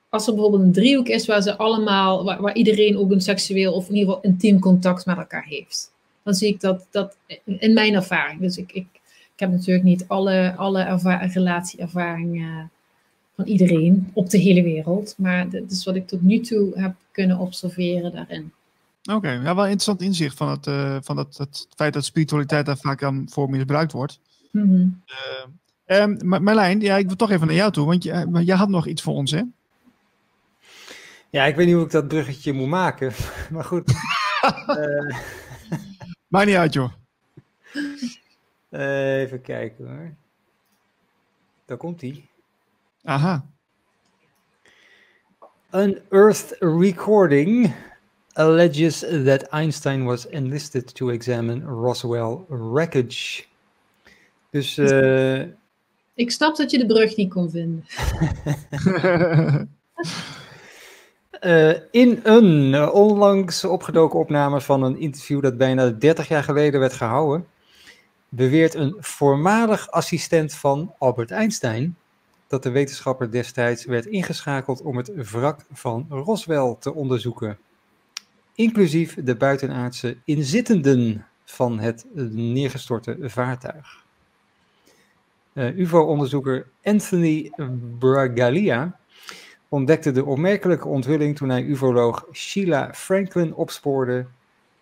als er bijvoorbeeld een driehoek is waar ze allemaal, waar, waar, iedereen ook een seksueel of in ieder geval intiem contact met elkaar heeft. Dan zie ik dat, dat in mijn ervaring. Dus ik, ik, ik heb natuurlijk niet alle, alle relatieervaringen van iedereen op de hele wereld. Maar dat is wat ik tot nu toe heb kunnen observeren daarin.
Oké, ja, wel interessant inzicht van het, uh, van dat, het feit dat spiritualiteit daar vaak aan voor misbruikt wordt. Mm -hmm. uh, um, Marlijn, ja, ik wil toch even naar jou toe, want jij, jij had nog iets voor ons, hè?
Ja, ik weet niet hoe ik dat bruggetje moet maken, maar goed. uh,
Maakt niet uit, joh.
even kijken hoor. Daar komt hij.
Aha.
Unearthed recording alleges that Einstein was enlisted to examine Roswell wreckage. Dus. Uh...
Ik snap dat je de brug niet kon vinden.
uh, in een uh, onlangs opgedoken opname van een interview dat bijna 30 jaar geleden werd gehouden, beweert een voormalig assistent van Albert Einstein dat de wetenschapper destijds werd ingeschakeld om het wrak van Roswell te onderzoeken, inclusief de buitenaardse inzittenden van het neergestorte vaartuig. Uh, UFO-onderzoeker Anthony Bragalia ontdekte de opmerkelijke onthulling toen hij ufoloog Sheila Franklin opspoorde.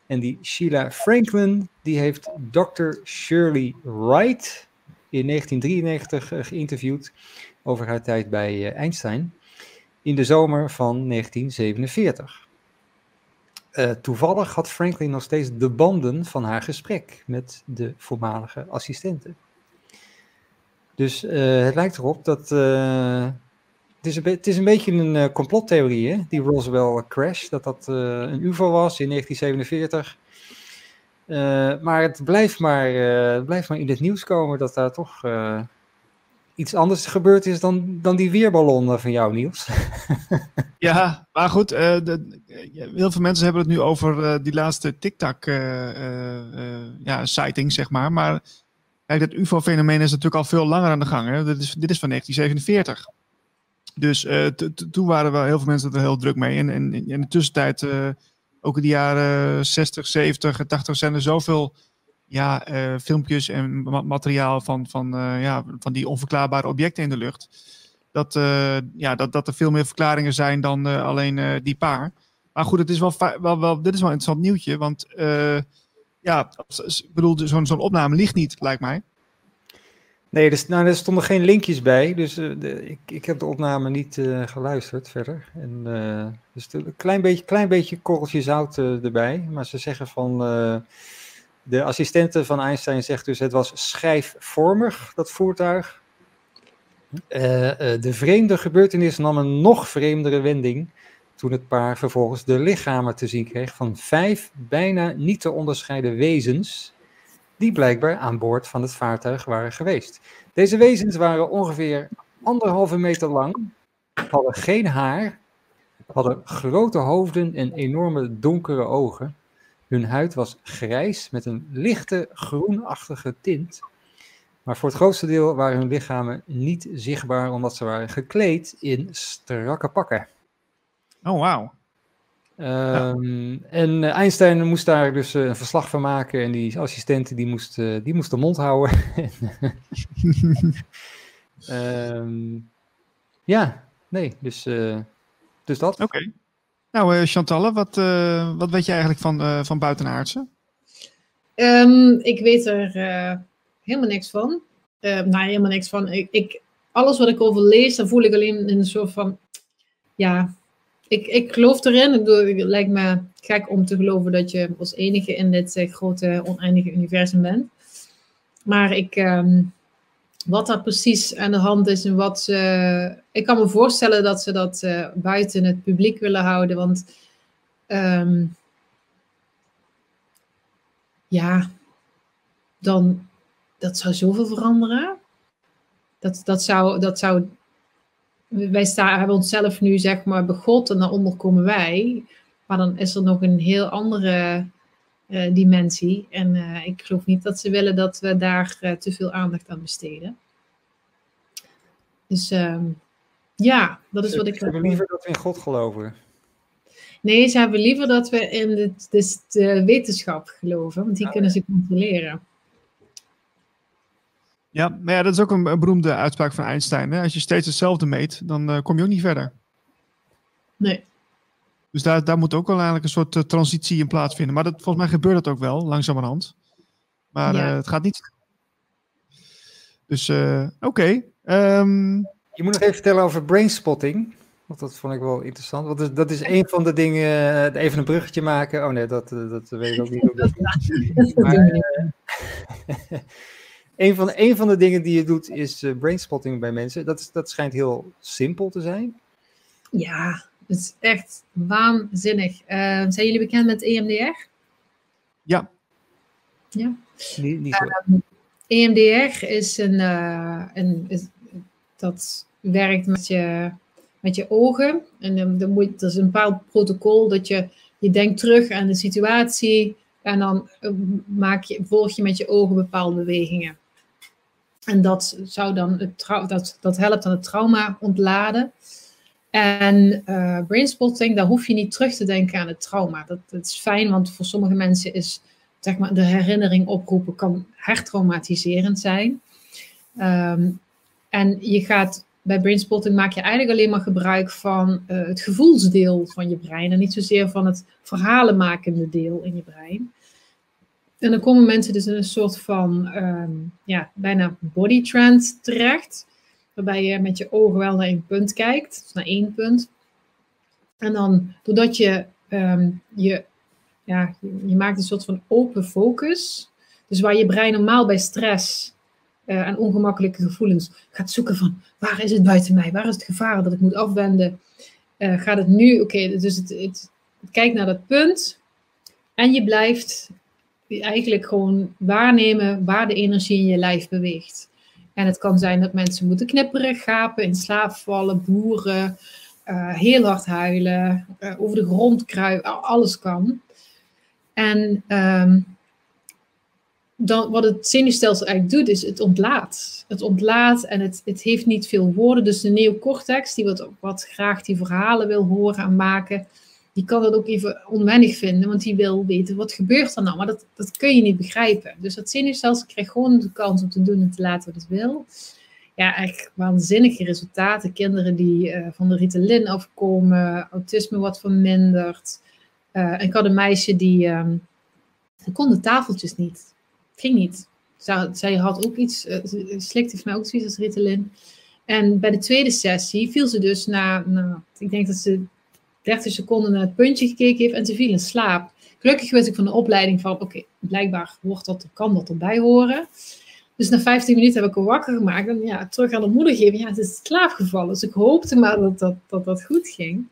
En die Sheila Franklin die heeft Dr. Shirley Wright in 1993 eh, geïnterviewd over haar tijd bij eh, Einstein in de zomer van 1947. Uh, eh, toevallig had Franklin nog steeds de banden van haar gesprek met de voormalige assistenten. Dus uh, het lijkt erop dat. Uh, het, is een het, is een beetje een complottheorie, hè? die Roswell crash, dat dat een UFO was in 1947. maar het blijft maar, blijft maar in het nieuws komen dat daar toch iets anders gebeurd is dan, dan die weerballon van jou, Niels.
ja, maar goed, de, heel veel mensen hebben het nu over die laatste TikTok uh, ja, zeg maar. Maar dat UFO-fenomeen is natuurlijk al veel langer aan de gang. Hè? Dit, is, dit is van 1947. Dus toen waren wel heel veel mensen er heel druk mee. En, en in de tussentijd, ook in de jaren 60, 70 en 80, zijn er zoveel ja, uh, filmpjes en materiaal van, van, ja, van die onverklaarbare objecten in de lucht. Dat, ja, dat, dat er veel meer verklaringen zijn dan alleen die paar. Maar goed, het is wel, wel, wel, dit is wel een interessant nieuwtje. Want ja, ik bedoel, zo'n opname ligt niet, lijkt mij.
Nee, dus, nou, er stonden geen linkjes bij. Dus de, ik, ik heb de opname niet geluisterd verder. En, dus een klein beetje, klein beetje korreltje zout erbij. Maar ze zeggen van de assistente van Einstein zegt dus: het was schijfvormig, dat voertuig. Uh, uh, de vreemde gebeurtenis nam een nog vreemdere wending toen het paar vervolgens de lichamen te zien kreeg van vijf bijna niet te onderscheiden wezens die blijkbaar aan boord van het vaartuig waren geweest. Deze wezens waren ongeveer anderhalve meter lang, hadden geen haar, hadden grote hoofden en enorme donkere ogen. Hun huid was grijs met een lichte groenachtige tint. Maar voor het grootste deel waren hun lichamen niet zichtbaar omdat ze waren gekleed in strakke pakken.
Oh, wauw.
Ehm, En eh, Einstein moest daar dus eh, een verslag van maken en die assistenten die moest, eh, die moest de mond houden. Ehm, ja, nee, dus, eh, dus dat.
Oké. Nou, eh Chantalle, wat, eh, wat weet je eigenlijk van, eh, van buitenaardsen?
Ehm, ik weet er eh, helemaal niks van. Uh, nou, helemaal niks van. Ik, ik, alles wat ik over lees, dan voel ik alleen een soort van. Ja, ik, ik geloof erin. Het lijkt me gek om te geloven dat je als enige in dit eh, grote oneindige universum bent. Maar ik, ehm, wat daar precies aan de hand is en wat ze. Ik kan me voorstellen dat ze dat eh, buiten het publiek willen houden. Want ehm, ja, dan dat zou zoveel veranderen. Dat, dat zou, dat zou wij staan, hebben onszelf nu zeg maar begod en daaronder komen wij. Maar dan is er nog een heel andere eh, dimensie. En eh, ik geloof niet dat ze willen dat we daar eh, te veel aandacht aan besteden. Dus ehm, ja, dat is wat ik.
Ze hebben liever dat we in God geloven.
Nee, ze hebben liever dat we in de, de, de wetenschap geloven, want die
Ah,
kunnen ze controleren.
Ja, maar ja, dat is ook een, een beroemde uitspraak van Einstein. Hè? Als je steeds hetzelfde meet, dan eh, kom je ook niet verder.
Nee.
Dus daar, daar moet ook wel eigenlijk een soort eh, transitie in plaatsvinden. Maar dat, volgens mij gebeurt dat ook wel, langzamerhand. Maar
Ja.
eh, het gaat niet. Dus, eh, oké. Ehm,
Je moet nog even vertellen over brainspotting. Want dat vond ik wel interessant. Want dat is, dat is een van de dingen. Even een bruggetje maken. Oh nee, dat, dat weet ik ook niet. hoe dat moet. Maar, een, van, een van de dingen die je doet is eh, brainspotting bij mensen. Dat, is, dat schijnt heel simpel te zijn.
Ja, het is echt waanzinnig. Eh, zijn jullie bekend met E EMDR?
ja,
Niet, niet zo.
EMDR is een, eh, een is- dat werkt met je, met je ogen. En dan, dan moet, er is een bepaald protocol dat je, je denkt terug aan de situatie en dan eh, maak je, volg je met je ogen bepaalde bewegingen. En dat, zou dan het dat, dat helpt dan het trauma ontladen. En eh brainspotting, daar hoef je niet terug te denken aan het trauma. Dat, dat is fijn, want voor sommige mensen is zeg maar, de herinnering oproepen kan hertraumatiserend zijn. Ehm, en je gaat bij brainspotting maak je eigenlijk alleen maar gebruik van eh, het gevoelsdeel van je brein en niet zozeer van het verhalenmakende deel in je brein. En dan komen mensen dus in een soort van ehm, ja, bijna body trance terecht, waarbij je met je ogen wel naar één punt kijkt, dus naar één punt. En dan, doordat je ehm, je ja, je, je maakt een soort van open focus. Dus waar je brein normaal bij stress eh, en ongemakkelijke gevoelens gaat zoeken van waar is het buiten mij? Waar is het gevaar dat ik moet afwenden? Eh, gaat het nu, oké, dus het, het, het kijkt naar dat punt en je blijft eigenlijk gewoon waarnemen waar de energie in je lijf beweegt. En het kan zijn dat mensen moeten knipperen, gapen, in slaap vallen, boeren, eh, heel hard huilen, eh, over de grond kruipen, alles kan. En ehm, dan, wat het zenuwstelsel eigenlijk doet, is het ontlaat. Het ontlaat en het, het heeft niet veel woorden. Dus de neocortex, die wat, wat graag die verhalen wil horen en maken, die kan dat ook even onwennig vinden, want die wil weten wat gebeurt er nou. Maar dat, dat kun je niet begrijpen. Dus dat zenuwstelsel krijgt gewoon de kans om te doen en te laten wat het wil. Ja, echt waanzinnige resultaten. Kinderen die eh, van de Ritalin afkomen, autisme wat verminderd. Uh, ik had een meisje die, die kon de tafeltjes niet. Ging niet. Zij, zij had ook iets, uh, ze slikte voor mij ook zoiets als Ritalin. En bij de tweede sessie viel ze dus na, ik denk dat ze 30 seconden naar het puntje gekeken heeft en ze viel in slaap. Gelukkig wist ik van de opleiding van, oké, blijkbaar wordt dat, kan dat erbij horen. Dus na 15 minuten heb ik haar wakker gemaakt en ja, terug aan de moeder gegeven. Ja, het is slaapgevallen. Dus ik hoopte maar dat dat, dat, dat goed ging.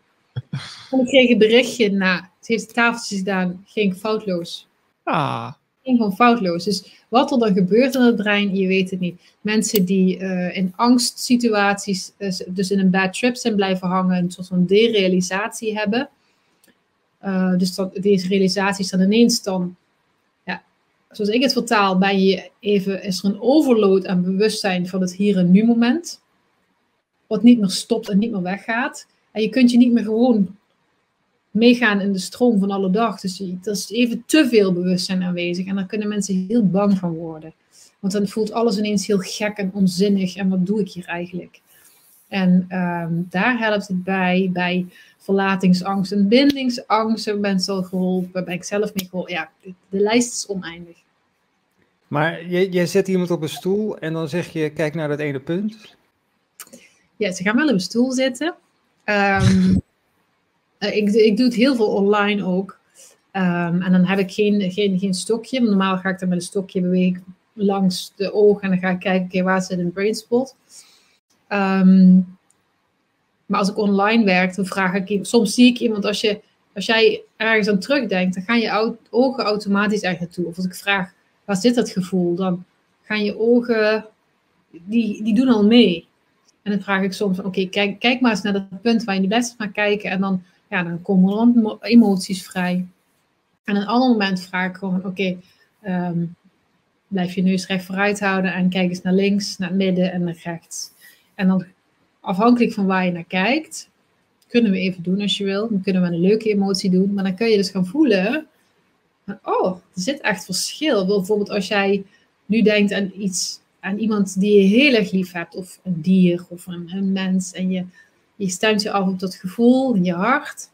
En ik kreeg een berichtje na, ze heeft tafeltjes gedaan, ging foutloos.
Ah.
Gewoon foutloos. Dus wat er dan gebeurt in het brein, je weet het niet. Mensen die uh, in angstsituaties, uh, dus in een bad trip zijn blijven hangen, een soort van derealisatie hebben. Uh, dus dat, deze realisatie is dan ineens dan, ja, zoals ik het vertaal, ben je even, is er een overload aan bewustzijn van het hier en nu moment. Wat niet meer stopt en niet meer weggaat. En je kunt je niet meer gewoon meegaan in de stroom van alle dag. Dus er is even te veel bewustzijn aanwezig. En daar kunnen mensen heel bang van worden. Want dan voelt alles ineens heel gek en onzinnig. En wat doe ik hier eigenlijk? En um, daar helpt het bij, bij verlatingsangst en bindingsangst. Hebben mensen al geholpen, ben ik zelf mee geholpen. Ja, de, lijst is oneindig.
Maar je zet iemand op een stoel en dan zeg je, kijk naar dat ene punt.
Ja, ze gaan wel op een stoel zitten. Um, uh, ik, ik doe het heel veel online ook. Um, en dan heb ik geen, geen, geen stokje. Normaal ga ik dan met een stokje bewegen langs de ogen en dan ga ik kijken, okay, waar zit een brainspot. Um, maar als ik online werk, dan vraag ik soms zie ik iemand, als, je, als jij ergens aan terugdenkt, dan gaan je ogen automatisch ergens naartoe. Of als ik vraag, waar zit dat gevoel? Dan gaan je ogen, die, die doen al mee. En dan vraag ik soms, oké, kijk, kijk maar eens naar dat punt waar je nu blijft maar kijken. En dan ja, dan komen er emoties vrij. En een ander moment vraag ik gewoon, oké, ehm, blijf je neus recht vooruit houden en kijk eens naar links, naar het midden en naar rechts. En dan afhankelijk van waar je naar kijkt, kunnen we even doen als je wil. Dan kunnen we een leuke emotie doen, maar dan kun je dus gaan voelen, oh, er zit echt verschil. Bijvoorbeeld als jij nu denkt aan iets, aan iemand die je heel erg lief hebt, of een dier of een, een mens, en je je stemt je af op dat gevoel in je hart.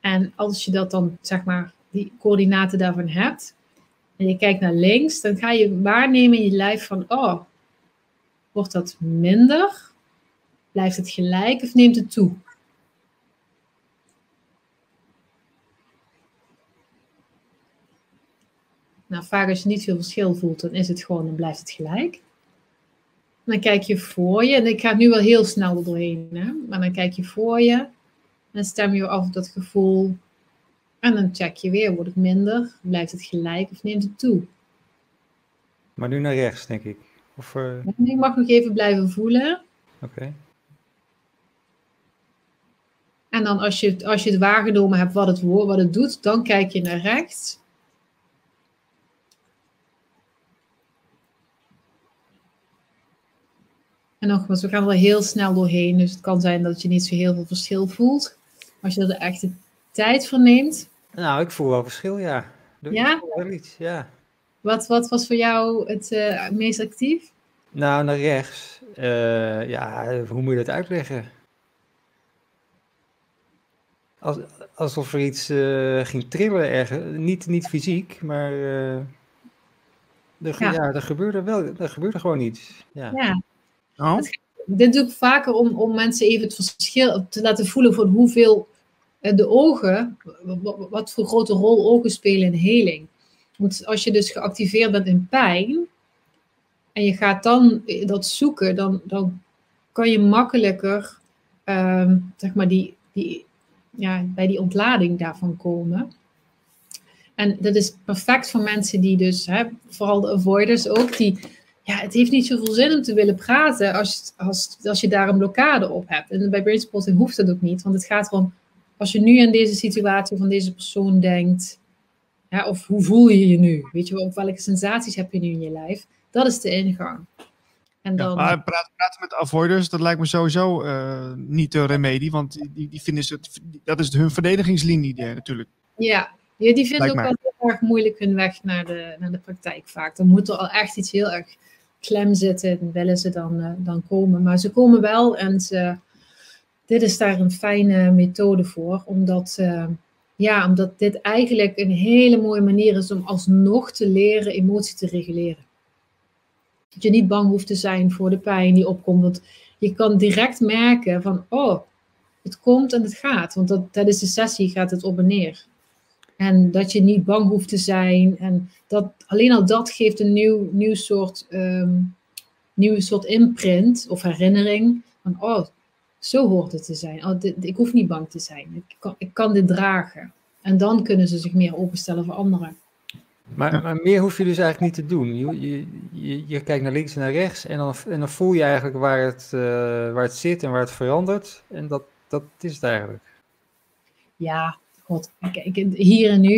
En als je dat dan, zeg maar, die coördinaten daarvan hebt, en je kijkt naar links, dan ga je waarnemen in je lijf van, oh, wordt dat minder? Blijft het gelijk of neemt het toe? Nou, vaak als je niet veel verschil voelt, dan is het gewoon, dan blijft het gelijk dan kijk je voor je. En ik ga nu wel heel snel doorheen. Hè? Maar dan kijk je voor je. En stem je af op dat gevoel. En dan check je weer. Wordt het minder? Blijft het gelijk of neemt het toe?
Maar nu naar rechts, denk ik. Of, uh...
Je mag nog even blijven voelen.
Oké.
En dan als je, als je het waargenomen hebt wat het, wat het doet, dan kijk je naar rechts. En nogmaals, we gaan er heel snel doorheen. Dus het kan zijn dat je niet zo heel veel verschil voelt. Als je er de echte tijd voor neemt.
Nou, ik voel wel verschil, ja.
Doe ja?
Wel iets, ja.
Wat, wat was voor jou het uh, meest actief?
Nou, naar rechts. Uh, ja, hoe moet je dat uitleggen? Als, alsof er iets uh, ging trillen ergens. Niet, niet fysiek, maar... er, ja. ja, er gebeurde wel, er gebeurde gewoon iets. Ja.
ja. Dit doe ik vaker om, om mensen even het verschil te laten voelen van hoeveel eh, de ogen, wat voor grote rol ogen spelen in heling. Want als je dus geactiveerd bent in pijn en je gaat dan dat zoeken, dan, dan kan je makkelijker um, zeg maar die, die, ja, bij die ontlading daarvan komen. En dat is perfect voor mensen die dus, hè, vooral de avoiders ook, die ja, het heeft niet zoveel zin om te willen praten als, als, als je daar een blokkade op hebt. En bij brainspotting hoeft dat ook niet, want het gaat erom, als je nu aan deze situatie van deze persoon denkt, ja, of hoe voel je je nu? Weet je, op welke sensaties heb je nu in je lijf? Dat is de ingang.
En dan... Ja, maar praten, praten met avoiders, dat lijkt me sowieso uh, niet de remedie, want die, die vinden ze, dat is hun verdedigingslinie die, natuurlijk.
Ja, ja die vinden ook wel heel erg moeilijk hun weg naar de, naar de praktijk vaak. Dan moet er al echt iets heel erg klem zitten, willen ze dan, uh, dan komen. Maar ze komen wel en ze, dit is daar een fijne methode voor, omdat, uh, ja, omdat dit eigenlijk een hele mooie manier is om alsnog te leren emotie te reguleren. Dat je niet bang hoeft te zijn voor de pijn die opkomt, want je kan direct merken van, oh, het komt en het gaat. Want dat, tijdens de sessie gaat het op en neer. En dat je niet bang hoeft te zijn. En dat, alleen al dat geeft een nieuw, nieuw soort, um, nieuwe soort imprint of herinnering. Van, oh, zo hoort het te zijn. Oh, dit, ik hoef niet bang te zijn. Ik kan, ik kan dit dragen. En dan kunnen ze zich meer openstellen voor anderen.
Maar, maar, meer hoef je dus eigenlijk niet te doen. Je, je, je, kijkt naar links en naar rechts en dan, en dan voel je eigenlijk waar het, uh, waar het zit en waar het verandert. En dat, dat is het eigenlijk.
Ja, god. Kijk, hier en nu,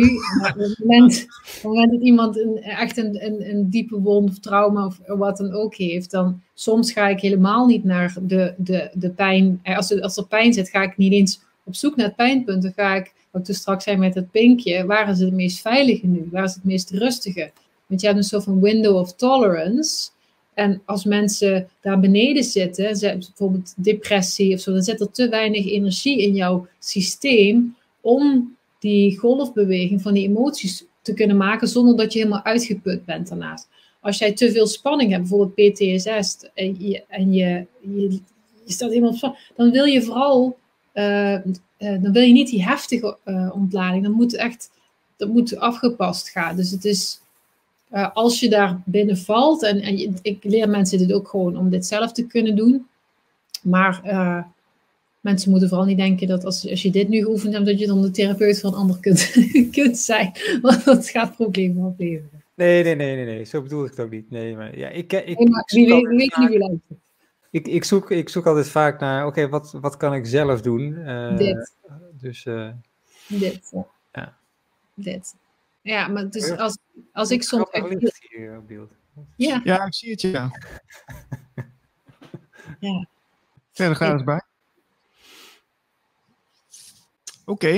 op het moment, op het moment dat iemand een, echt een, een, diepe wond of trauma of wat dan ook heeft, dan soms ga ik helemaal niet naar de, de, de pijn. Eh, als er, als er pijn zit, ga ik niet eens op zoek naar het pijnpunt. Dan ga ik wat toen straks zei met het pinkje, waar is het meest veilige nu? Waar is het meest rustige? Want je hebt een soort van window of tolerance. En als mensen daar beneden zitten, bijvoorbeeld depressie of zo, dan zit er te weinig energie in jouw systeem om die golfbeweging van die emoties te kunnen maken zonder dat je helemaal uitgeput bent daarnaast. Als jij te veel spanning hebt, bijvoorbeeld PTSS, en je, en je, je, staat helemaal op spanning, dan wil je vooral uh, uh, dan wil je niet die heftige uh, ontlading. Dan moet echt, dat moet afgepast gaan. Dus het is, als je daar binnen valt, en, en ik leer mensen dit ook gewoon om dit zelf te kunnen doen. Maar mensen moeten vooral niet denken dat als, als je dit nu geoefend hebt, dat je dan de therapeut van een ander kunt, kunt zijn. Want dat gaat problemen opleveren.
Nee, nee, nee, nee, nee, zo bedoel ik het ook niet. Nee, maar ja, ik, ik,
nee, maar wie, weet niet wie luistert
ik, ik, zoek, ik zoek altijd vaak naar, oké, wat, wat kan ik zelf doen? Uh,
dit.
Dus, uh,
dit.
Ja.
Dit. Ja, maar dus als, als ik soms...
Echt... Hier op beeld.
Ja.
ja, ik zie het, ja.
ja.
Verder gaat het bij. Oké.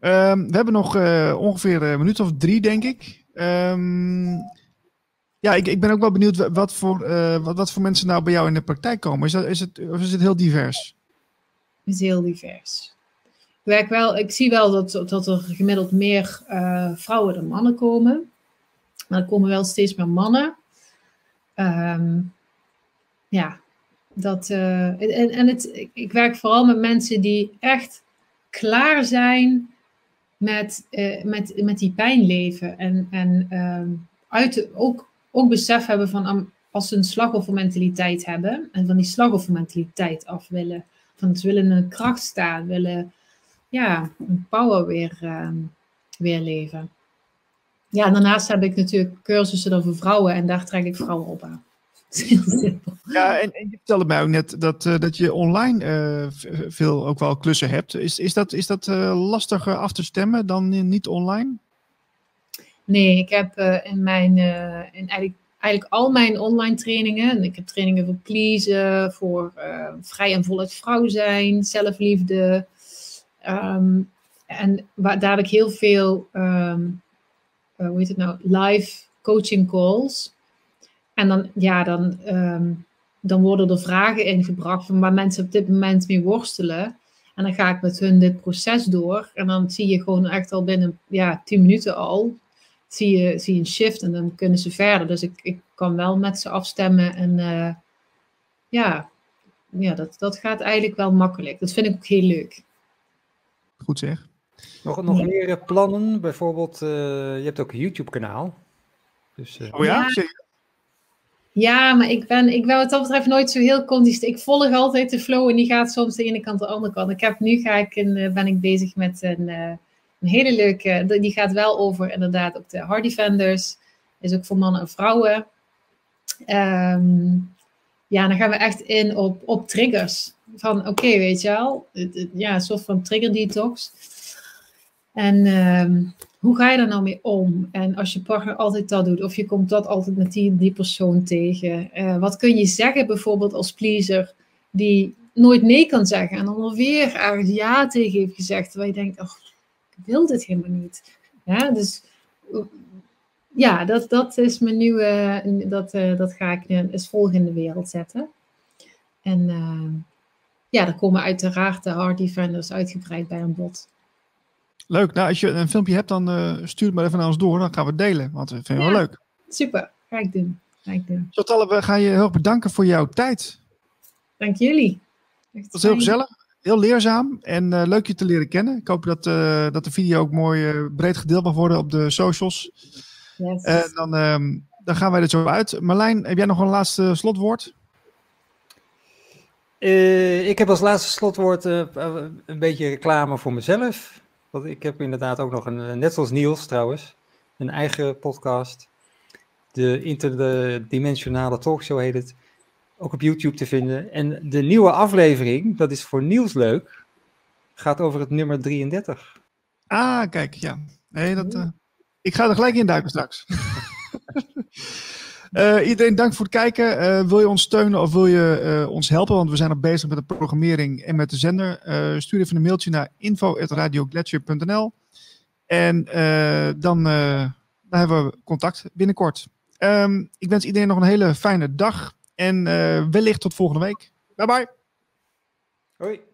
Um, we hebben nog uh, ongeveer een minuut of drie, denk ik. Um, ja, ik, ik ben ook wel benieuwd wat voor, uh, wat, wat voor mensen nou bij jou in de praktijk komen. Is, dat, is, het, of is het heel divers?
Het is heel divers. Ik, werk wel, ik zie wel dat, dat er gemiddeld meer uh, vrouwen dan mannen komen. Maar er komen wel steeds meer mannen. Um, ja, dat, uh, en, en het, ik werk vooral met mensen die echt klaar zijn met, met, met die pijn leven. En, en um, uit, ook ook besef hebben van als ze een slachtoffermentaliteit hebben en van die slachtoffermentaliteit af willen. Van ze willen een kracht staan, willen ja, een power weer, uh, weer leven. Ja, en daarnaast heb ik natuurlijk cursussen dan voor vrouwen en daar trek ik vrouwen op aan.
Ja, en, je vertelde mij ook net dat, uh, dat je online uh, veel ook wel klussen hebt. Is, is dat, is dat uh, lastiger af te stemmen dan niet online?
Nee, ik heb in mijn, in eigenlijk, eigenlijk al mijn online trainingen, en ik heb trainingen voor pleasen, voor vrij en voluit vrouw zijn, zelfliefde. Um, en waar, daar heb ik heel veel, um, hoe heet het nou, live coaching calls. En dan, ja, dan, um, dan worden er vragen ingebracht van waar mensen op dit moment mee worstelen. En dan ga ik met hun dit proces door. En dan zie je gewoon echt al binnen ja, 10 minuten al zie je, zie je een shift en dan kunnen ze verder. Dus ik, ik kan wel met ze afstemmen en uh, ja, ja dat, dat gaat eigenlijk wel makkelijk. Dat vind ik ook heel leuk.
Goed zeg.
Nog, nog meer eh, plannen? Bijvoorbeeld, uh, je hebt ook een YouTube-kanaal. Dus,
uh... Oh ja?
ja? Ja, maar ik ben, ik ben wat dat betreft nooit zo heel consistent. Ik volg altijd de flow en die gaat soms de ene kant de andere kant. Ik heb, nu ga ik in, ben ik bezig met een een hele leuke, die gaat wel over inderdaad ook de hard defenders. Is ook voor mannen en vrouwen. Um, ja, dan gaan we echt in op, op triggers. Van oké, weet je wel. Ja, een soort van trigger detox. En um, hoe ga je daar nou mee om? En als je partner altijd dat doet, of je komt dat altijd met die, die persoon tegen. Uh, wat kun je zeggen bijvoorbeeld als pleaser die nooit nee kan zeggen en dan alweer ergens ja tegen heeft gezegd. Terwijl je denkt, oh, wil dit helemaal niet. Ja, dus ja, dat, dat is mijn nieuwe, dat, uh, dat ga ik als volgende in de wereld zetten. En ja, er komen uiteraard de hard defenders uitgebreid bij een bod.
Leuk. Nou, als je een filmpje hebt, dan uh, stuur het maar even naar ons door. Dan gaan we het delen, want we vinden het ja, wel leuk.
Super, ga ik doen. Ga ik doen.
Chantal, we gaan je heel erg bedanken voor jouw tijd.
Dank jullie.
Het was heel gezellig heel leerzaam en uh, leuk je te leren kennen. Ik hoop dat, uh, dat de video ook mooi uh, breed gedeeld mag worden op de socials.
Yes.
En dan, um, dan gaan wij er zo uit. Marlijn, heb jij nog een laatste slotwoord?
ik heb als laatste slotwoord een beetje reclame voor mezelf. Want ik heb inderdaad ook nog een, net zoals Niels trouwens, een eigen podcast. De interdimensionale talkshow heet het. Ook op YouTube te vinden. En de nieuwe aflevering, dat is voor Niels leuk, gaat over het nummer 33.
Ah, kijk, ja. Nee, dat, uh, ik ga er gelijk in duiken straks. Uh, iedereen dank voor het kijken. Uh, wil je ons steunen of wil je uh, ons helpen? Want we zijn nog bezig met de programmering en met de zender. stuur even een mailtje naar info.radioglacier.nl En dan, dan hebben we contact binnenkort. Um, ik wens iedereen nog een hele fijne dag. En wellicht tot volgende week. Bye bye.
Hoi.